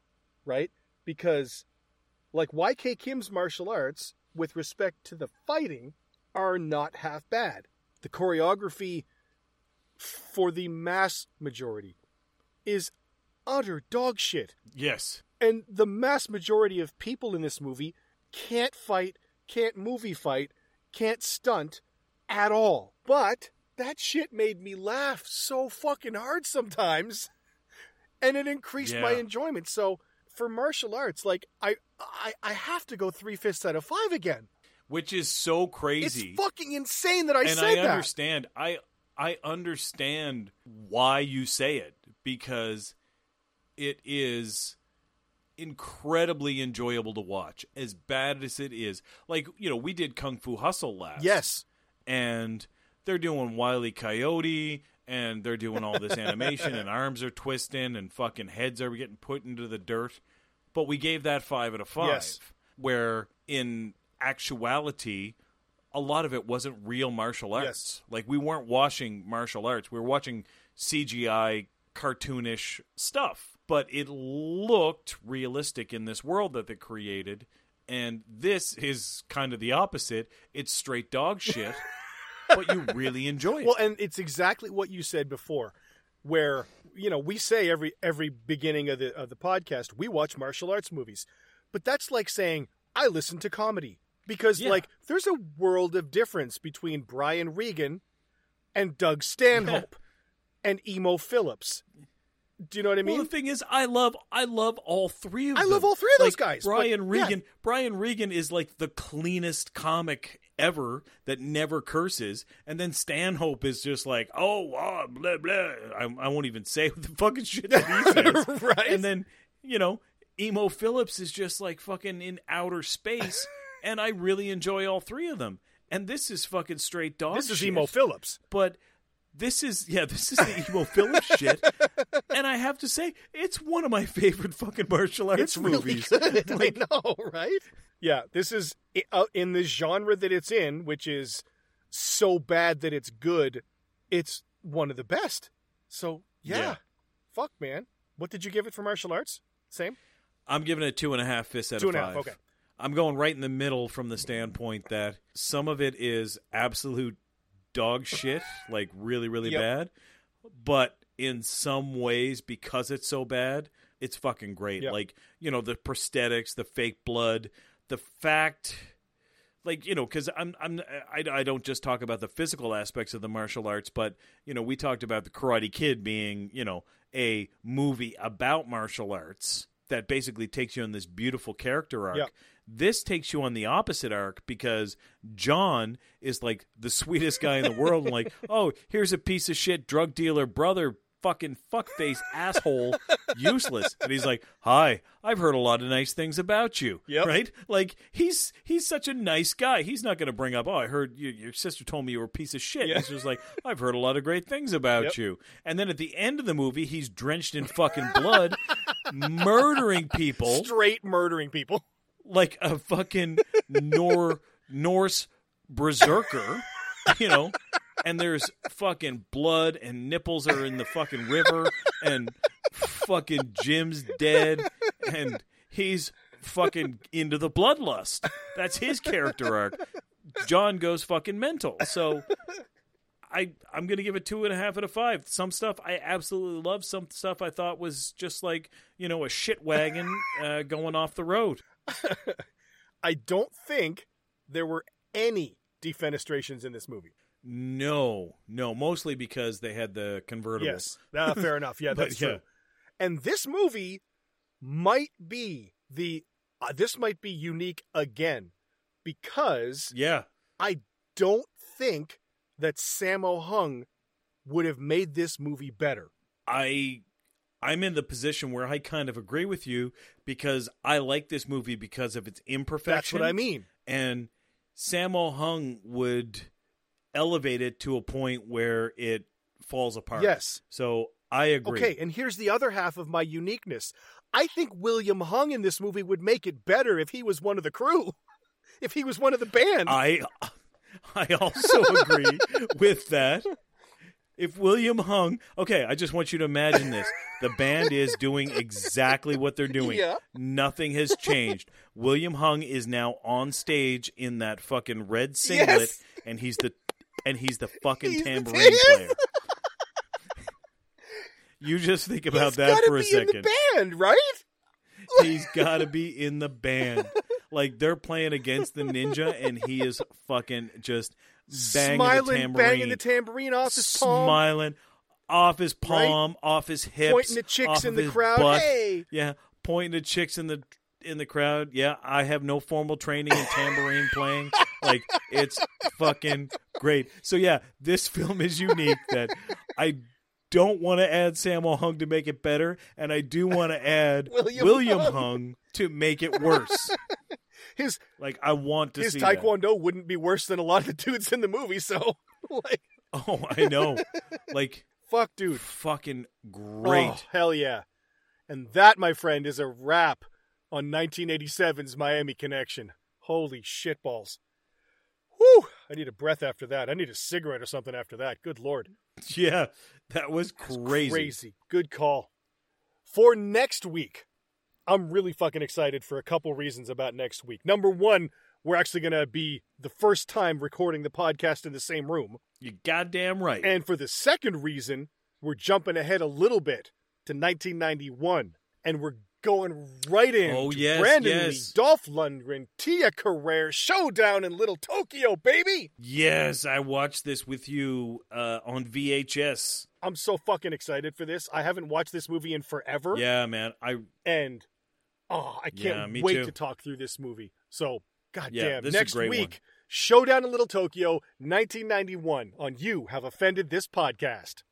right? Because like YK Kim's martial arts, with respect to the fighting, are not half bad. The choreography for the mass majority is utter dog shit. yes. And the mass majority of people in this movie can't fight, can't movie fight, can't stunt at all. But that shit made me laugh so fucking hard sometimes. [LAUGHS] And it increased my enjoyment. So for martial arts, like I I, I have to go three fifths out of five again. Which is so crazy. It's fucking insane that I and said I that. I understand. I I understand why you say it because it is incredibly enjoyable to watch. As bad as it is, like you know, we did Kung Fu Hustle last. Yes. and they're doing Wile E. Coyote. And they're doing all this animation, and [LAUGHS] arms are twisting, and fucking heads are getting put into the dirt. But we gave that five out of five. Yes. Where in actuality, a lot of it wasn't real martial arts. Yes. Like we weren't watching martial arts. We were watching CGI cartoonish stuff. But it looked realistic in this world that they created. And this is kind of the opposite. It's straight dog shit, [LAUGHS] but you really enjoy it. Well, and it's exactly what you said before, where you know we say every every beginning of the of the podcast we watch martial arts movies, but that's like saying I listen to comedy because Yeah. like there's a world of difference between Brian Regan and Doug Stanhope and Emo Phillips. Do you know what I mean? Well, the thing is, I love I love all three of I them. love all three of those Like, guys, but, Brian yeah. Regan. Brian Regan is like the cleanest comic ever that never curses, and then Stanhope is just like, oh, ah, blah blah. I, I won't even say [LAUGHS] what the fucking shit that he says. [LAUGHS] Right. And then you know, Emo Phillips is just like fucking in outer space, and I really enjoy all three of them. And this is fucking straight dog. this is Emo Phillips. but this is yeah, this is the emo Phillips shit, [LAUGHS] and I have to say, it's one of my favorite fucking martial arts It's really movies. good. [LAUGHS] Like, I know, right? Yeah, this is uh, in the genre that it's in, which is so bad that it's good. It's one of the best. So yeah, Yeah. fuck, man. What did you give it for martial arts? Same. I'm giving it two and a half fists out Two of and a five. half, okay. I'm going right in the middle from the standpoint that some of it is absolute dog shit, like really, really Yep. bad, but in some ways, because it's so bad, it's fucking great. Yep. Like you know, the prosthetics, the fake blood, the fact like you know because i'm i'm I, I don't just talk about the physical aspects of the martial arts but you know we talked about the karate kid being you know a movie about martial arts that basically takes you on this beautiful character arc. Yep. This takes you on the opposite arc because John is like the sweetest guy in the world and like, [LAUGHS] oh, here's a piece of shit drug dealer brother fucking fuckface asshole useless and he's like hi i've heard a lot of nice things about you Yep. right like he's he's such a nice guy he's not going to bring up oh i heard you, your sister told me you were a piece of shit Yeah. he's just like i've heard a lot of great things about Yep. you and then at the end of the movie he's drenched in fucking blood murdering people [LAUGHS] Straight murdering people. Like a fucking Nor Norse berserker, you know. And there's fucking blood and nipples are in the fucking river and fucking Jim's dead and he's fucking into the bloodlust. That's his character arc. John goes fucking mental. So I I'm gonna give it two and a half out of five. Some stuff I absolutely love. Some stuff I thought was just like you know a shit wagon uh, going off the road. [LAUGHS] I don't think there were any defenestrations in this movie. No, no, mostly because they had the convertible. Yes. Ah, [LAUGHS] fair enough. Yeah, that's yeah. true. And this movie might be the uh, this might be unique again because Yeah. I don't think that Sammo Hung would have made this movie better. I I'm in the position where I kind of agree with you because I like this movie because of its imperfection. That's what I mean. And Sammo Hung would elevate it to a point where it falls apart. Yes. So I agree. Okay, and here's the other half of my uniqueness. I think William Hung in this movie would make it better if he was one of the crew. [LAUGHS] If he was one of the band. I [LAUGHS] I also agree with that. If William Hung, okay, I just want you to imagine this. The band is doing exactly what they're doing. Yeah. Nothing has changed. William Hung is now on stage in that fucking red singlet Yes. and he's the and he's the fucking He's tambourine he is. player. You just think about He's that for a be second. in the band, right? He's got to be in the band. Like they're playing against the ninja, and he is fucking just banging the Smiling, tambourine, banging the tambourine off his palm, smiling off his palm, off his hips, pointing at chicks in the crowd. butt. Hey, Yeah, pointing at chicks in the in the crowd. Yeah, I have no formal training in tambourine playing. Like it's fucking great. So yeah, this [LAUGHS] film is unique that I don't want to add Sammo Hung to make it better, and I do want to add [LAUGHS] William William, Hung. Hung to make it worse. [LAUGHS] his Like I want to his see that. taekwondo wouldn't be worse than a lot of the [LAUGHS] dudes in the movie. So, [LAUGHS] like, Oh, I know. [LAUGHS] Like fuck, dude, fucking oh, great. Oh, hell yeah! And that, my friend, is a wrap on 1987's Miami Connection. Holy shitballs! Whew! I need a breath after that. I need a cigarette or something after that. Good lord. Yeah, that was crazy. Crazy. Good call. For next week, I'm really fucking excited for a couple reasons about next week. Number one, we're actually going to be the first time recording the podcast in the same room. You goddamn right. And for the second reason, we're jumping ahead a little bit to 1991. And we're going right in. Oh, yes, Brandon yes. Lee, Dolph Lundgren, Tia Carrere, showdown in Little Tokyo, baby! yes, I watched this with you uh, on VHS. I'm so fucking excited for this. I haven't watched this movie in forever. Yeah, man. I and oh, I can't me wait too. to talk through this movie. So, goddamn, Yeah, this is a next week, one. Showdown in Little Tokyo, 1991, on You Have Offended This Podcast.